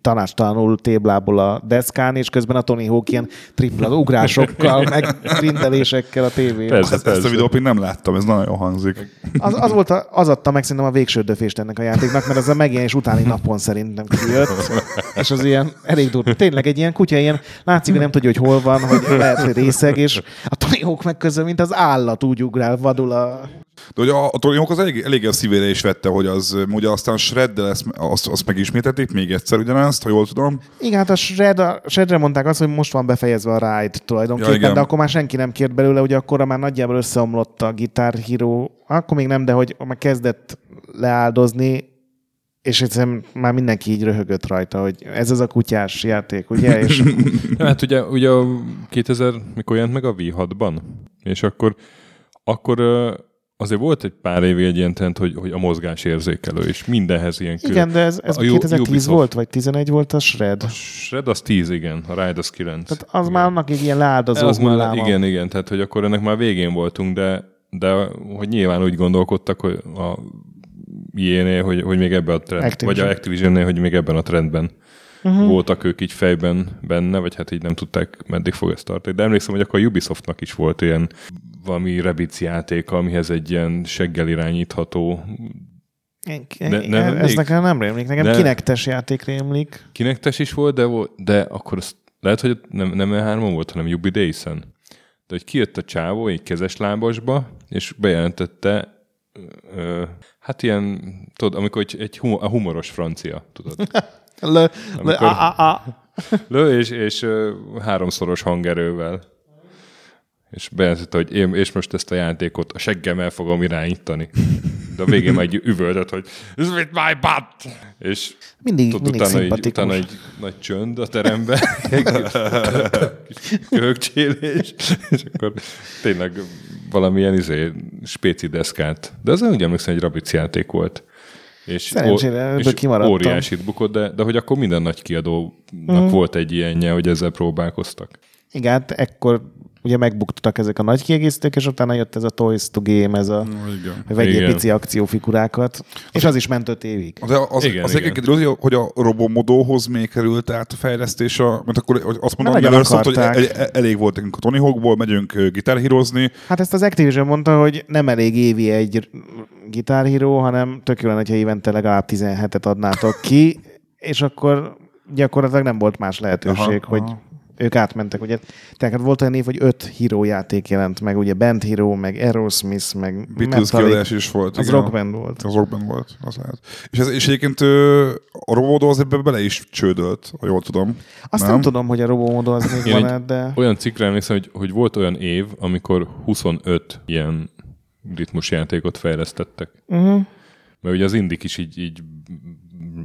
[SPEAKER 2] tanástalanul téblából a deszkán, és közben a Tony Hawk ilyen tripla ugrásokkal, meg grindelésekkel a tévében.
[SPEAKER 1] Persze.
[SPEAKER 3] Ezt, ezt a videót még nem láttam, ez nagyon hangzik.
[SPEAKER 2] Az, az, volt a, az adta meg szerintem a végső döfést ennek a játéknak, mert az a megjelenés utáni napon szerintem kijött, és az ilyen elég durva. Tényleg egy ilyen kutya, ilyen látszik, hogy nem tudja, hogy hol van, hogy lehet, hogy részeg, és a Tony Hawk meg közben, mint az állat úgy ugrál, vadul a...
[SPEAKER 3] De hogy a, a Tony Hawk az elég, elég a szívére is vette, hogy az, ugye aztán Shreddel ezt, azt, azt megismételték még egyszer ugyanezt, ha jól tudom.
[SPEAKER 2] Igen, hát a, Shred, a Shredre mondták azt, hogy most van befejezve a ride tulajdonképpen,
[SPEAKER 3] Ja,
[SPEAKER 2] de akkor már senki nem kért belőle, ugye akkor már nagyjából összeomlott a Guitar Hero, akkor még nem, de hogy már kezdett leáldozni, és egyszerűen már mindenki így röhögött rajta, hogy ez az a kutyás játék, ugye? És
[SPEAKER 1] hát ugye, ugye a 2000, mikor jelent meg a V6-ban, és akkor, akkor azért volt egy pár évig egy ilyen trend, hogy, hogy a mozgás érzékelő, és mindenhez ilyen külön.
[SPEAKER 2] igen, de ez, ez
[SPEAKER 1] A
[SPEAKER 2] 2010
[SPEAKER 1] Ubisoft.
[SPEAKER 2] volt, vagy 11 volt a Shred.
[SPEAKER 1] A Shred az 10, igen, a Ride az 9.
[SPEAKER 2] Tehát az
[SPEAKER 1] igen.
[SPEAKER 2] már annak egy ilyen leáldozó
[SPEAKER 1] az már, igen, igen, tehát hogy akkor ennek már végén voltunk, de, de hogy nyilván úgy gondolkodtak, hogy a EA-nél, hogy, hogy még ebben a trend,
[SPEAKER 2] Activision.
[SPEAKER 1] vagy a Activision-nél, hogy még ebben a trendben uh-huh. voltak ők így fejben benne, vagy hát így nem tudták, meddig fog ezt tartani. De emlékszem, hogy akkor a Ubisoftnak is volt ilyen valami Rabbids játéka, amihez egy ilyen seggel irányítható Ne- nem
[SPEAKER 2] ez
[SPEAKER 1] emlék?
[SPEAKER 2] nekem nem rémlik, nekem
[SPEAKER 1] De-
[SPEAKER 2] kinektes játék rémlik.
[SPEAKER 1] kinektes is volt, de, de akkor azt, lehet, hogy nem, nem E3-on volt, hanem Ubi Days-en. De hogy kijött a csávó egy kezes lábasba, és bejelentette, ö, hát ilyen, tudod, amikor egy, egy humo, a humoros francia, tudod.
[SPEAKER 2] Le,
[SPEAKER 1] Amikor-
[SPEAKER 2] a, a, a.
[SPEAKER 1] Lő, és, és háromszoros hangerővel. És bejelentette, hogy én, és most ezt a játékot a seggem el fogom irányítani. De a végén egy üvöltött, hogy this with my butt! És
[SPEAKER 2] Mindig,
[SPEAKER 1] Tudod,
[SPEAKER 2] mindig
[SPEAKER 1] utána, egy,
[SPEAKER 2] szimpatikus.
[SPEAKER 1] utána egy nagy csönd a teremben, kis köhögcsélés, és akkor tényleg valamilyen izé, spéci deszkát. De az úgy emlékszem, egy Rabbids játék volt. És,
[SPEAKER 2] Szerencsére
[SPEAKER 1] és
[SPEAKER 2] kimaradtam.
[SPEAKER 1] óriásit bukott, de, de hogy akkor minden nagy kiadónak mm. volt egy ilyenje, hogy ezzel próbálkoztak.
[SPEAKER 2] Igen, hát ekkor ugye megbuktak ezek a nagy kiegészítők, és utána jött ez a Toys to Game, ez a, hogy vegyél pici akciófigurákat, és az is ment öt évig.
[SPEAKER 3] De az,
[SPEAKER 1] Igen,
[SPEAKER 3] az
[SPEAKER 1] igen.
[SPEAKER 3] kiderült, hogy a robomodóhoz még került át a fejlesztés, a, mert akkor azt mondom, hogy szólt, hogy el- el- elég volt nekünk a Tony Hawkból, megyünk gitárhírozni,
[SPEAKER 2] Hát ezt az Activision mondta, hogy nem elég évi egy Guitar Hero, hanem tök jó lenne, hogyha évente legalább 17-et adnátok ki, és akkor gyakorlatilag nem volt más lehetőség,
[SPEAKER 3] aha,
[SPEAKER 2] hogy
[SPEAKER 3] aha.
[SPEAKER 2] Ők átmentek. Ugye, tehát volt olyan év, hogy öt híró játék jelent meg, ugye Band Hero, meg Aerosmith, meg
[SPEAKER 3] Beatles kiadás is volt.
[SPEAKER 2] Az
[SPEAKER 3] igen.
[SPEAKER 2] Rock Band volt.
[SPEAKER 3] Az rockband volt, az lehet. És, ez, és egyébként a robomodó az ebbe bele is csődölt, ha jól tudom.
[SPEAKER 2] Azt nem,
[SPEAKER 3] Nem?
[SPEAKER 2] tudom, hogy a Robomodó az még van
[SPEAKER 1] egy-
[SPEAKER 2] de...
[SPEAKER 1] Olyan cikkre emlékszem, hogy, hogy volt olyan év, amikor 25 ilyen ritmusjátékot fejlesztettek.
[SPEAKER 2] Uh-huh.
[SPEAKER 1] Mert ugye az indik is így, így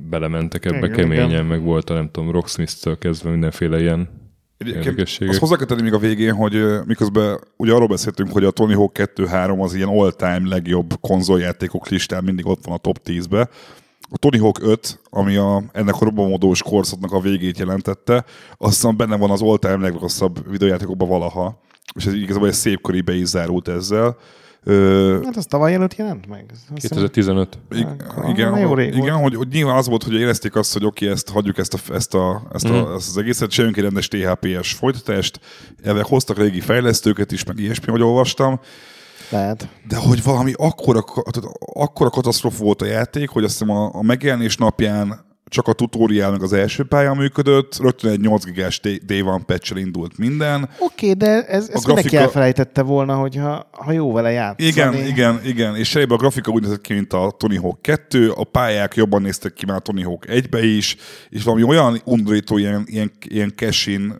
[SPEAKER 1] belementek ebbe
[SPEAKER 2] Igen,
[SPEAKER 1] keményen,
[SPEAKER 2] igen.
[SPEAKER 1] meg volt a nem tudom, Rocksmith-től kezdve mindenféle ilyen
[SPEAKER 3] Egyébként azt hozzá kell tenni még a végén, hogy miközben ugye arról beszéltünk, hogy a Tony Hawk 2-3 az ilyen all-time legjobb konzoljátékok listán mindig ott van a top 10-be. A Tony Hawk 5, ami a, ennek a robomodós korszaknak a végét jelentette, aztán benne van az all-time legrosszabb videójátékokban valaha. És ez igazából egy szép körébe is zárult ezzel. Ö,
[SPEAKER 2] Hát az tavaly előtt jelent meg. Azt hiszem-
[SPEAKER 1] 2015.
[SPEAKER 3] I-
[SPEAKER 2] Akkor
[SPEAKER 3] igen,
[SPEAKER 2] jó rég
[SPEAKER 3] igen
[SPEAKER 2] volt.
[SPEAKER 3] hogy, hogy nyilván az volt, hogy érezték azt, hogy oké, ezt hagyjuk ezt, a, ezt, a, ezt, a,
[SPEAKER 1] Mhm.
[SPEAKER 3] ezt az egészet, csináljunk egy rendes THP-es folytatást, elvek hoztak régi fejlesztőket is, meg ilyesmi, hogy olvastam,
[SPEAKER 2] Lehet.
[SPEAKER 3] de hogy valami akkora, akkora katasztrófa volt a játék, hogy azt hiszem a, a megjelenés napján csak a tutorial meg az első pálya működött, rögtön egy 8 gigás Day One patch indult minden.
[SPEAKER 2] Oké, okay, de ez, ez grafika... mindenki elfelejtette volna, hogyha ha jó vele játszani.
[SPEAKER 3] Igen, igen, igen, és a grafika úgy nézett ki, mint a Tony Hawk 2, a pályák jobban néztek ki már a Tony Hawk 1-be is, és valami olyan undorító, ilyen, ilyen, ilyen cash-in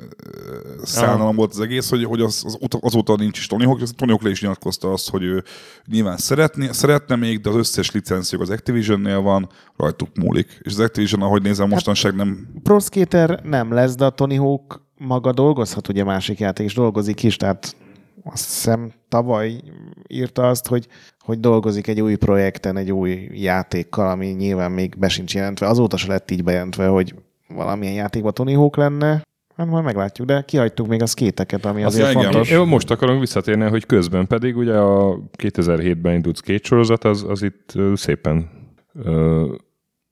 [SPEAKER 3] szállalom volt az egész, hogy, hogy az, az, azóta nincs is Tony Hawk, az Tony Hawk le is nyilatkozta azt, hogy ő nyilván szeretné, szeretne még, de az összes licenszjog az Activision-nél van, rajtuk múlik. És az Activision, ahogy nézem, hát mostanság nem...
[SPEAKER 2] Pro Skater nem lesz, de a Tony Hawk maga dolgozhat, ugye másik játék is dolgozik is, tehát azt hiszem tavaly írta azt, hogy, hogy dolgozik egy új projekten, egy új játékkal, ami nyilván még be sincs jelentve. Azóta se lett így bejelentve, hogy valamilyen játékban Tony Hawk lenne. Hát majd meglátjuk, de kihagytuk még a szkéteket, ami azért az fontos.
[SPEAKER 1] Én most akarom visszatérni, hogy közben pedig ugye a 2007-ben indult skate sorozat, az, az itt szépen ö,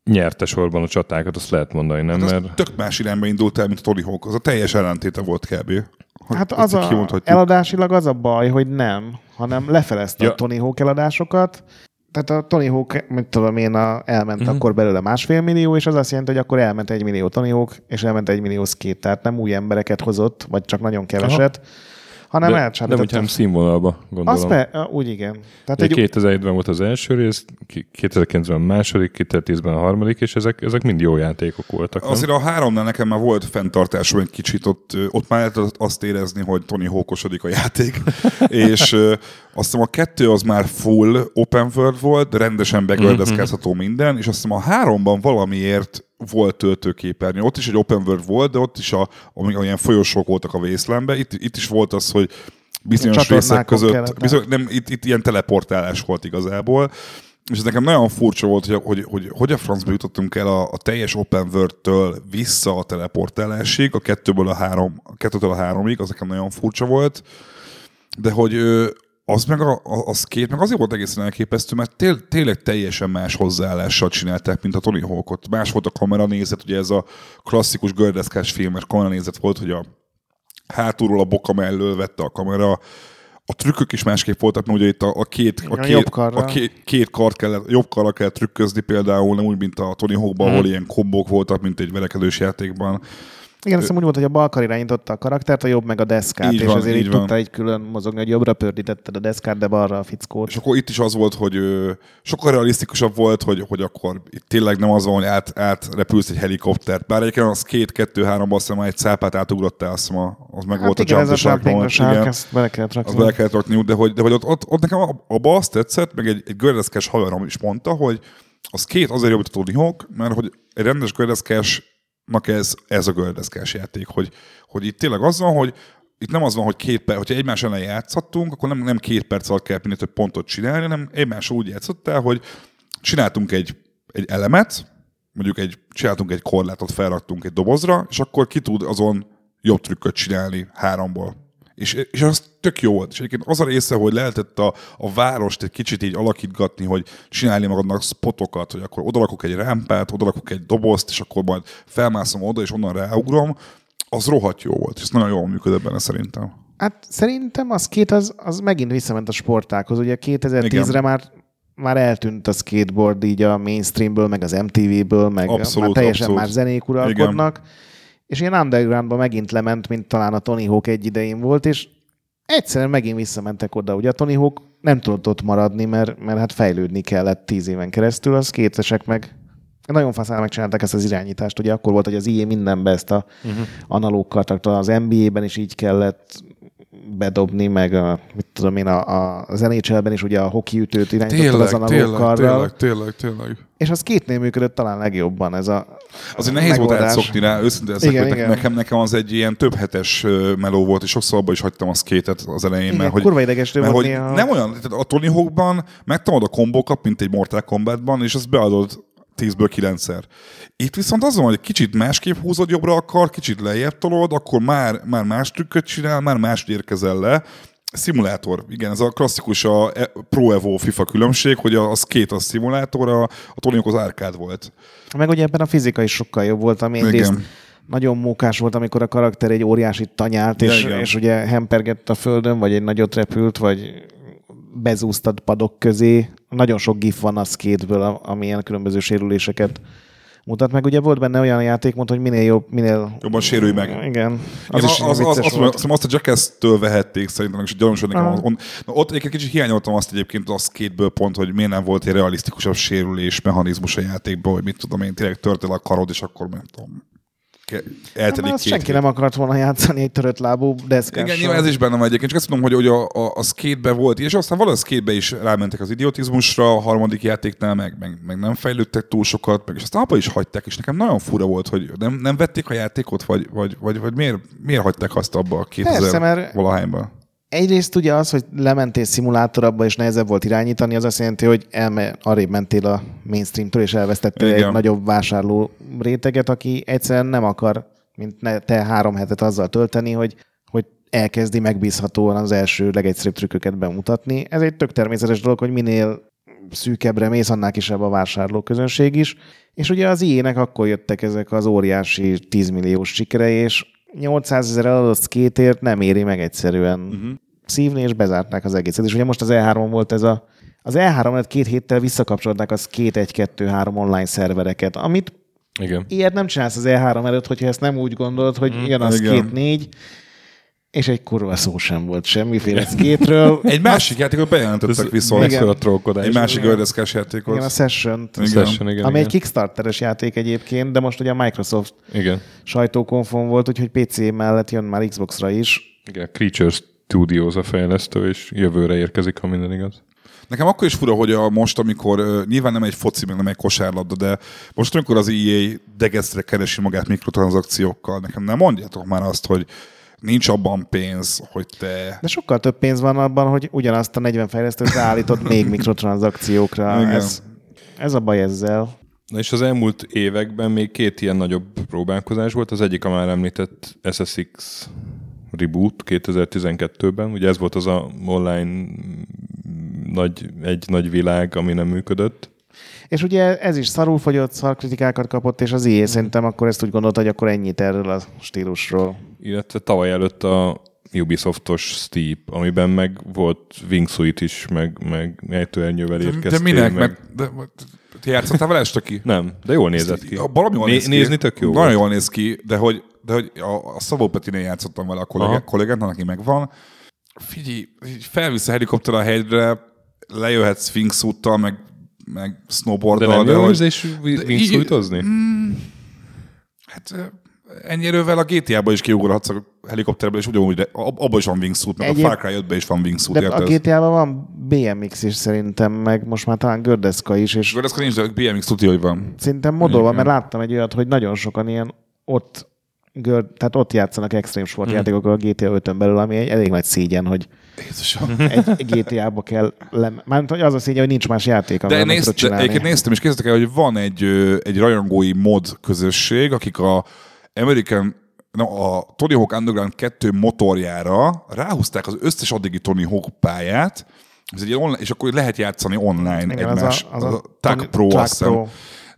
[SPEAKER 1] nyerte sorban a csatákat, azt lehet mondani, nem? Hát
[SPEAKER 3] Mert... Tök más irányba indult el, mint a Tony Hawk. Az a teljes ellentéte volt kb.
[SPEAKER 2] Hát az a, eladásilag az a baj, hogy nem, hanem lefelezte ja. a Tony Hawk eladásokat, tehát a Tony Hawk, mit tudom én, a, elment uh-huh. akkor belőle másfél millió, és az azt jelenti, hogy akkor elment egy millió Tony Hawk, és elment egy millió skate, tehát nem új embereket hozott, vagy csak nagyon keveset, Aha hanem
[SPEAKER 1] de,
[SPEAKER 2] elcsábított.
[SPEAKER 1] Nem színvonalba, gondolom.
[SPEAKER 2] Az be, úgy igen.
[SPEAKER 1] Tehát egy... 2001-ben volt az első rész, 2009-ben a második, 2010-ben a harmadik, és ezek, ezek mind jó játékok voltak.
[SPEAKER 3] Nem? Azért a háromnál nekem már volt fenntartásom egy kicsit, ott, ott már lehet azt érezni, hogy Tony Hawkosodik a játék, és azt hiszem a kettő az már full open world volt, de rendesen begördeszkázható mm-hmm. minden, és azt hiszem a háromban valamiért volt töltőképernyő. Ott is egy open world volt, de ott is a, olyan folyosók voltak a vészlembe. Itt, itt is volt az, hogy bizonyos részek között, bizony, nem, itt, itt ilyen teleportálás volt igazából. És ez nekem nagyon furcsa volt, hogy hogy, hogy, hogy a francba jutottunk el a, a teljes open world-től vissza a teleportálásig, a kettőből a három, a kettőtől a háromig, az nekem nagyon furcsa volt. De hogy az meg a, a, a skate meg azért volt egészen elképesztő, mert tél, tényleg teljesen más hozzáállással csinálták, mint a Tony Hawkot. Más volt a kamera nézet, ugye ez a klasszikus gördeszkás filmes kamera nézet volt, hogy a hátulról a boka mellől vette a kamera, a trükkök is másképp voltak, mert ugye itt a, a két, a, a, két, a két, két kart kellett, jobb karra kell trükközni például, nem úgy, mint a Tony Hawkban, hmm. ahol ilyen kombok voltak, mint egy verekedős játékban.
[SPEAKER 2] Igen, azt úgy volt, hogy a bal kar irányította a karaktert, a jobb meg a deszkát, így és van, azért így, így tudta egy külön mozogni, hogy jobbra pördítetted a deszkát, de balra a fickót.
[SPEAKER 3] És akkor itt is az volt, hogy sokkal realisztikusabb volt, hogy, hogy akkor itt tényleg nem az van, hogy át, átrepülsz egy helikoptert. Bár egyébként az két, kettő, három, azt hiszem, egy szápát átugrottál, azt hiszem, az meg hát volt igen, a jump
[SPEAKER 2] shark moment. Igen, ezt bele kellett rakni.
[SPEAKER 3] Azt bele kellett rakni, de hogy, de hogy ott, ott, ott nekem abba azt tetszett, meg egy, egy gördeszkes haverom is mondta, hogy az két azért jobb, mint a Tony Hawk, mert hogy egy rendes gördeszkes ez, ez a gördeszkás játék, hogy, hogy itt tényleg az van, hogy itt nem az van, hogy két perc, hogyha egymás ellen játszottunk, akkor nem, nem két perc alatt kell minél több pontot csinálni, hanem egymás úgy játszottál, hogy csináltunk egy, egy elemet, mondjuk egy, csináltunk egy korlátot, felraktunk egy dobozra, és akkor ki tud azon jobb trükköt csinálni háromból. És, és az tök jó volt. És egyébként az a része, hogy lehetett a, a várost egy kicsit így alakítgatni, hogy csinálni magadnak spotokat, hogy akkor odalakok egy rámpát, odalakok egy dobozt, és akkor majd felmászom oda, és onnan ráugrom, az rohadt jó volt, és nagyon jól működött benne szerintem.
[SPEAKER 2] Hát szerintem az két az, az megint visszament a sportákhoz. Ugye 2010-re már már eltűnt a skateboard így a mainstreamből, meg az MTV-ből, meg abszolút, már teljesen abszolút. már zenék uralkodnak. Igen és ilyen undergroundba megint lement, mint talán a Tony Hawk egy idején volt, és egyszerűen megint visszamentek oda. Ugye a Tony Hawk nem tudott ott maradni, mert, mert hát fejlődni kellett tíz éven keresztül, az kétesek meg nagyon faszán megcsinálták ezt az irányítást. Ugye akkor volt, hogy az IE mindenbe ezt a uh-huh. analóg az NBA-ben is így kellett bedobni, meg a, mit tudom én, a, a, az NHL-ben is ugye a hokiütőt irányítottad az analóg
[SPEAKER 3] Tényleg, tényleg, tényleg.
[SPEAKER 2] És az kétnél működött talán legjobban ez a
[SPEAKER 3] Azért nehéz megoldás. volt átszokni rá, őszintén ezek, igen, igen. Nekem, nekem az egy ilyen több hetes meló volt, és sokszor abban is hagytam a szkétet az elején. Igen, mert,
[SPEAKER 2] hogy, kurva ideges
[SPEAKER 3] mert, hogy néha... Nem olyan, tehát a Tony Hawkban megtanulod a kombókat, mint egy Mortal Kombatban, és azt beadod 10-ből 9-szer. Itt viszont az van, hogy kicsit másképp húzod jobbra a kar, kicsit lejjebb tolod, akkor már, már más trükköt csinál, már más érkezel le. Szimulátor, igen, ez a klasszikus a e- Pro Evo FIFA különbség, hogy a, két a szimulátor, a, a Tony az árkád volt.
[SPEAKER 2] Meg ugye ebben a fizika is sokkal jobb volt, ami egyrészt nagyon mókás volt, amikor a karakter egy óriási tanyált, és, ja, és ugye hempergett a földön, vagy egy nagyot repült, vagy bezúztad padok közé. Nagyon sok gif van a skateből, amilyen különböző sérüléseket mutat meg. Ugye volt benne olyan játékmód, hogy minél jobb, minél...
[SPEAKER 3] Jobban sérülj meg.
[SPEAKER 2] Igen.
[SPEAKER 3] Az,
[SPEAKER 2] Az,
[SPEAKER 3] az,
[SPEAKER 2] is
[SPEAKER 3] az, az, azt,
[SPEAKER 2] volt.
[SPEAKER 3] azt, azt a Jackass-től vehették szerintem, és gyanús, hogy nekem
[SPEAKER 2] Aha.
[SPEAKER 3] on, na, ott egyébként kicsit hiányoltam azt egyébként az kétből pont, hogy miért nem volt egy realisztikusabb sérülés mechanizmus a játékban, hogy mit tudom én, tényleg tört el a karod, és akkor nem tudom, eltelik két
[SPEAKER 2] senki
[SPEAKER 3] hét.
[SPEAKER 2] nem akart volna játszani egy törött lábú deszkással.
[SPEAKER 3] Igen, nyilván ez is benne van egyébként, csak azt mondom, hogy, hogy a, a, a skate volt, és aztán valahogy a skate is rámentek az idiotizmusra, a harmadik játéknál meg, meg, meg nem fejlődtek túl sokat, meg, és aztán abba is hagyták, és nekem nagyon fura volt, hogy nem, nem vették a játékot, vagy, vagy, vagy, vagy miért, miért hagyták azt abba a 2000
[SPEAKER 2] Persze, mert-
[SPEAKER 3] valahányban.
[SPEAKER 2] Egyrészt ugye az, hogy lementél szimulátorabba és nehezebb volt irányítani, az azt jelenti, hogy elme, arrébb mentél a mainstreamtől, és elvesztettél
[SPEAKER 3] Igen.
[SPEAKER 2] egy nagyobb vásárló réteget, aki egyszerűen nem akar, mint ne, te három hetet azzal tölteni, hogy, hogy elkezdi megbízhatóan az első legegyszerűbb trükköket bemutatni. Ez egy tök természetes dolog, hogy minél szűkebbre mész, annál kisebb a vásárló közönség is. És ugye az ilyenek akkor jöttek ezek az óriási 10 milliós sikere, és 800 ezer eladott szkétért nem éri meg egyszerűen uh-huh. szívni, és bezárták az egészet. És ugye most az E3 volt ez a az E3 két héttel visszakapcsolták az két 1 2 3 online szervereket, amit
[SPEAKER 1] Igen.
[SPEAKER 2] ilyet nem csinálsz az E3 előtt, hogyha ezt nem úgy gondolod, hogy jön az
[SPEAKER 3] igen.
[SPEAKER 2] két négy, és egy kurva szó sem volt semmiféle szkétről.
[SPEAKER 3] Egy másik játékot bejelentettek viszont.
[SPEAKER 2] igen.
[SPEAKER 1] Mekkora trollkodás.
[SPEAKER 3] Egy másik ördeszkás játékot.
[SPEAKER 2] Igen, a session
[SPEAKER 3] Igen.
[SPEAKER 1] Session, igen,
[SPEAKER 2] ami
[SPEAKER 1] igen.
[SPEAKER 2] egy Kickstarteres játék egyébként, de most ugye a Microsoft
[SPEAKER 1] igen.
[SPEAKER 2] sajtókonfon volt, úgyhogy PC mellett jön már Xbox-ra is.
[SPEAKER 1] Igen, Creature Studios a fejlesztő, és jövőre érkezik, ha minden igaz.
[SPEAKER 3] Nekem akkor is fura, hogy a most, amikor uh, nyilván nem egy foci, meg nem egy kosárlabda, de most, amikor az EA degesztre keresi magát mikrotranszakciókkal, nekem nem mondjátok már azt, hogy nincs abban pénz, hogy te...
[SPEAKER 2] De sokkal több pénz van abban, hogy ugyanazt a 40 fejlesztőt ráállítod még mikrotranszakciókra.
[SPEAKER 3] Igen.
[SPEAKER 2] Ez, ez a baj ezzel.
[SPEAKER 1] Na és az elmúlt években még két ilyen nagyobb próbálkozás volt. Az egyik a már említett SSX Reboot 2012-ben. Ugye ez volt az a online nagy, egy nagy világ, ami nem működött.
[SPEAKER 2] És ugye ez is szarul fogyott, szar kritikákat kapott, és az. IE szerintem akkor ezt úgy gondolta, hogy akkor ennyit erről a stílusról.
[SPEAKER 1] Illetve tavaly előtt a Ubisoftos Steep, amiben meg volt Wingsuit is, meg, meg ejtőernyővel
[SPEAKER 3] De,
[SPEAKER 1] érkeztél.
[SPEAKER 3] de minek?
[SPEAKER 1] Meg...
[SPEAKER 3] Meg... De, te játszottál vele este ki?
[SPEAKER 1] Nem, de jól nézett ki.
[SPEAKER 3] Baromi jól
[SPEAKER 1] Né-
[SPEAKER 3] néz ki.
[SPEAKER 1] Nézni tök jó
[SPEAKER 3] Nagyon jól néz ki, de hogy, de hogy a, a Szabó Petinél játszottam vele a kollégát, kollégát aki megvan. Figyelj, felvisz a helikopter a hegyre, lejöhetsz wingsuittal, meg, meg
[SPEAKER 1] De
[SPEAKER 3] snowboarddal.
[SPEAKER 1] nem jó
[SPEAKER 3] hogy-
[SPEAKER 1] érzés wingsuitozni?
[SPEAKER 3] Hát ö, ennyi erővel a GTA-ba is kiugorhatsz a helikopterből, és ugyanúgy, de ab- abban is van wingsuit, meg
[SPEAKER 2] Egyéb-
[SPEAKER 3] a Far Cry 5 is van wingsuit,
[SPEAKER 2] De a? GTA-ban van BMX is szerintem, meg most már talán gördeszka is, és
[SPEAKER 3] ez nincs, de BMX tudja, hogy van.
[SPEAKER 2] szerintem modolva, mert láttam egy olyat, hogy nagyon sokan ilyen ott gör, tehát ott játszanak extrém sportjátékokkal a GTA 5-ön belül, ami egy elég nagy szégyen, hogy
[SPEAKER 3] Jézusom.
[SPEAKER 2] egy GTA-ba kell le... Mármint, hogy az a szégyen, hogy nincs más játék,
[SPEAKER 3] De,
[SPEAKER 2] csinálni.
[SPEAKER 3] egyébként néztem, és képzeljétek el, hogy van egy, egy rajongói mod közösség, akik a American no, a Tony Hawk Underground 2 motorjára ráhúzták az összes addigi Tony Hawk pályát, ez egy online, és akkor lehet játszani online
[SPEAKER 2] Igen, az
[SPEAKER 3] egymás.
[SPEAKER 2] a- az a
[SPEAKER 3] Tag
[SPEAKER 2] Tony-
[SPEAKER 3] Pro,
[SPEAKER 2] Tag
[SPEAKER 3] azt hiszem.
[SPEAKER 2] Pro.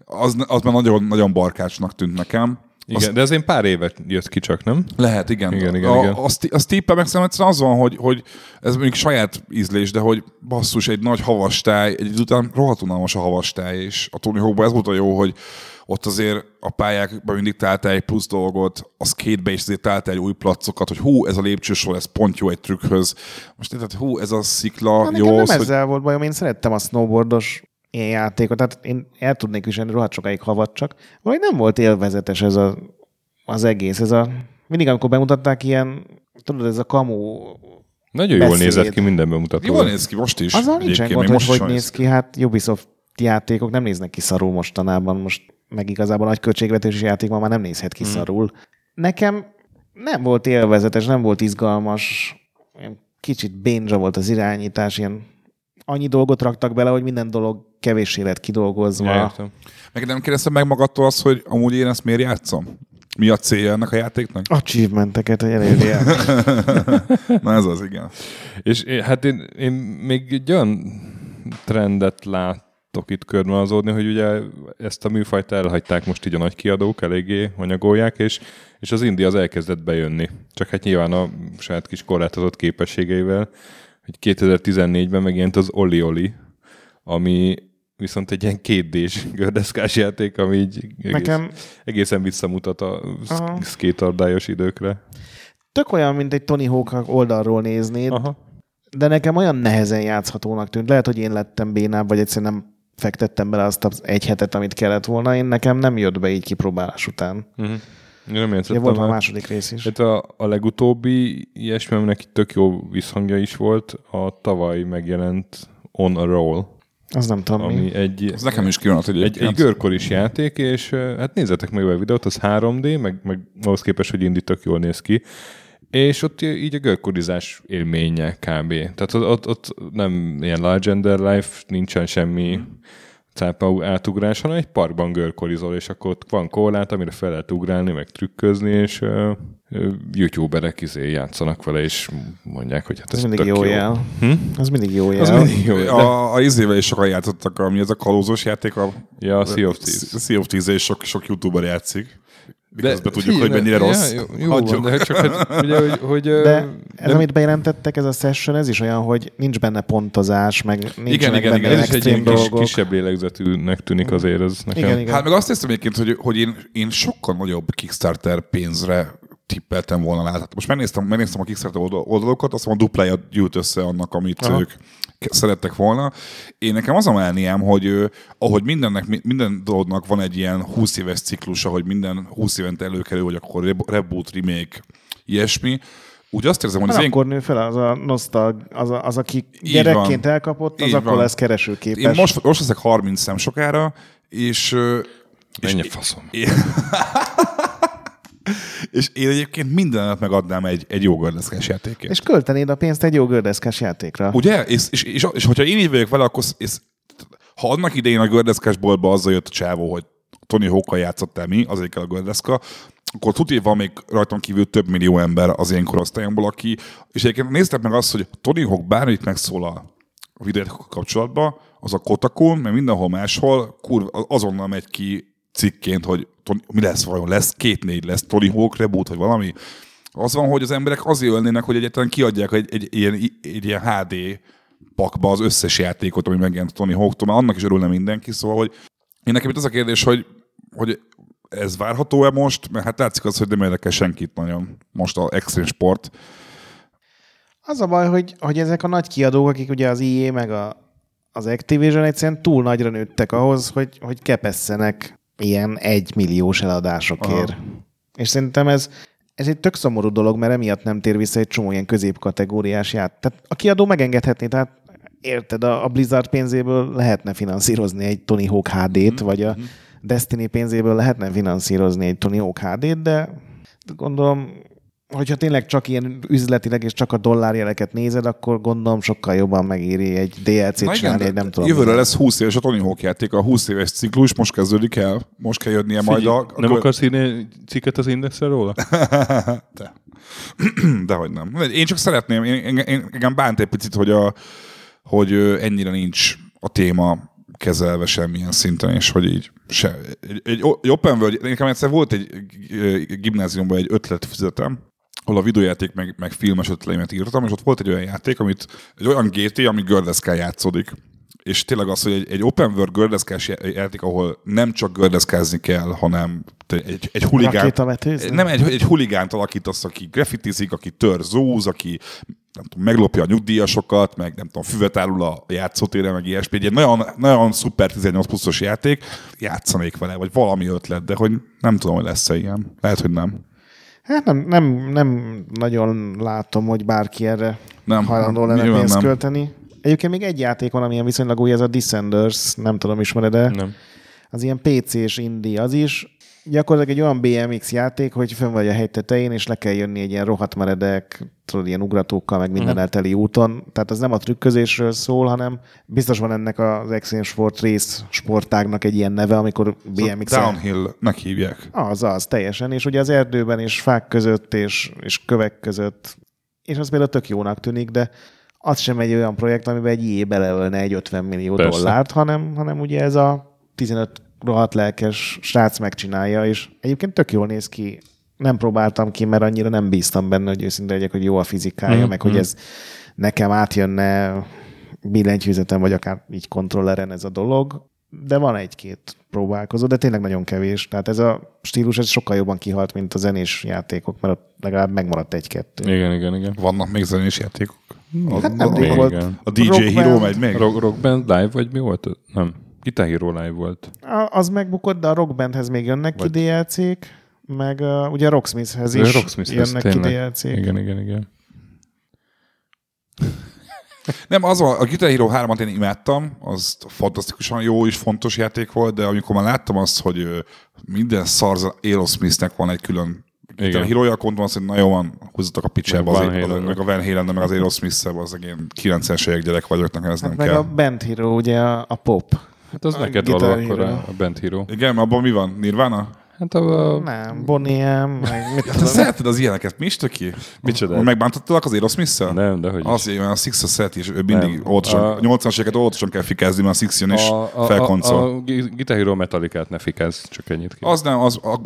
[SPEAKER 3] Az, az már nagyon, nagyon barkácsnak tűnt nekem.
[SPEAKER 1] Igen, de ez én pár évet jött ki csak, nem?
[SPEAKER 3] Lehet, igen.
[SPEAKER 1] Igen, igen,
[SPEAKER 3] a,
[SPEAKER 1] igen.
[SPEAKER 3] A, Sti- a Steep-el meg szerintem egyszerűen az van, hogy, hogy ez mondjuk saját ízlés, de hogy basszus, egy nagy havastály, egy idő után rohadt unalmas a havastály, és a Tony Hawkban ez volt a jó, hogy ott azért a pályákban mindig találtál egy plusz dolgot, a skatebe is azért találtál egy új placokat, hogy hú, ez a lépcsősor, ez pont jó egy trükkhöz. Most érted, hú, ez a szikla
[SPEAKER 2] Na,
[SPEAKER 3] jó,
[SPEAKER 2] nekem
[SPEAKER 3] az,
[SPEAKER 2] nem
[SPEAKER 3] hogy
[SPEAKER 2] ezzel volt bajom, én szerettem a snowboardos ilyen játékot, tehát én el tudnék viselni rohadt sokáig havat csak. Vagy nem volt élvezetes ez a, az egész, ez a... Mindig, amikor bemutatták ilyen, tudod, ez a kamu...
[SPEAKER 1] Nagyon jól
[SPEAKER 2] Beszéd.
[SPEAKER 1] nézett ki minden bemutató.
[SPEAKER 3] jól néz ki most is.
[SPEAKER 2] Azzal nincsen gond, hogy hogy
[SPEAKER 3] is
[SPEAKER 2] néz ki. Hát Ubisoft játékok nem néznek ki szarul mostanában, most meg igazából nagy költségvetési játék ma már nem nézhet ki szarul. Nekem nem volt élvezetes, nem volt izgalmas, kicsit bénzsa volt az irányítás, ilyen annyi dolgot raktak bele, hogy minden dolog kevéssé lett kidolgozva.
[SPEAKER 1] Ja, értem.
[SPEAKER 3] Meg nem kérdeztem meg magadtól azt, hogy amúgy én ezt miért játszom? Mi a célja ennek a játéknak?
[SPEAKER 2] Achievementeket, hogy elérje.
[SPEAKER 3] Na ez az, igen.
[SPEAKER 1] És hát én, én még egy olyan trendet látok itt körbeazódni, hogy ugye ezt a műfajt elhagyták most így a nagy kiadók, eléggé anyagolják, és, és az Indi az elkezdett bejönni. Csak hát nyilván a saját kis korlátozott képességeivel, hogy 2014-ben megjelent az Oli Oli, ami viszont egy ilyen kétdés gördeszkás játék, ami így egész,
[SPEAKER 2] Nekem
[SPEAKER 1] egészen visszamutat a
[SPEAKER 2] Aha.
[SPEAKER 1] skaterdályos időkre.
[SPEAKER 2] tök olyan, mint egy Tony Hawk oldalról néznéd,
[SPEAKER 1] Aha.
[SPEAKER 2] de nekem olyan nehezen játszhatónak tűnt. Lehet, hogy én lettem bénább, vagy egyszerűen nem fektettem bele azt az egy hetet, amit kellett volna. Én nekem nem jött be így kipróbálás után.
[SPEAKER 1] Uh-huh. Nem
[SPEAKER 2] Ugye volt már a második rész is.
[SPEAKER 1] Hát a, a legutóbbi ilyesmi, aminek tök jó visszhangja is volt, a tavaly megjelent On a Roll,
[SPEAKER 2] Az nem tudom mi.
[SPEAKER 1] ami egy,
[SPEAKER 3] Ez nekem is kijön, hogy
[SPEAKER 1] egy, egy görkoris játék, és hát nézzetek meg a videót, az 3D, meg, meg ahhoz képest, hogy Indi tök jól néz ki, és ott így a görkorizás élménye kb. Tehát ott, ott, ott nem ilyen Legender Life, nincsen semmi cápa átugrás, hanem egy parkban görkorizol, és akkor ott van korlát, amire fel lehet ugrálni, meg trükközni, és uh, youtuberek izé játszanak vele, és mondják, hogy hát ez,
[SPEAKER 2] Ez mindig
[SPEAKER 1] tök
[SPEAKER 2] jó
[SPEAKER 1] jó.
[SPEAKER 2] jel.
[SPEAKER 1] Hm?
[SPEAKER 2] Az mindig jó jel.
[SPEAKER 1] Az mindig jó. De,
[SPEAKER 3] A, a izével is sokan játszottak, ami ez a kalózos játék, a
[SPEAKER 1] ja, a Sea of Thieves.
[SPEAKER 3] Sea of Thieves és sok, sok youtuber játszik.
[SPEAKER 1] De
[SPEAKER 3] Miközben tudjuk,
[SPEAKER 1] figyelj,
[SPEAKER 3] hogy mennyire
[SPEAKER 1] ja,
[SPEAKER 3] rossz.
[SPEAKER 1] Jó, jó
[SPEAKER 3] Hagyjuk.
[SPEAKER 1] van, de csak hát, ugye, hogy, hogy
[SPEAKER 2] De ez, amit bejelentettek, ez a session, ez is olyan, hogy nincs benne pontozás, meg nincsenek
[SPEAKER 3] igen,
[SPEAKER 2] benne
[SPEAKER 3] igen,
[SPEAKER 1] ez is egy ilyen kis,
[SPEAKER 2] dolgok.
[SPEAKER 1] kisebb lélegzetűnek tűnik azért ez nekem.
[SPEAKER 2] Igen, igen.
[SPEAKER 3] Hát meg azt néztem egyébként, hogy, hogy én, én sokkal nagyobb Kickstarter pénzre tippeltem volna rá. Tehát most megnéztem, megnéztem a Kickstarter oldal- oldalokat, azt mondom, a duplája gyűlt össze annak, amit
[SPEAKER 2] Aha.
[SPEAKER 3] Ők szerettek volna. Én nekem az a melniám, hogy ahogy mindennek, mi- minden dolognak van egy ilyen 20 éves ciklusa, hogy minden 20 évente előkerül, hogy akkor reb- reboot, remake, ilyesmi, úgy azt érzem, hogy az
[SPEAKER 2] Mert
[SPEAKER 3] én
[SPEAKER 2] akkor nő fel az a nosztalg, az, a, az aki gyerekként
[SPEAKER 3] van.
[SPEAKER 2] elkapott, az
[SPEAKER 3] Így
[SPEAKER 2] akkor
[SPEAKER 3] van.
[SPEAKER 2] lesz keresőképes.
[SPEAKER 3] én most, most leszek 30 szem sokára, és, ö,
[SPEAKER 1] Ennyi faszom.
[SPEAKER 3] Én- és én egyébként mindenet megadnám egy, egy jó gördeszkás játékért.
[SPEAKER 2] És költenéd a pénzt egy jó gördeszkás játékra.
[SPEAKER 3] Ugye? És, és, és, és, hogyha én így vagyok vele, akkor és, ha annak idején a gördeszkás boltba azzal jött a csávó, hogy Tony Hawkkal játszottál mi, azért kell a gördeszka, akkor tudja, van még rajtam kívül több millió ember az én korosztályomból, aki, és egyébként néztek meg azt, hogy Tony Hawk bármit megszólal a videójátékokkal kapcsolatban, az a Kotakun, mert mindenhol máshol kurva, azonnal megy ki cikként, hogy mi lesz vajon, lesz két-négy, lesz Tony Hawk reboot, vagy valami. Az van, hogy az emberek azért ölnének, hogy egyáltalán kiadják egy, egy, ilyen, egy ilyen HD pakba az összes játékot, ami megjelent Tony Hawk-tól, mert annak is örülne mindenki, szóval, hogy én nekem itt az a kérdés, hogy, hogy ez várható-e most, mert hát látszik az, hogy nem érdekel senkit nagyon most a extrém sport.
[SPEAKER 2] Az a baj, hogy, hogy ezek a nagy kiadók, akik ugye az EA meg a, az Activision egyszerűen túl nagyra nőttek ahhoz, hogy, hogy kepesszenek ilyen egymilliós eladásokért.
[SPEAKER 3] Aha.
[SPEAKER 2] És szerintem ez, ez egy tök szomorú dolog, mert emiatt nem tér vissza egy csomó ilyen középkategóriás ját. Tehát a kiadó megengedhetné, tehát érted, a, a Blizzard pénzéből lehetne finanszírozni egy Tony Hawk HD-t, vagy a Destiny pénzéből lehetne finanszírozni egy Tony Hawk HD-t, de gondolom, hogyha tényleg csak ilyen üzletileg és csak a dollárjeleket nézed, akkor gondolom sokkal jobban megéri egy DLC-t csinálni, egy nem tudom.
[SPEAKER 3] jövőre lesz 20 éves a Tony Hawk játék, a 20 éves ciklus most kezdődik el, most kell jönnie majd a... a
[SPEAKER 1] nem
[SPEAKER 3] gö-
[SPEAKER 1] akarsz írni cikket az Indexre róla?
[SPEAKER 3] De. Dehogy nem. Én csak szeretném, én, én, én, engem bánt egy picit, hogy, a, hogy ennyire nincs a téma kezelve semmilyen szinten, és hogy így se, egy, egy, open world, nekem egyszer volt egy gimnáziumban egy ötletfüzetem, ahol a videójáték meg, meg filmes ötleteimet írtam, és ott volt egy olyan játék, amit egy olyan GT, ami gördeszkán játszódik. És tényleg az, hogy egy, egy open world gördeszkás já- játék, ahol nem csak gördeszkázni kell, hanem egy, egy huligán... Nem, egy, egy huligánt alakítasz, aki graffitizik, aki tör zúz, aki nem tudom, meglopja a nyugdíjasokat, meg nem tudom, füvet árul a játszótére, meg ilyesmi. Egy nagyon, nagyon szuper 18 pluszos játék, játszanék vele, vagy valami ötlet, de hogy nem tudom, hogy lesz-e ilyen. Lehet, hogy nem.
[SPEAKER 2] Hát nem, nem, nem nagyon látom, hogy bárki erre
[SPEAKER 3] Nem,
[SPEAKER 2] hajlandó
[SPEAKER 3] nem,
[SPEAKER 2] lenne pénzt
[SPEAKER 3] nem.
[SPEAKER 2] költeni. Egyébként még egy játék van, amilyen viszonylag új, ez a Descenders, nem tudom, ismered-e?
[SPEAKER 1] Nem.
[SPEAKER 2] Az ilyen PC-s indie, az is gyakorlatilag egy olyan BMX játék, hogy fönn vagy a hegy tetején, és le kell jönni egy ilyen rohadt meredek, tudod, ilyen ugratókkal, meg minden elteli úton. Tehát az nem a trükközésről szól, hanem biztos van ennek az Extreme Sport rész sportágnak egy ilyen neve, amikor BMX -en-
[SPEAKER 3] Downhill-nek hívják.
[SPEAKER 2] az, az, teljesen. És ugye az erdőben és fák között és, és kövek között, és az például tök jónak tűnik, de az sem egy olyan projekt, amiben egy IE beleölne egy 50 millió.
[SPEAKER 1] Persze.
[SPEAKER 2] dollárt, hanem, hanem ugye ez a 15 rohadt lelkes srác megcsinálja, és egyébként tök jól néz ki. Nem próbáltam ki, mert annyira nem bíztam benne, hogy őszinte legyek, hogy jó a fizikája,
[SPEAKER 1] Mm,
[SPEAKER 2] meg hogy ez nekem átjönne billentyűzeten, vagy akár így kontrolleren ez a dolog. de van egy-két próbálkozó, de tényleg nagyon kevés. Tehát ez a stílus ez sokkal jobban kihalt, mint a zenés játékok, mert ott legalább megmaradt egy-kettő.
[SPEAKER 1] Igen, igen, igen.
[SPEAKER 3] Vannak még zenés játékok. A,
[SPEAKER 2] Hát nem
[SPEAKER 3] a,
[SPEAKER 2] rég
[SPEAKER 3] a,
[SPEAKER 2] volt.
[SPEAKER 1] igen.
[SPEAKER 3] a DJ
[SPEAKER 2] Rock
[SPEAKER 3] Hero
[SPEAKER 2] Band.
[SPEAKER 3] megy még?
[SPEAKER 1] Rock, rock Band live, vagy mi volt? Nem. Guitar Hero live volt.
[SPEAKER 2] A- Az megbukott, de a Rockbandhez még jönnek
[SPEAKER 1] Vagy-
[SPEAKER 2] ki DLC-k, meg uh, ugye a Rocksmithhez
[SPEAKER 1] A
[SPEAKER 2] is
[SPEAKER 1] Rocksmithhez
[SPEAKER 2] jönnek ki. DLC-k.
[SPEAKER 1] Igen, igen, igen.
[SPEAKER 3] Nem, az a, a Guitar Hero 3-at én imádtam, az fantasztikusan jó és fontos játék volt, de amikor már láttam azt, hogy minden szarz Aerosmithnek van egy külön Guitar
[SPEAKER 1] Igen.
[SPEAKER 3] Hero-ja, akkor mondtam azt, hogy na jó van, húzzatok a picsába,
[SPEAKER 1] Meg
[SPEAKER 3] az, az, meg a Van halen meg az aerosmith az én 90-es évek gyerek vagyok, nekem ez
[SPEAKER 2] Hát
[SPEAKER 3] nem
[SPEAKER 2] meg
[SPEAKER 3] kell.
[SPEAKER 2] a Band Hero, ugye a, a pop.
[SPEAKER 1] Hát az
[SPEAKER 2] A
[SPEAKER 1] neked való akkor a, a Band Hero.
[SPEAKER 3] Igen, abban mi van? Nirvana?
[SPEAKER 1] Hát a, a
[SPEAKER 2] Nem, Bonnie M, meg mit
[SPEAKER 3] Te
[SPEAKER 2] tudom.
[SPEAKER 3] szereted az ilyeneket, mi is töki?
[SPEAKER 1] Micsoda?
[SPEAKER 3] Megbántottalak az aerosmith
[SPEAKER 1] nem, de hogy is.
[SPEAKER 3] Azért, mert a Six szereti, és ő mindig óvatosan,
[SPEAKER 1] A-
[SPEAKER 3] a 80-as éveket óvatosan kell fikázni, mert a Six jön és felkoncol.
[SPEAKER 1] A, a, a Guitar Hero Metallicát ne fikázz, csak ennyit ki.
[SPEAKER 3] Az nem, az, a,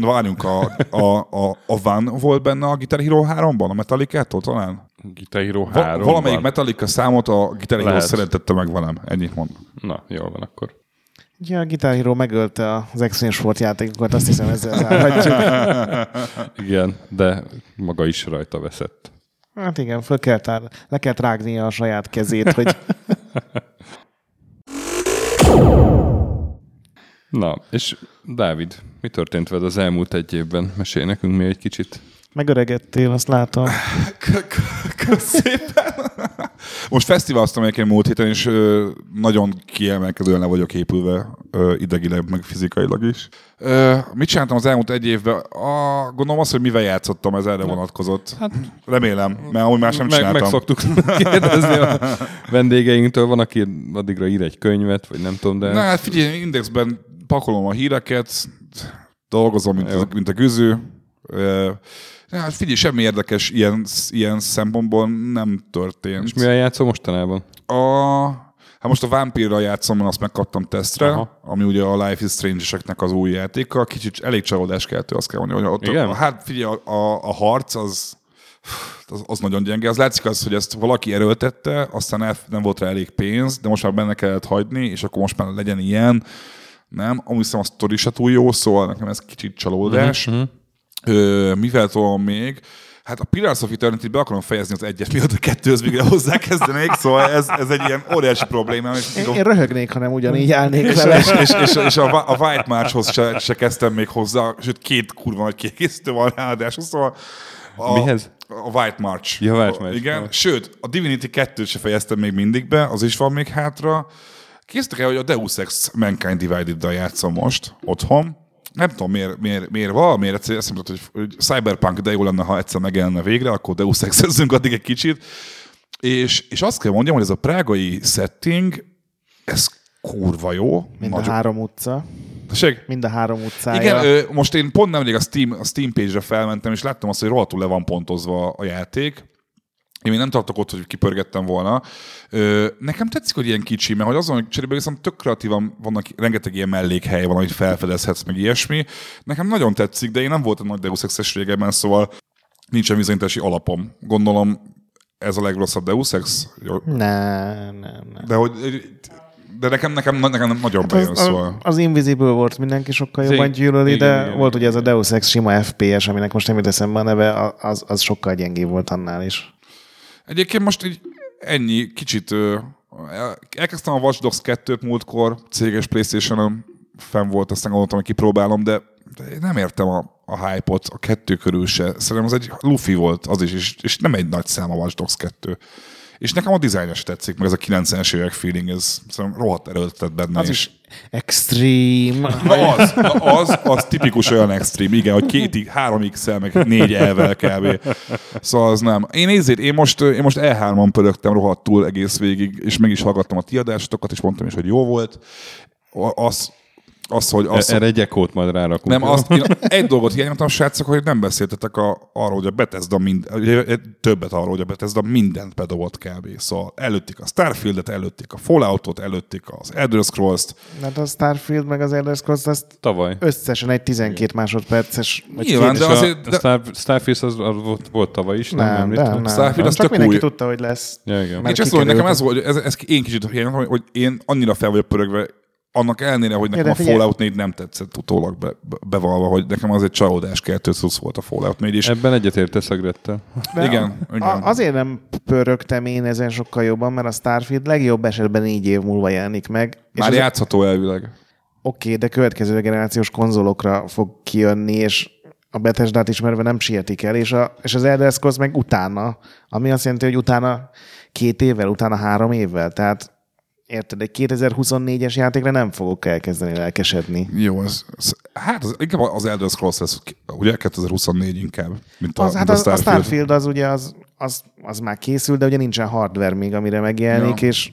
[SPEAKER 3] várjunk, a, a, a, a Van volt benne a Guitar Hero 3-ban, a Metallicától talán?
[SPEAKER 1] Guitar Hero
[SPEAKER 3] Va,
[SPEAKER 1] 3
[SPEAKER 3] valamelyik Metallica számot a Guitar Hero szeretette meg velem, ennyit mondom.
[SPEAKER 1] Na, jól van akkor.
[SPEAKER 2] Ugye a Guitar Hero megölte az Extreme Sport játékokat, azt hiszem ezzel zárhatjuk.
[SPEAKER 1] Igen, de maga is rajta veszett.
[SPEAKER 2] Hát igen, föl kell tár, le kell rágnia a saját kezét, hogy
[SPEAKER 1] Na, és Dávid, mi történt veled az elmúlt egy évben? Mesélj nekünk még egy kicsit.
[SPEAKER 2] Megöregedtél, azt látom.
[SPEAKER 3] Kösz szépen! Most fesztiváloztam egyébként múlt héten, és nagyon kiemelkedően le vagyok épülve idegileg, meg fizikailag is. Mit csináltam az elmúlt egy évben? A, gondolom azt, hogy mivel játszottam, ez erre vonatkozott. Hát, Remélem, mert amúgy más nem
[SPEAKER 1] Meg,
[SPEAKER 3] csináltam.
[SPEAKER 1] meg szoktuk kérdezni a vendégeinktől, van, aki addigra ír egy könyvet, vagy nem tudom, de...
[SPEAKER 3] Na hát figyelj, indexben pakolom a híreket, dolgozom, mint, a, mint a güző. Hát figyelj, semmi érdekes ilyen, ilyen szempontból nem történt.
[SPEAKER 1] És mivel játszol mostanában?
[SPEAKER 3] A, hát most a Vampire-ra játszom, azt megkaptam tesztre,
[SPEAKER 1] Aha.
[SPEAKER 3] Ami ugye a Life is Strange-eseknek az új játéka. Kicsit elég csalódáskeltő, azt kell mondani. Hogy ott,
[SPEAKER 1] Igen?
[SPEAKER 3] Hát figyelj, a, a, a harc az, az, az nagyon gyenge. Az látszik az, hogy ezt valaki erőltette, aztán el, nem volt rá elég pénz, de most már benne kellett hagyni, és akkor most már legyen ilyen. Nem, amúgy hiszem a sztori se túl jó, szóval nekem ez kicsit csalódás.
[SPEAKER 1] Mhm.
[SPEAKER 3] Ö, mivel tudom még? Hát a Pillars of Eternity be akarom fejezni az egyes miatt, a kettőhöz még hozzákezdenék, szóval ez, ez egy ilyen óriási probléma. És
[SPEAKER 2] Én, én röhögnék, ha nem ugyanígy állnék
[SPEAKER 3] és,
[SPEAKER 2] vele.
[SPEAKER 3] és, és, és, és a, a White Marchhoz se, se, kezdtem még hozzá, sőt két kurva nagy kiegészítő van ráadásul, szóval a,
[SPEAKER 1] Mihez?
[SPEAKER 3] A White March.
[SPEAKER 1] Ja, White March.
[SPEAKER 3] Igen,
[SPEAKER 1] Ja.
[SPEAKER 3] sőt, a Divinity 2-t se fejeztem még mindig be, az is van még hátra. Késztek el, hogy a Deus Ex Mankind Divided-dal játszom most, otthon. Nem tudom, miért, miért, miért valamiért egyszerűen eszembe jutott, hogy, hogy Cyberpunk, de jó lenne, ha egyszer megjelenne végre, akkor Deus ex addig egy kicsit. És, és azt kell mondjam, hogy ez a prágai setting, ez kurva jó.
[SPEAKER 2] Mind a
[SPEAKER 3] Nagyon-
[SPEAKER 2] három utca.
[SPEAKER 3] Tessék?
[SPEAKER 2] Mind a három utcája.
[SPEAKER 3] Igen, ö, most én pont nemrég a Steam, a Steam page-re felmentem, és láttam azt, hogy rohadtul le van pontozva a játék. Én még nem tartok ott, hogy kipörgettem volna. Ö, nekem tetszik, hogy ilyen kicsi, mert hogy azon, hogy cserébe viszont tök kreatívan vannak, rengeteg ilyen mellékhely van, amit felfedezhetsz, meg ilyesmi. Nekem nagyon tetszik, de én nem voltam nagy Deus Ex-es régebben, szóval nincsen bizonyítási alapom. Gondolom ez a legrosszabb Deus Ex?
[SPEAKER 2] Nem, nem, nem.
[SPEAKER 3] De hogy de nekem, nekem, nekem nagyon bejön,
[SPEAKER 2] Az,
[SPEAKER 3] szóval.
[SPEAKER 2] az Invisible volt mindenki sokkal jobban gyűlöli,
[SPEAKER 1] igen,
[SPEAKER 2] de
[SPEAKER 1] igen,
[SPEAKER 2] volt
[SPEAKER 1] igen.
[SPEAKER 2] ugye ez a Deus Ex sima FPS, aminek most nem jut eszembe a neve, az, az sokkal gyengébb volt annál is.
[SPEAKER 3] Egyébként most így ennyi, kicsit elkezdtem a Watch Dogs 2-t múltkor, céges Playstation-on fenn volt, aztán gondoltam, hogy kipróbálom, de, de én nem értem a, a hype-ot a kettő körül se. Szerintem az egy lufi volt az is, és, és nem egy nagy szám a Watch Dogs 2. És nekem a dizájn se tetszik, meg ez a 90-es évek feeling, ez szerintem rohadt erőltetett benne.
[SPEAKER 2] Az
[SPEAKER 3] és-
[SPEAKER 2] is extreme.
[SPEAKER 3] Na az, na az, az tipikus olyan extrém, igen, hogy két, három x meg négy elvel kb. Szóval az nem. Én nézzét, én most, én most E3-on pörögtem rohadtul egész végig, és meg is hallgattam a ti adásotokat, és mondtam is, hogy jó volt. Az, az hogy... Az,
[SPEAKER 1] Erre egy ekót majd rárakunk.
[SPEAKER 3] nem, azt, én egy dolgot hiányoltam, srácok, hogy nem beszéltetek a, arról, hogy a Bethesda mind, többet arról, hogy a Bethesda mindent bedobott kb. Szóval előtték a Starfieldet, előtték a Falloutot, előtték az Elder Scrolls-t,
[SPEAKER 2] Hát a Starfield meg az Elder Scrolls, azt
[SPEAKER 1] Tavaly.
[SPEAKER 2] összesen egy 12 másodperces,
[SPEAKER 3] Nyilván, de azért-
[SPEAKER 1] a, a Star, Starfield az, az volt, volt tavaly is, nem,
[SPEAKER 2] nem, nem, nem.
[SPEAKER 3] Starfield az
[SPEAKER 2] Csak mindenki
[SPEAKER 3] új.
[SPEAKER 2] tudta, hogy lesz.
[SPEAKER 1] Ja, igen.
[SPEAKER 3] Én csak szóval, nekem ez volt, ez, ez én kicsit hiányoltam, hogy, hogy én annyira fel vagyok pörögve annak ellenére, hogy nekem
[SPEAKER 2] de
[SPEAKER 3] a Fallout 4 nem tetszett utólag be, be, bevalva, hogy nekem az egy csalódás 220 volt a Fallout 4, és
[SPEAKER 1] Ebben egyetértesz a Grettel.
[SPEAKER 3] Igen,
[SPEAKER 2] a,
[SPEAKER 3] igen.
[SPEAKER 2] Azért nem pörögtem én ezen sokkal jobban, mert a Starfield legjobb esetben négy év múlva jelenik meg.
[SPEAKER 3] már
[SPEAKER 2] az-
[SPEAKER 3] játszható elvileg.
[SPEAKER 2] Oké, de következő generációs konzolokra fog kijönni, és a Bethesda-t ismerve nem sietik el, és, a, és az Elder Scrolls meg utána, ami azt jelenti, hogy utána két évvel, utána három évvel, tehát érted, egy 2024-es játékra nem fogok elkezdeni lelkesedni.
[SPEAKER 3] Jó, az, az, hát az, inkább az Elder Scrolls lesz, ugye 2024 inkább, mint a,
[SPEAKER 2] Az, hát
[SPEAKER 3] mint
[SPEAKER 2] a, a Starfield az ugye az, az, az már készül, de ugye nincsen hardware még, amire megjelenik,
[SPEAKER 3] Ja.
[SPEAKER 2] és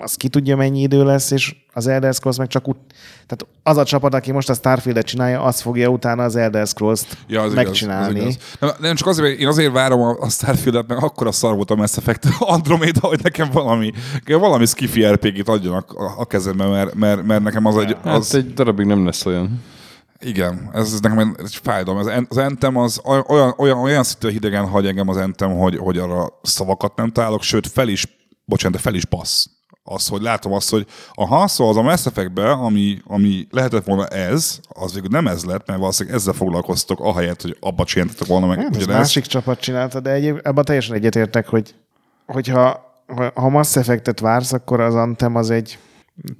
[SPEAKER 2] az ki tudja, mennyi idő lesz, és az Elder Scrolls meg csak ut- tehát az a csapat, aki most a Starfield-et csinálja, az fogja utána az Elder Scrolls-t
[SPEAKER 3] Ja, az
[SPEAKER 2] megcsinálni.
[SPEAKER 3] Igaz, az igaz. Nem, nem, csak azért, én azért várom a, a Starfield-et, mert akkor a szar volt a Mass Effect Andromeda, hogy nekem valami, valami skiffy RPG-t adjanak a, a kezembe, mert, mert, mert nekem az egy...
[SPEAKER 1] Hát
[SPEAKER 3] Az,
[SPEAKER 1] egy darabig nem lesz olyan.
[SPEAKER 3] Igen, ez, ez nekem egy, fájdalom. Az, az Entem az olyan, olyan, olyan szintű hidegen hagy engem az Entem, hogy, hogy arra szavakat nem találok, sőt fel is, bocsánat, de fel is passz. Az, hogy látom azt, hogy aha, szóval az a Mass Effect-be, ami, ami lehetett volna ez, az végül nem ez lett, mert valószínűleg ezzel foglalkoztok, ahelyett, hogy abba csináltatok volna meg
[SPEAKER 2] Hát, ez másik csapat csinálta, de egyéb, ebben teljesen egyetértek, hogy hogyha ha- Mass Effect-et vársz, akkor az Anthem az egy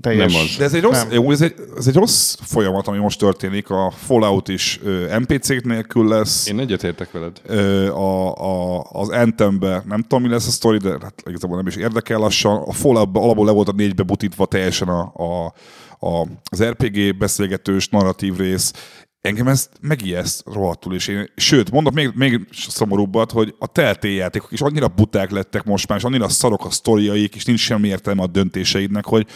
[SPEAKER 2] teljes...
[SPEAKER 1] Nem az.
[SPEAKER 3] De ez egy rossz,
[SPEAKER 2] Nem.
[SPEAKER 3] jó, ez egy, ez egy rossz folyamat, ami most történik. A Fallout is NPC-k nélkül lesz.
[SPEAKER 1] Én egyetértek veled.
[SPEAKER 3] Ö, a, a, az Anthembe nem tudom, mi lesz a sztori, de hát igazából nem is érdekel lassan. A Falloutban alapból le volt a négybe butítva teljesen a, a, a, az RPG beszélgetős narratív rész. Engem ez megijeszt rohadtul, és én, sőt, mondok még, még szomorúbbat, hogy a Telltale játékok is annyira buták lettek most már, és annyira szarok a sztoriaik, és nincs semmi értelme a döntéseidnek, hogy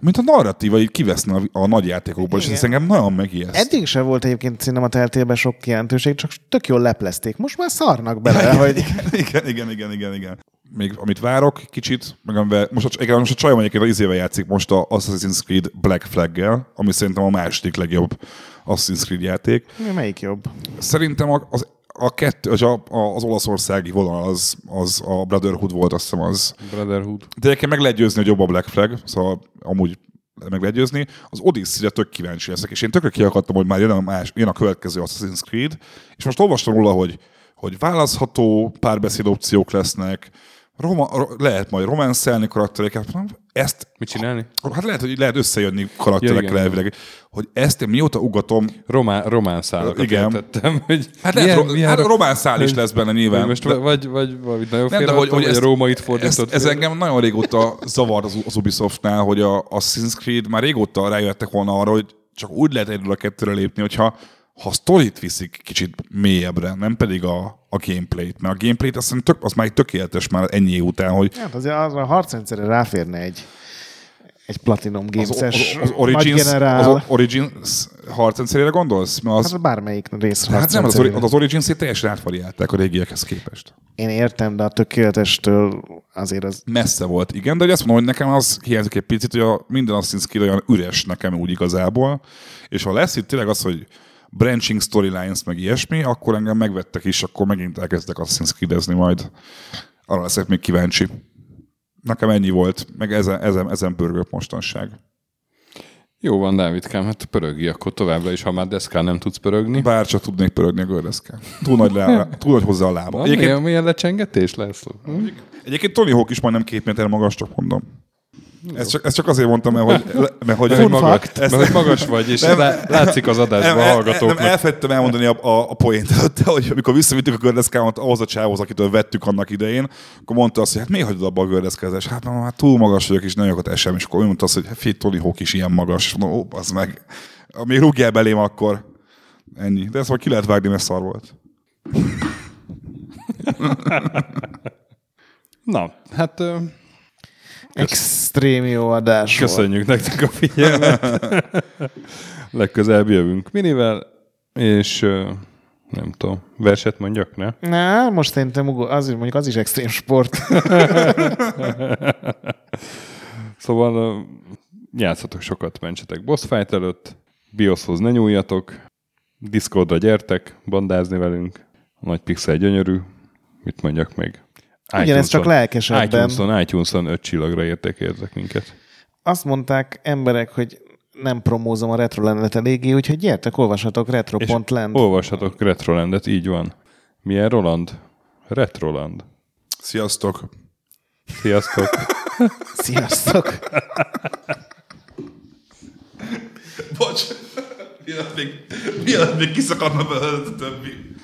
[SPEAKER 3] mint a narratíva így kiveszne a, a nagy játékokból, és
[SPEAKER 2] Igen.
[SPEAKER 3] ez engem nagyon megijeszt.
[SPEAKER 2] Eddig se volt egyébként szerintem a teltélben sok jelentőség, csak tök jól leplezték. Most már szarnak bele, hogy
[SPEAKER 3] igen, igen, igen, igen, igen. Még amit várok kicsit, meg amivel, most a, igen, most a csajom egyébként az izével játszik most a Assassin's Creed Black Flag-gel, ami szerintem a második legjobb Assassin's Creed játék.
[SPEAKER 2] Mi melyik jobb?
[SPEAKER 3] Szerintem az, a kettő, az, a, az olaszországi vonal az, az a Brotherhood volt, azt hiszem az.
[SPEAKER 1] Brotherhood.
[SPEAKER 3] De egyébként meg lehet győzni, hogy jobb a Black Flag, szóval amúgy meg lehet győzni. Az Odyssey-re tök kíváncsi leszek, és én tökre kiakadtam, hogy már jön a, más, jön a következő Assassin's Creed, és most olvastam róla, hogy, hogy választható párbeszéd opciók lesznek, Roma, ro- lehet majd románcelni karaktereket, ezt
[SPEAKER 1] Mit csinálni?
[SPEAKER 3] Hát lehet, hogy lehet összejönni karakterekkel
[SPEAKER 1] Ja,
[SPEAKER 3] elvileg. Hogy ezt én mióta ugatom,
[SPEAKER 1] Román, román szálakat
[SPEAKER 3] Igen.
[SPEAKER 1] értettem, hogy
[SPEAKER 3] hát lehet, ro- hát román szál is lesz benne nyilván.
[SPEAKER 1] Most
[SPEAKER 3] De-
[SPEAKER 1] vagy, vagy valamit nagyon
[SPEAKER 3] nem, de hogy, hogy ezt,
[SPEAKER 1] a rómait
[SPEAKER 3] ezt,
[SPEAKER 1] fordított.
[SPEAKER 3] ez
[SPEAKER 1] félre.
[SPEAKER 3] engem nagyon régóta zavar az, az Ubisoftnál, hogy a, a Assassin's Creed már régóta rájöttek volna arra, hogy csak úgy lehet egyről a kettőre lépni, hogyha ha a sztorit viszik kicsit mélyebbre, nem pedig a, a gameplayt. Mert a gameplayt azt tök, az már tökéletes már ennyi után, hogy
[SPEAKER 2] Hát azért az a harcrendszerre ráférne egy, egy Platinum
[SPEAKER 3] az, az,
[SPEAKER 2] Games-es
[SPEAKER 3] az,
[SPEAKER 2] nagy
[SPEAKER 3] Origins,
[SPEAKER 2] generál.
[SPEAKER 3] az Origins harcrendszerére gondolsz? Mert az,
[SPEAKER 2] Hát bármelyik rész
[SPEAKER 3] hát nem, az, az Origins-ét teljesen átvariálták a régiekhez képest.
[SPEAKER 2] Én értem, de a tökéletestől azért az...
[SPEAKER 3] messze volt, igen, de azt mondom, hogy nekem az hiányzik egy picit, hogy a minden Assassin's Creed olyan üres nekem úgy igazából, és ha lesz itt tényleg az, hogy branching storylines, meg ilyesmi, akkor engem megvettek is, akkor megint elkezdek Assassin's Creed-ezni majd. Arra leszek még kíváncsi. Nekem ennyi volt, meg ezen, ezen, ezen pörgök mostanság.
[SPEAKER 1] Jó van, Dávidkám, hát pörögi akkor továbbra is, ha már deszkán nem tudsz pörögni.
[SPEAKER 3] Bár csak tudnék pörögni a gördeszkán. Túl nagy, lá, túl nagy hozzá a lába.
[SPEAKER 1] Van
[SPEAKER 3] Egyébként,
[SPEAKER 1] milyen, milyen lecsengetés lesz? Hm?
[SPEAKER 3] egyébként Tony Hawk is majdnem két méter magas, csak mondom. Ezt csak, ezt csak azért mondtam, mert hogy, mert hogy,
[SPEAKER 1] hogy, magas,
[SPEAKER 2] fact.
[SPEAKER 1] mert magas vagy, és
[SPEAKER 3] Nem.
[SPEAKER 1] lá- látszik az adásban
[SPEAKER 3] nem,
[SPEAKER 1] a
[SPEAKER 3] el-
[SPEAKER 1] hallgatóknak.
[SPEAKER 3] Nem, elfelejtettem elmondani a, a, a poént előtte, hogy amikor visszavittük a gördeszkámat ahhoz a csávhoz, akitől vettük annak idején, akkor mondta azt, hogy hát miért hagyod abba a gördeszkázás? Hát már, már túl magas vagyok, és nagyon sokat esem, és akkor ő mondta azt, hogy hát Tony Hawk is ilyen magas. És mondom, ó, az meg. Még rúgjál belém akkor. Ennyi. De ezt majd ki lehet vágni, mert szar volt.
[SPEAKER 1] Na, hát ö,
[SPEAKER 2] Extrém jó adás volt.
[SPEAKER 1] köszönjük nektek a figyelmet. Legközelebb jövünk minivel, és nem tudom, verset mondjak, ne?
[SPEAKER 2] Na, most szerintem az, mondjuk az is extrém sport.
[SPEAKER 1] Szóval játszatok sokat, mentsetek boss fight előtt, BIOS-hoz ne nyúljatok, Discordra gyertek, bandázni velünk, a nagy pixel gyönyörű, mit mondjak még?
[SPEAKER 2] Ugyanez csak lelkesebben.
[SPEAKER 1] iTunes-on, iTunes-on öt csillagra értékeltek minket.
[SPEAKER 2] azt mondták emberek, hogy nem promózom a retrolandet eléggé, úgyhogy gyertek, olvashatok retro.land.
[SPEAKER 1] Olvashatok Retrolandet, így van. Milyen Roland? Retroland.
[SPEAKER 3] Sziasztok!
[SPEAKER 1] Sziasztok!
[SPEAKER 2] Sziasztok!
[SPEAKER 3] Bocs! Mielőtt még, mielőtt még kiszakadna belőle a többi.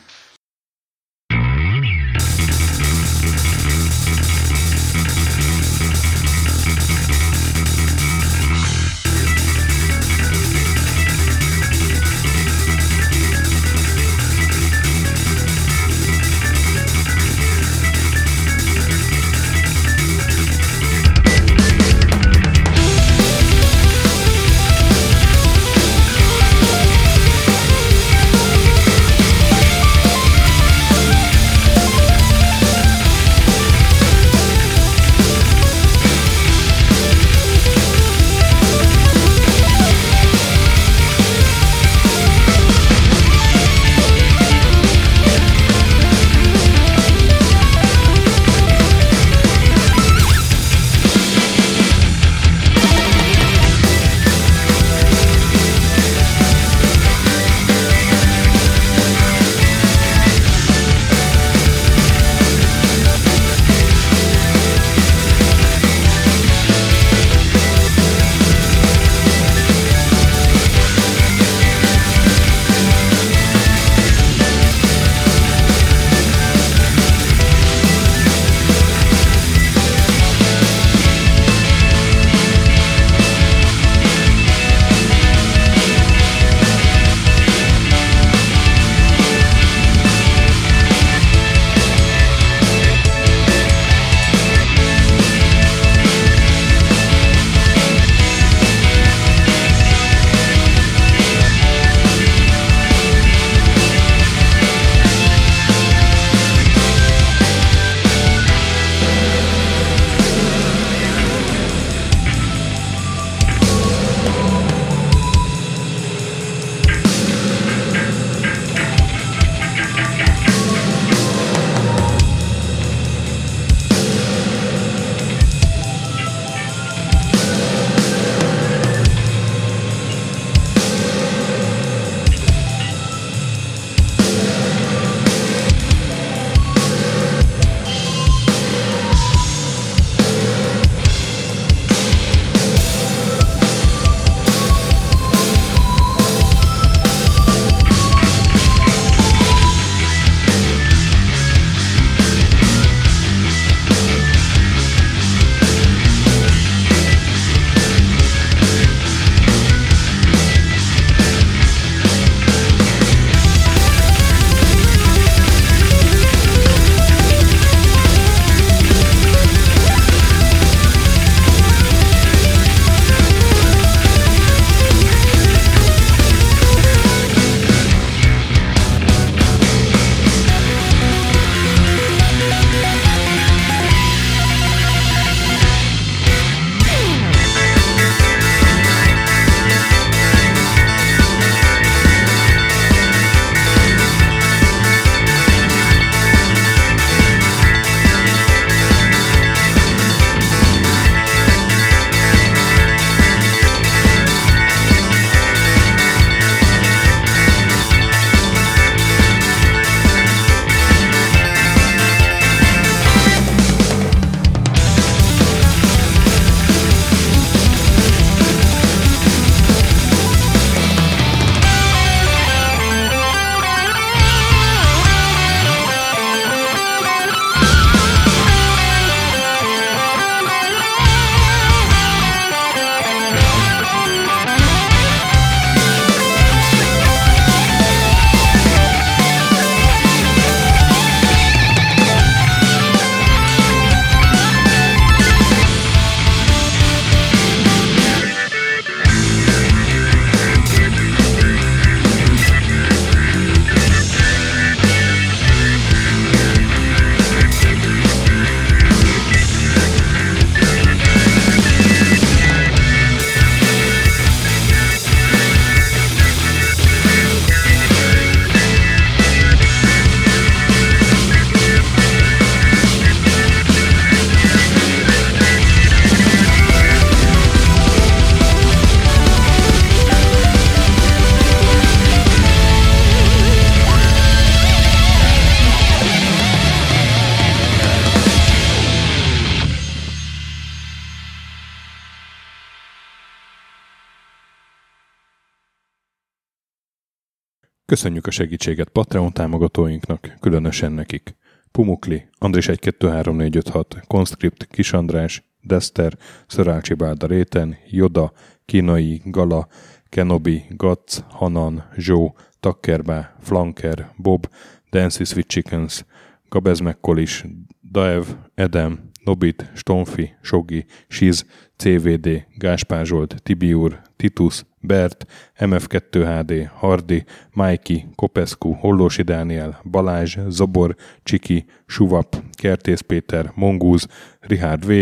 [SPEAKER 1] Köszönjük a segítséget Patreon támogatóinknak, különösen nekik. Pumukli, Andris 123456, Conscript, Kis András, Dester, Szörácsi Bálda Réten, Joda, Kinai, Gala, Kenobi, Gatz, Hanan, Zsó, Takkerbá, Flanker, Bob, Dancy Sweet Chickens, Gabez Mekkolis, Daev, Edem, Nobit, Stonfi, Sogi, Siz, CVD, Gáspár Zsolt, Tibiur, Titus, Bert, MF2HD, Hardi, Mikey, Kopescu, Hollósi Dániel, Balázs, Zobor, Csiki, Suvap, Kertész Péter, Mongúz, Richard V,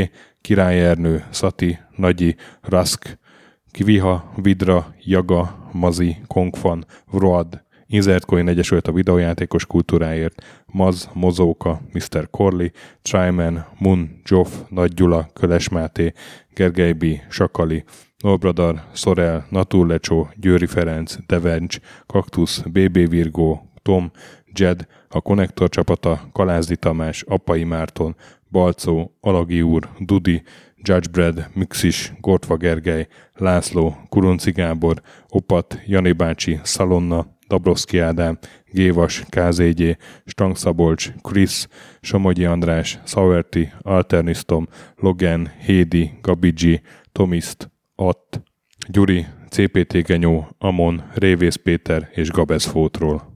[SPEAKER 1] Király Ernő, Szati, Nagyi, Rask, Kiviha, Vidra, Jaga, Mazi, Kongfan, Vroad, Insert Coin a videójátékos kultúráért, Maz, Mozóka, Mr. Corley, Tryman, Mun, Joff, Nagy Gyula, Köles Máté, Gergely Sakali, Nolbradar, Szorel, Naturlecsó, Győri Ferenc, Devencs, Kaktusz, BB Virgó, Tom, Jed, a Konnektor csapata, Kalázdi Tamás, Apai Márton, Balcó, Alagi úr, Dudi, Judgebred, Mixis, Gortva Gergely, László, Kurunci Gábor, Opat, Jani bácsi, Szalonna, Dabrowski Ádám, Gévas, KZG, Stangszabolcs, Krisz, Somogyi András, Sauerti, Alternisztom, Logan, Hédi, Gabigi, Tomiszt, Att, Gyuri, CPT Genyó, Amon, Révész Péter és Gabez Fótról.